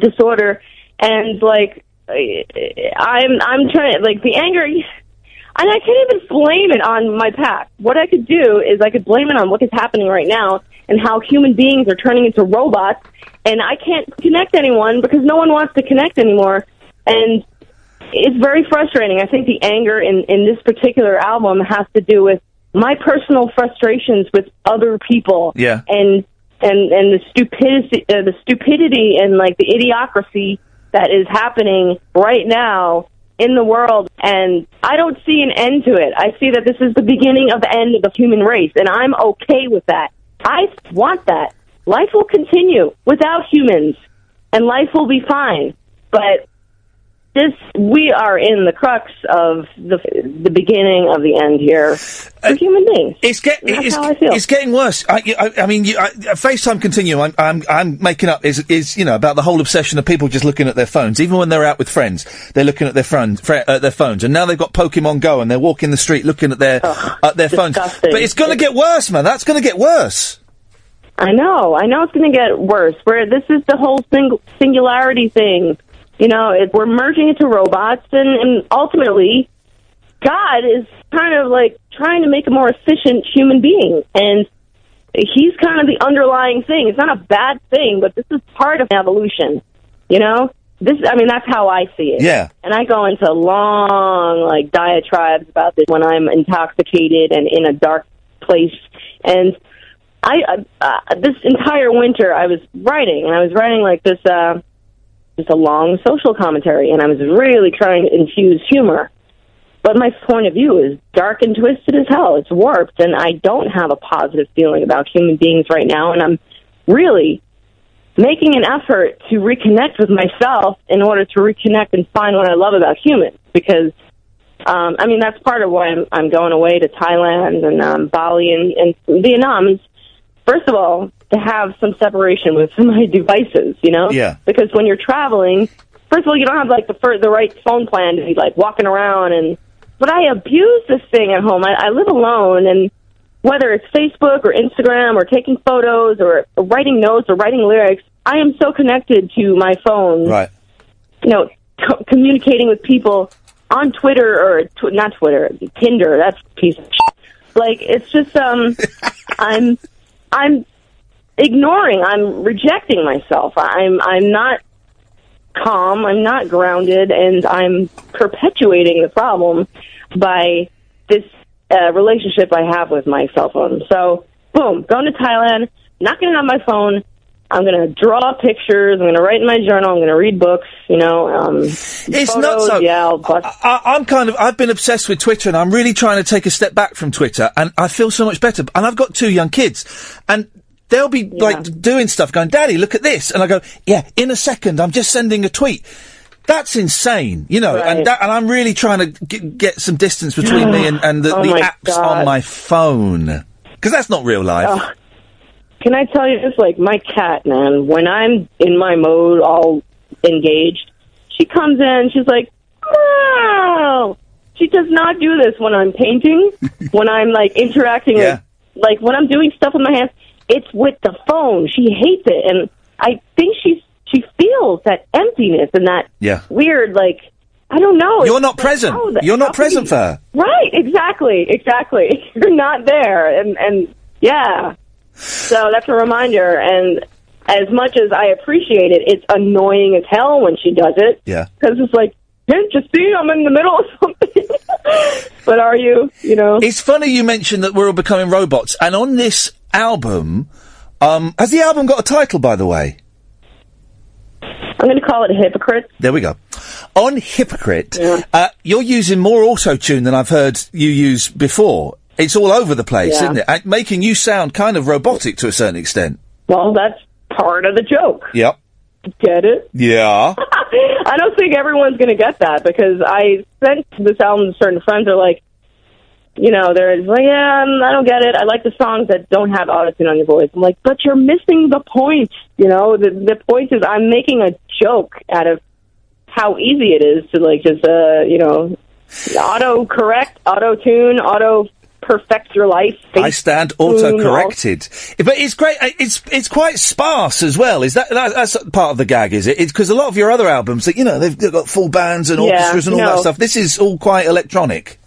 disorder, and like I'm I'm trying like the anger. And I can't even blame it on my past. What I could do is I could blame it on what is happening right now and how human beings are turning into robots. And I can't connect anyone because no one wants to connect anymore. And it's very frustrating. I think the anger in, in this particular album has to do with my personal frustrations with other people Yeah. and and and the stupidity uh, the stupidity and like the idiocracy that is happening right now in the world and I don't see an end to it. I see that this is the beginning of the end of the human race and I'm okay with that. I want that. Life will continue without humans and life will be fine. But this we are in the crux of the the beginning of the end here for human beings. It's get, That's it's, how I feel. it's getting worse. I, I, I mean, you, I, FaceTime Continuum, I'm, I'm, I'm making up is, is, you know, about the whole obsession of people just looking at their phones. Even when they're out with friends, they're looking at their friends, fr- uh, their phones. And now they've got Pokemon Go and they're walking the street looking at their, at their phones. But it's gonna get worse, man. That's gonna get worse. I know. I know it's going to get worse. Where this is the whole sing- singularity thing. You know, it, we're merging into robots, and, and ultimately, God is kind of like trying to make a more efficient human being, and he's kind of the underlying thing. It's not a bad thing, but this is part of evolution. You know, this. I mean, that's how I see it. Yeah. And I go into long like diatribes about this when I'm intoxicated and in a dark place, and I uh, uh, this entire winter I was writing, and I was writing like this, uh, just a long social commentary, and I was really trying to infuse humor. But my point of view is dark and twisted as hell. It's warped, and I don't have a positive feeling about human beings right now. And I'm really making an effort to reconnect with myself in order to reconnect and find what I love about humans. Because, um, I mean, that's part of why I'm, I'm going away to Thailand and um, Bali and, and Vietnam. First of all, to have some separation with my devices, you know? Yeah. Because when you're traveling, first of all, you don't have like the fir- the right phone plan to be like walking around and. But I abuse this thing at home. I, I live alone, and whether it's Facebook or Instagram or taking photos or writing notes or writing lyrics, I am so connected to my phone. Right. You know, co- communicating with people on Twitter or tw- not Twitter, Tinder. That's a piece of shit. Like it's just um, I'm I'm ignoring. I'm rejecting myself. I'm I'm not calm. I'm not grounded, and I'm perpetuating the problem by this uh, relationship I have with my cell phone. So, boom, going to Thailand, not getting on my phone. I'm going to draw pictures. I'm going to write in my journal. I'm going to read books. You know, um, It's photos, not so. Yeah, bust I, I'm kind of. I've been obsessed with Twitter, and I'm really trying to take a step back from Twitter, and I feel so much better. And I've got two young kids, and they'll be like doing stuff, going, "Daddy, look at this," and I go, "Yeah." In a second, I'm just sending a tweet. That's insane, you know, and that, and I'm really trying to get, get some distance between me and, and the, Oh the apps God. on my phone because that's not real life. Ugh. Can I tell you this? Like my cat, man. When I'm in my mode, all engaged, she comes in. She's like, "Wow." She does not do this when I'm painting. when I'm like interacting Yeah. with, like when I'm doing stuff with my hands. It's with the phone. She hates it, and I think she's she feels that emptiness and that Yeah. weird like I don't know. You're not like, present. Oh, the- You're not present you- for her. Right, exactly, exactly. You're not there, and and yeah. So that's a reminder. And as much as I appreciate it, it's annoying as hell when she does it Yeah. because it's like, can't you see I'm in the middle of something? but are you? You know, it's funny you mentioned that we're all becoming robots, and on this album, um, has the album got a title, by the way? I'm going to call it hypocrite. There we go. On Hypocrite, uh, you're using more auto tune than I've heard you use before. It's all over the place, Yeah. isn't it? And making you sound kind of robotic to a certain extent. Well, that's part of the joke. Yep. Get it? Yeah. I don't think everyone's going to get that because I sent this album to certain friends. They're like, you know, they're like, yeah, um, I don't get it. I like the songs that don't have autotune on your voice. I'm like, but you're missing the point. You know, the the point is I'm making a joke out of how easy it is to like just uh, you know, auto correct, auto tune, auto perfect your life. I stand auto corrected, but it's great. uh, It's it's quite sparse as well. Is that, that that's part of the gag? Is it? It's because a lot of your other albums, that you know, they've, they've got full bands and Yeah, orchestras and all that stuff. This is all quite electronic.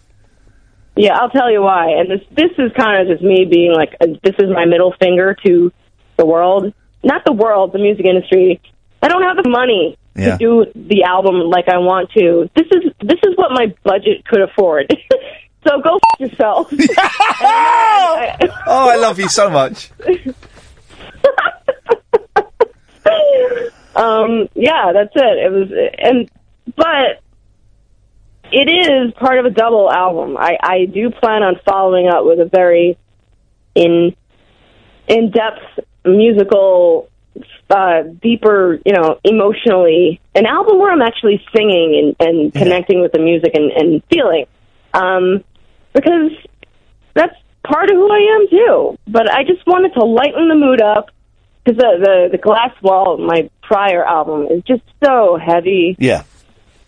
Yeah, I'll tell you why. And this this is kind of just me being like, uh, this is my middle finger to the world, not the world, the music industry. I don't have the money Yeah. to do the album like I want to. This is this is what my budget could afford. so go f- yourself. oh, I love you so much. um, yeah, that's it. It was, and but it is part of a double album. I I do plan on following up with a very in in depth musical, uh, deeper, you know, emotionally, an album where I'm actually singing and, and connecting with the music and, and feeling, um, because that's part of who I am too. But I just wanted to lighten the mood up because the, the the glass wall, my prior album, is just so heavy. Yeah.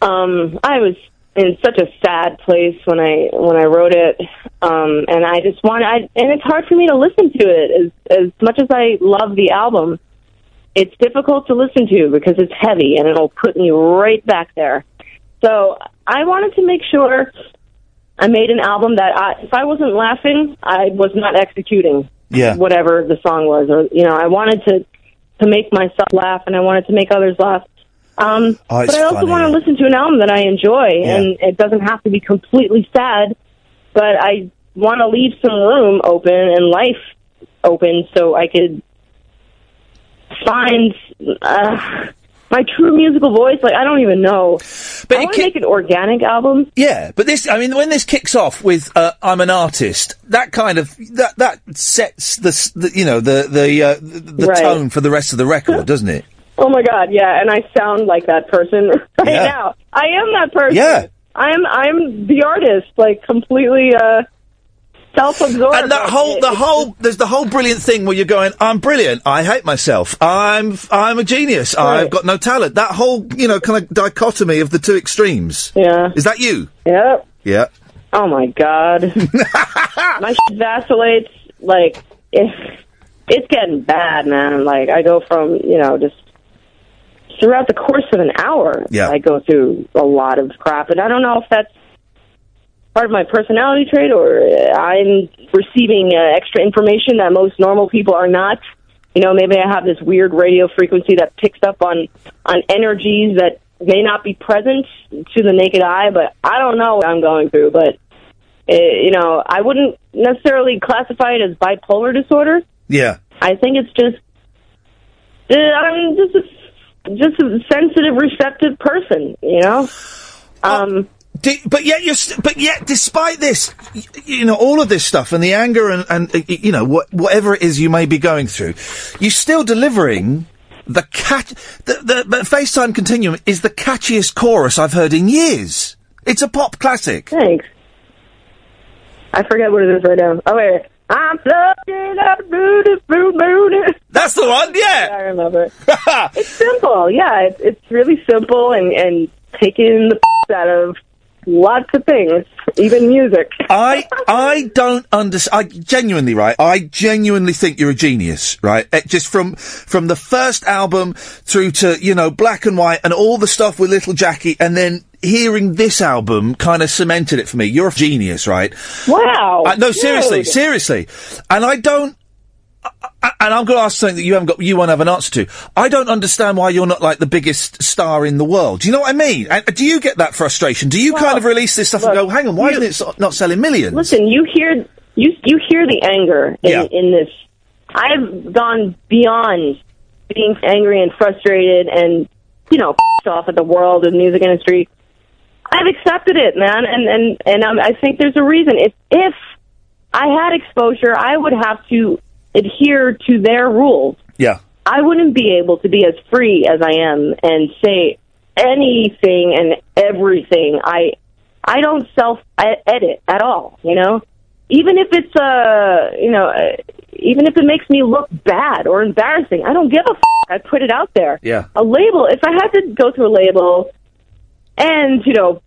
Um, I was in such a sad place when I when I wrote it, um, and I just want I and it's hard for me to listen to it as as much as I love the album. It's difficult to listen to because it's heavy and it'll put me right back there. So I wanted to make sure I made an album that I, if I wasn't laughing, I was not executing Yeah. whatever the song was, or you know, I wanted to to make myself laugh and I wanted to make others laugh. Um, Oh, but I also funny. want to listen to an album that I enjoy, and it doesn't have to be completely sad. But I want to leave some room open and life open so I could find uh, my true musical voice. Like I don't even know. But I want to make an organic album. Yeah, but this, I mean, when this kicks off with uh, "I'm an artist," that kind of that that sets the, the you know the the uh, the, the Right. tone for the rest of the record, doesn't it? Oh my god, yeah, and I sound like that person right Yeah. now. I am that person. Yeah. I'm I'm the artist, like completely uh self-absorbed. And that whole, the whole, there's the whole brilliant thing where you're going, I'm brilliant, I hate myself, I'm, I'm a genius, I've got no talent. That whole, you know, kind of dichotomy of the two extremes. Yeah. Is that you? Yep. Yeah. Oh my god. my shit vacillates like if it's getting bad, man. Like I go from, you know, just throughout the course of an hour Yeah. I go through a lot of crap and I don't know if that's part of my personality trait or I'm receiving uh, extra information that most normal people are not. You know, maybe I have this weird radio frequency that picks up on on energies that may not be present to the naked eye, but I don't know what I'm going through. But uh, you know, I wouldn't necessarily classify it as bipolar disorder. Yeah. I think it's just uh, I'm just just a sensitive, receptive person. You know. Um. D- but yet you're, st- but yet, despite this, y- you know, all of this stuff and the anger and, and uh, you know, what, whatever it is you may be going through, you're still delivering the cat. The, the, the FaceTime Continuum is the catchiest chorus I've heard in years. It's a pop classic. Thanks. I forget what it is right now. Oh wait, I'm floating up booty, booty. That's the one. Yeah, I remember. it's simple. Yeah, it's it's really simple and and taking the out of lots of things, even music. I I don't understand. I genuinely, right? I genuinely think you're a genius, right? Eh, just from from the first album through to you know Black and White and all the stuff with Little Jackie, and then hearing this album kind of cemented it for me. You're a genius, right? Wow. Uh, no, seriously, dude. seriously. And I don't. I- and I'm going to ask something that you haven't got, you won't have an answer to. I don't understand why you're not like the biggest star in the world. Do you know what I mean? And do you get that frustration? Do you kind of release this stuff and go, hang on, why isn't it not selling millions? Listen, you hear you you hear the anger in, Yeah. in this. I've gone beyond being angry and frustrated and you know pissed off at the world and music industry. I've accepted it, man, and and and um, I think there's a reason. If if I had exposure, I would have to adhere to their rules. Yeah. I wouldn't be able to be as free as I am and say anything and everything. I I don't self edit at all, you know? Even if it's uh, you know, uh, even if it makes me look bad or embarrassing, I don't give a f- I put it out there. Yeah. A label, if I had to go through a label and, you know,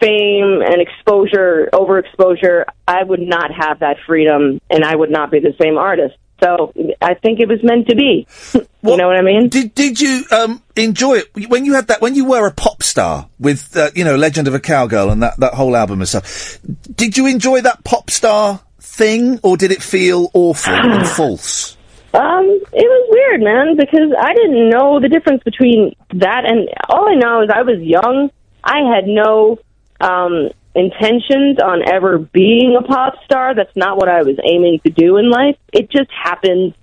fame and exposure, overexposure, I would not have that freedom and I would not be the same artist. So I think it was meant to be. you know what I mean? Did did you um enjoy it when you had that when you were a pop star with uh, you know Legend of a Cowgirl and that that whole album and stuff? Did you enjoy that pop star thing or did it feel awful and false? Um, it was weird, man, because I didn't know the difference between that and all I know is I was young. I had no um intentions on ever being a pop star. That's not what I was aiming to do in life. It just happened.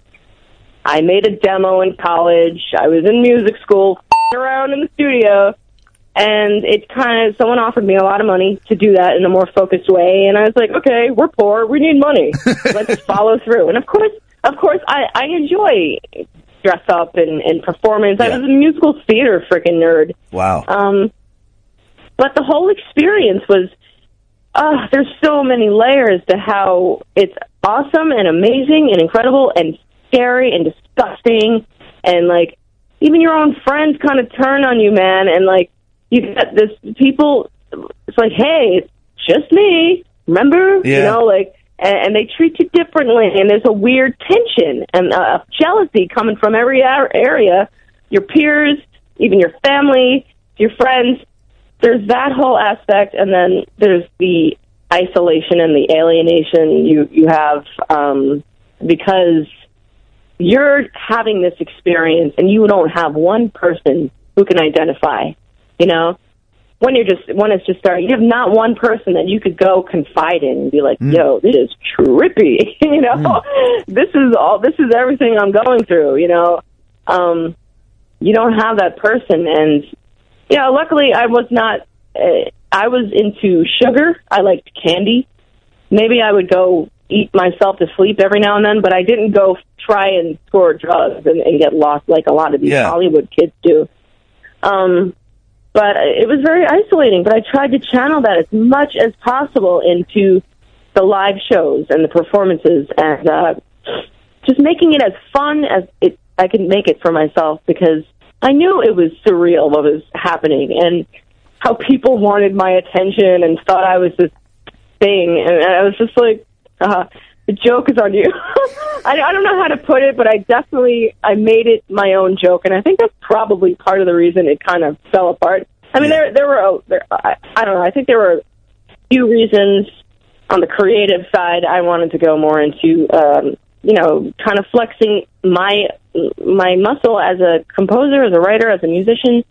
I made a demo in college. I was in music school, around in the studio, and it kind of someone offered me a lot of money to do that in a more focused way, and I was like, okay, we're poor, we need money, let's follow through. And of course, of course, I I enjoy dress up and, and performance. I was a musical theater freaking nerd. Wow. Um, but the whole experience was, uh, there's so many layers to how it's awesome and amazing and incredible and scary and disgusting and like even your own friends kind of turn on you, man. And like you get this people, it's like, hey, it's just me. Remember, yeah. you know, like, and, and they treat you differently, and there's a weird tension and uh, jealousy coming from every ar- area. Your peers, even your family, your friends. There's that whole aspect, and then there's the isolation and the alienation you you have um, because you're having this experience and you don't have one person who can identify. You know, when you're just when it's just starting, you have not one person that you could go confide in and be like, "Yo, this is trippy." you know, this is all. This is everything I'm going through. You know, um, you don't have that person, and know, luckily I was not. Uh, I was into sugar. I liked candy. Maybe I would go eat myself to sleep every now and then, but I didn't go try and score drugs and, and get lost like a lot of these Yeah. Hollywood kids do. Um, but it was very isolating. But I tried to channel that as much as possible into the live shows and the performances, and uh, just making it as fun as it I could make it for myself because I knew it was surreal what was happening and how people wanted my attention and thought I was this thing, and I was just like, uh, the joke is on you. I, I don't know how to put it, but I definitely I made it my own joke, and I think that's probably part of the reason it kind of fell apart. I mean, there there were oh, there, I, I don't know. I think there were a few reasons on the creative side. I wanted to go more into um, you know kind of flexing my my muscle as a composer, as a writer, as a musician.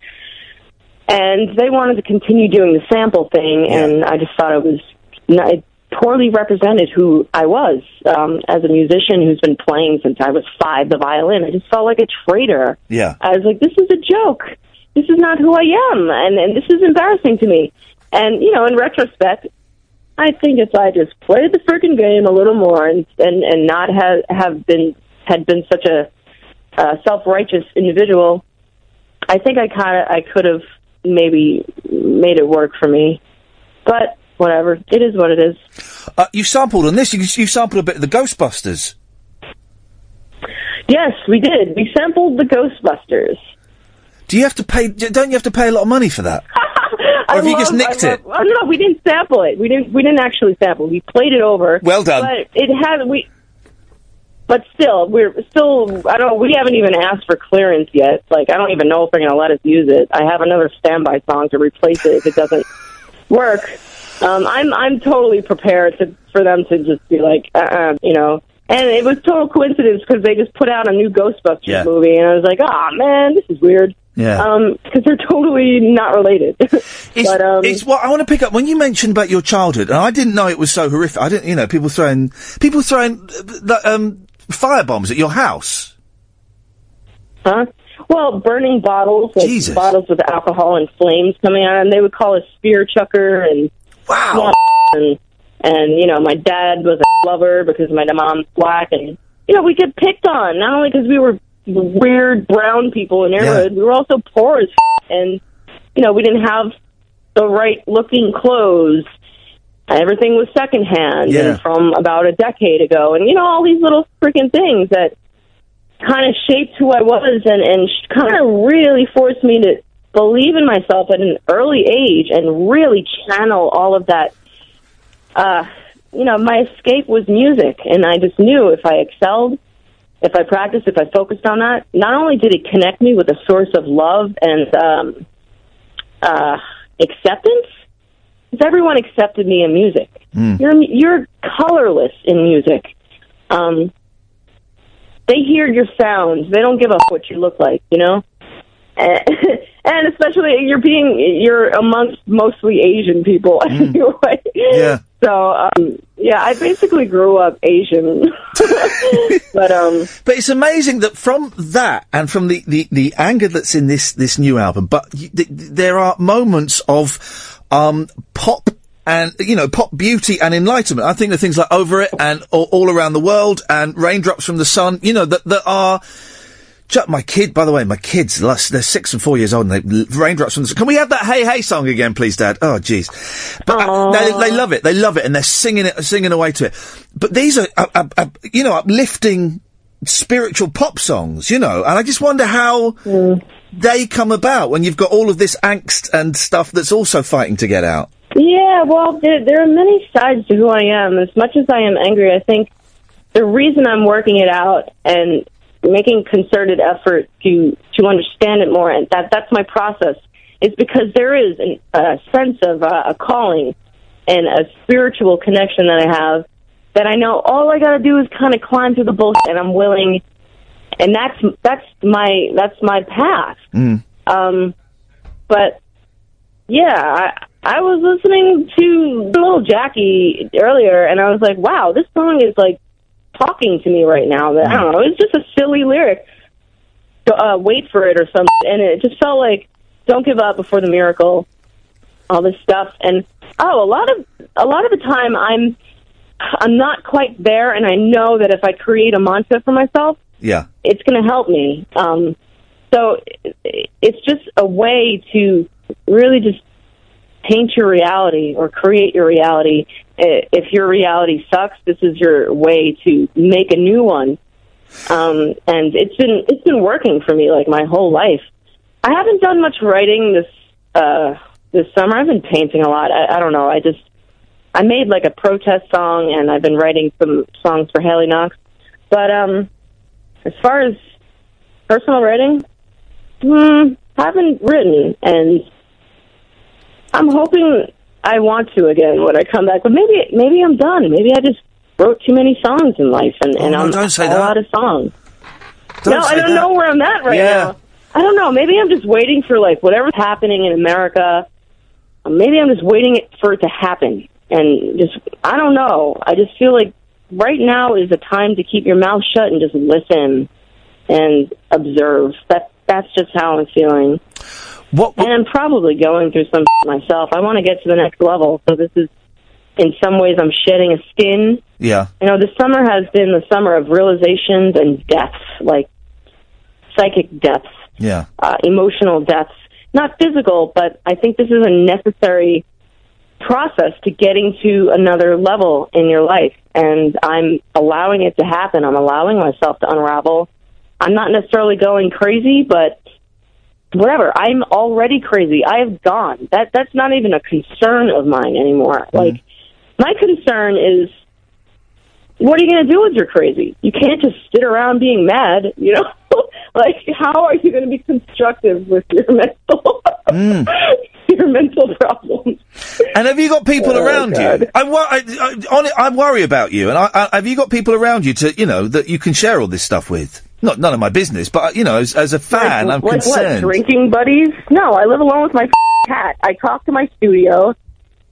And they wanted to continue doing the sample thing, and I just thought it was not, it poorly represented who I was um, as a musician who's been playing since I was five, the violin. I just felt like a traitor. Yeah. I was like, this is a joke. This is not who I am, and and this is embarrassing to me. And you know, in retrospect, I think if I just played the freaking game a little more and and and not have have been had been such a uh, self righteous individual, I think I kind of I could have maybe made it work for me. But whatever, it is what it is. Uh, you sampled on this. You, you sampled a bit of the Ghostbusters. Yes, we did. We sampled the Ghostbusters. Do you have to pay? Don't you have to pay a lot of money for that? Or have you just nicked I it? oh, no, we didn't sample it. We didn't. We didn't actually sample. We played it over. Well done. But it had we. But still, we're still. I don't. We haven't even asked for clearance yet. Like I don't even know if they're going to let us use it. I have another standby song to replace it if it doesn't work. Um, I'm I'm totally prepared to for them to just be like, uh, uh you know, And it was total coincidence because they just put out a new Ghostbusters Yeah. movie, and I was like, "Oh man, this is weird." Yeah. Um, because they're totally not related. but um, It's what I want to pick up when you mentioned about your childhood, and I didn't know it was so horrific. I didn't, you know, people throwing people throwing um, fire bombs at your house. Huh? Well, burning bottles, like bottles with alcohol and flames coming out, and they would call us spear chucker and wow, and and you know, my dad was a lover because my mom's black, and you know, we get picked on not only because we were weird brown people in the neighborhood, we were also poor as f- and you know, we didn't have the right looking clothes. Everything was secondhand Yeah. and from about a decade ago, and you know, all these little freaking things that kind of shaped who I was and, and kind of really forced me to believe in myself at an early age and really channel all of that. Uh, you know, my escape was music, and I just knew if I excelled, if I practiced, if I focused on that, not only did it connect me with a source of love and um, uh, acceptance, because everyone accepted me in music. You're you're colorless in music. Um, they hear your sounds. They don't give a what you look like, you know. And, and especially you're being you're amongst mostly Asian people anyway. Yeah. So um, yeah, I basically grew up Asian, but um, But it's amazing that from that and from the, the, the anger that's in this, this new album, but y- th- th- there are moments of um, pop and, you know, pop beauty and enlightenment. I think the things like Over It and All, All Around the World and Raindrops from the Sun, you know, that, that are. My kid, by the way, my kids, they're six and four years old, and they raindrops from the. Can we have that "Hey Hey" song again, please, Dad? Oh, jeez. But uh, they, they love it. They love it, and they're singing it, singing away to it. But these are, uh, uh, you know, uplifting spiritual pop songs, you know, and I just wonder how they come about when you've got all of this angst and stuff that's also fighting to get out. Yeah, well, there, there are many sides to who I am. As much as I am angry, I think the reason I'm working it out and making concerted effort to to understand it more, and that that's my process, is because there is an, a sense of uh, a calling and a spiritual connection that I have that I know all I got to do is kind of climb through the bullshit, and I'm willing, and that's that's my that's my path. Um, but yeah, I I was listening to Little Jackie earlier, and I was like, wow, this song is like talking to me right now. That I don't know, it's just a silly lyric. So, uh, wait for it or something, and it just felt like don't give up before the miracle. All this stuff, and oh, a lot of a lot of the time I'm I'm not quite there, and I know that if I create a mantra for myself, Yeah. it's going to help me. Um, so it's just a way to really just paint your reality or create your reality. If your reality sucks, this is your way to make a new one. Um, and it's been it's been working for me like my whole life. I haven't done much writing this uh, this summer. I've been painting a lot. I, I don't know. I just I made like a protest song, and I've been writing some songs for Hailey Knox. But um, as far as personal writing, hmm, haven't written, and I'm hoping I want to again when I come back. But maybe maybe I'm done. Maybe I just wrote too many songs in life, and, and Oh, I'm don't say that. out of songs. Don't no, I don't that. know where I'm at right Yeah. now. I don't know. Maybe I'm just waiting for like whatever's happening in America. Maybe I'm just waiting for it to happen, and just I don't know. I just feel like right now is the time to keep your mouth shut and just listen and observe. That that's just how I'm feeling. What, and I'm probably going through some myself. I want to get to the next level. So this is, in some ways, I'm shedding a skin. Yeah. You know, the summer has been the summer of realizations and deaths, like psychic deaths, Yeah. uh, emotional deaths. Not physical, but I think this is a necessary process to getting to another level in your life. And I'm allowing it to happen. I'm allowing myself to unravel. I'm not necessarily going crazy, but whatever. I'm already crazy. I have gone. That that's not even a concern of mine anymore. Mm-hmm. Like my concern is what are you going to do with your crazy? You can't just sit around being mad, you know? like how are you going to be constructive with your mental mm. your mental problems. And have you got people Oh, around you? I, wor- I, I, it, I worry about you. And I, I, have you got people around you to, you know, that you can share all this stuff with? Not none of my business, but you know, as, as a fan, I'm like concerned. what? Drinking buddies? No, I live alone with my cat. I talk to my studio.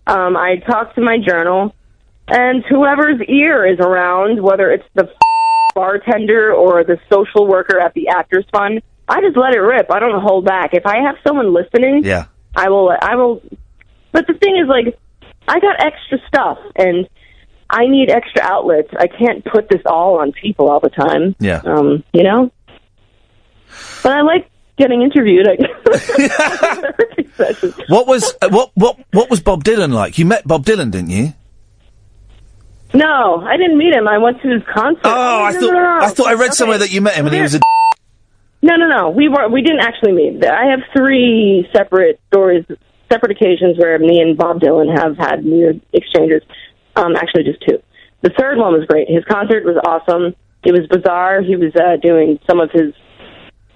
Um, I talk to my journal, and whoever's ear is around, whether it's the bartender or the social worker at the Actors Fund, I just let it rip. I don't hold back. If I have someone listening, Yeah. I will. I will. But the thing is, like, I got extra stuff, and I need extra outlets. I can't put this all on people all the time. Yeah. Um, you know. But I like getting interviewed. What was uh, what what what was Bob Dylan like? You met Bob Dylan, didn't you? no, I didn't meet him. I went to his concert. Oh, I thought I thought I read somewhere that you met him and he was a. No, no, no. We were. We didn't actually meet. I have three separate stories, separate occasions where me and Bob Dylan have had weird exchanges. Um, actually, just two. The third one was great. His concert was awesome. It was bizarre. He was uh, doing some of his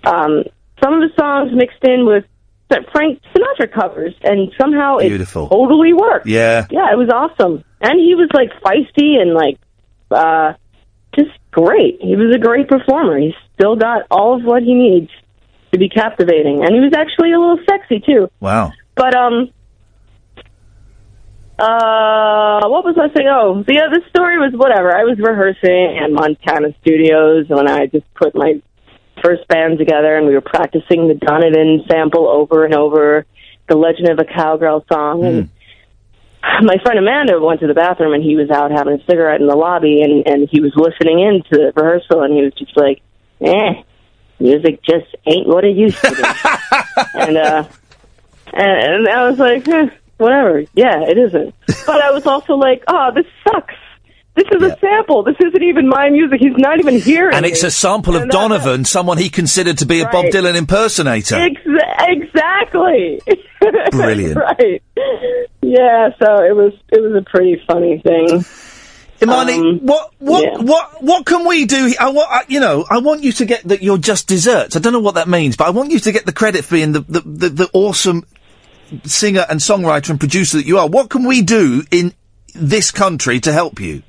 um, some of his songs mixed in with Frank Sinatra covers, and somehow Beautiful. it totally worked. Yeah. Yeah, it was awesome. And he was like feisty and like uh just great. He was a great performer. He still got all of what he needs to be captivating. And he was actually a little sexy too. Wow. But um uh what was I saying? Oh, the other story was whatever. I was rehearsing at Montana Studios when I just put my first band together and we were practicing the Donovan sample over and over, the Legend of a Cowgirl song and my friend Amanda went to the bathroom and he was out having a cigarette in the lobby and and he was listening in to the rehearsal and he was just like, "Eh, music just ain't what it used to be." and uh and, and I was like, eh, "Whatever, yeah, it isn't." But I was also like, "Oh, this sucks. This is a sample. This isn't even my music. He's not even here. And it's it." a sample of Donovan, someone he considered to be a Bob Dylan impersonator. Exa- exactly. Brilliant. right. Yeah. So it was it was a pretty funny thing. Imani, um, what what yeah. what what can we do? I want I, you know I want you to get that you're just desserts. I don't know what that means, but I want you to get the credit for being the the, the, the awesome singer and songwriter and producer that you are. What can we do in this country to help you?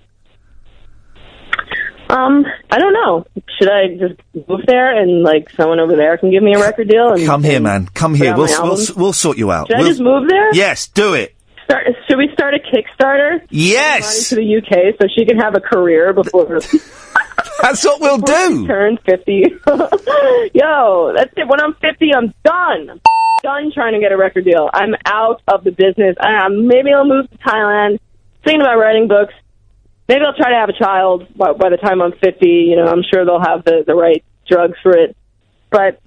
Um, I don't know. Should I just move there and like someone over there can give me a record deal? And Come here, man. Come here. We'll we'll, we'll sort you out. Should I We'll- just move there? Yes, do it. Start, should we start a Kickstarter? Yes. To the UK so she can have a career before. that's what we'll do. Turn fifty. Yo, that's it. When I'm fifty, I'm done. I'm done trying to get a record deal. I'm out of the business. I, maybe I'll move to Thailand. Thinking about writing books. Maybe I'll try to have a child by, by the time I'm 50. You know, I'm sure they'll have the, the right drugs for it. But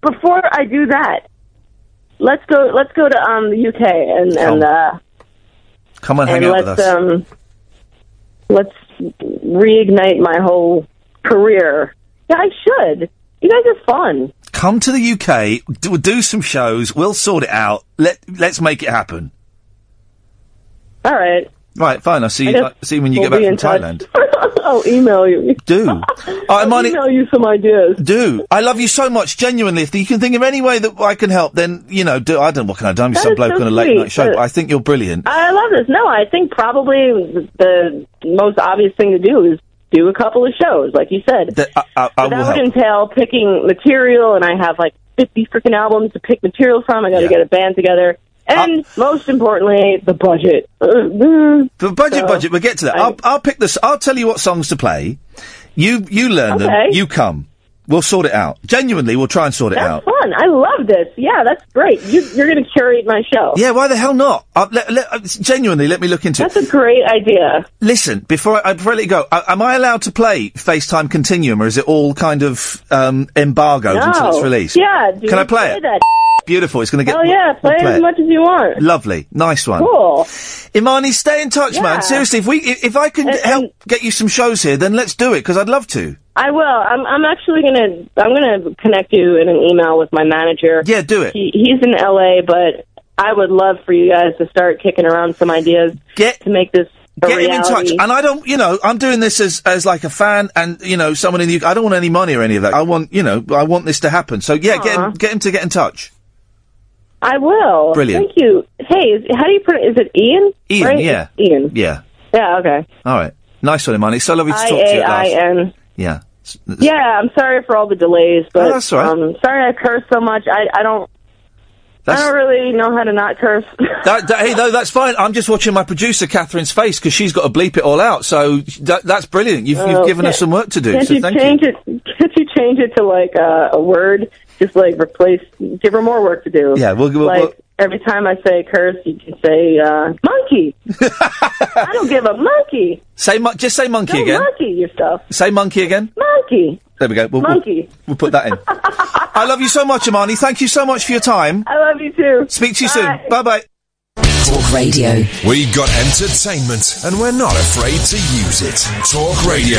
before I do that, let's go. Let's go to um the UK and and uh, Come and hang out with let's us. um let's reignite my whole career. Yeah, I should. You guys are fun. Come to the UK. Do, do some shows. We'll sort it out. Let Let's make it happen. All right. Right, fine. I'll see you. guess uh, see you when you we'll get back from. Thailand. I'll email you. Do. Right, Imani, email you some ideas. Do. I love you so much, genuinely. If you can think of any way that I can help, then, you know, do. I don't know what can I do. I'm just That some bloke so on a late sweet, night show, but- but I think you're brilliant. I love this. No, I think probably the most obvious thing to do is do a couple of shows, like you said. That- I, I, I that would help. entail picking material, and I have like 50 freaking albums to pick material from. I got to Yeah. get a band together. And most importantly, the budget. The budget, So, budget. We'll get to that. I- I'll, I'll pick this. I'll tell you what songs to play. You, you learn them. Okay. You come. We'll sort it out. Genuinely, we'll try and sort it That's out. fun. I love this. Yeah, that's great. You, you're going to curate my show. Yeah, why the hell not? Uh, let, let, uh, genuinely, let me look into That's it. a great idea. Listen, before I, before I let you go, uh, am I allowed to play FaceTime Continuum, or is it all kind of um, embargoed until it's released? Yeah, Can I play it? That. Beautiful. It's going to get. Oh yeah, play we'll it as much as you want. Lovely, nice one. Cool. Imani, stay in touch, Yeah. man. Seriously, if we, if, if I can help get you some shows here, then let's do it because I'd love to. I will. I'm. I'm actually gonna. I'm gonna connect you in an email with my manager. Yeah, do it. He, he's in LA, but I would love for you guys to start kicking around some ideas. Get to make this. A Get him in touch. And I don't, you know, I'm doing this as, as like a fan and, you know, someone in the UK. I don't want any money or any of that. I want, you know, I want this to happen. So yeah, get him, get him to get in touch. I will. Brilliant. Thank you. Hey, is, how do you put it? Is it Ian? Ian, Right? yeah. Ian. Yeah. Yeah. Okay. All right. Nice one, Imani. So lovely to I talk to you A at I. N. Yeah. Yeah, I'm sorry for all the delays, but Oh, right. um, sorry I curse so much. I I don't. That's- I don't really know how to not curse. That, that- hey, no, that's fine. I'm just watching my producer Catherine's face because she's got to bleep it all out. So that, that's brilliant. You've, you've Oh, given us some work to do. Can't So you thank change it? Can't you change it to like uh, a word? Just like replace, give her more work to do. Yeah, we'll- we'll- like we'll- every time I say curse, you can say uh, monkey. I don't give a monkey. Say mon- just say monkey Don't again. monkey yourself. Say monkey again. Monkey. There we go. We'll, we'll- Monkey. We'll, put that in. I love you so much, Imani. Thank you so much for your time. I love you too. Speak to you soon. Bye bye. Talk Radio. We got entertainment and we're not afraid to use it. Talk Radio.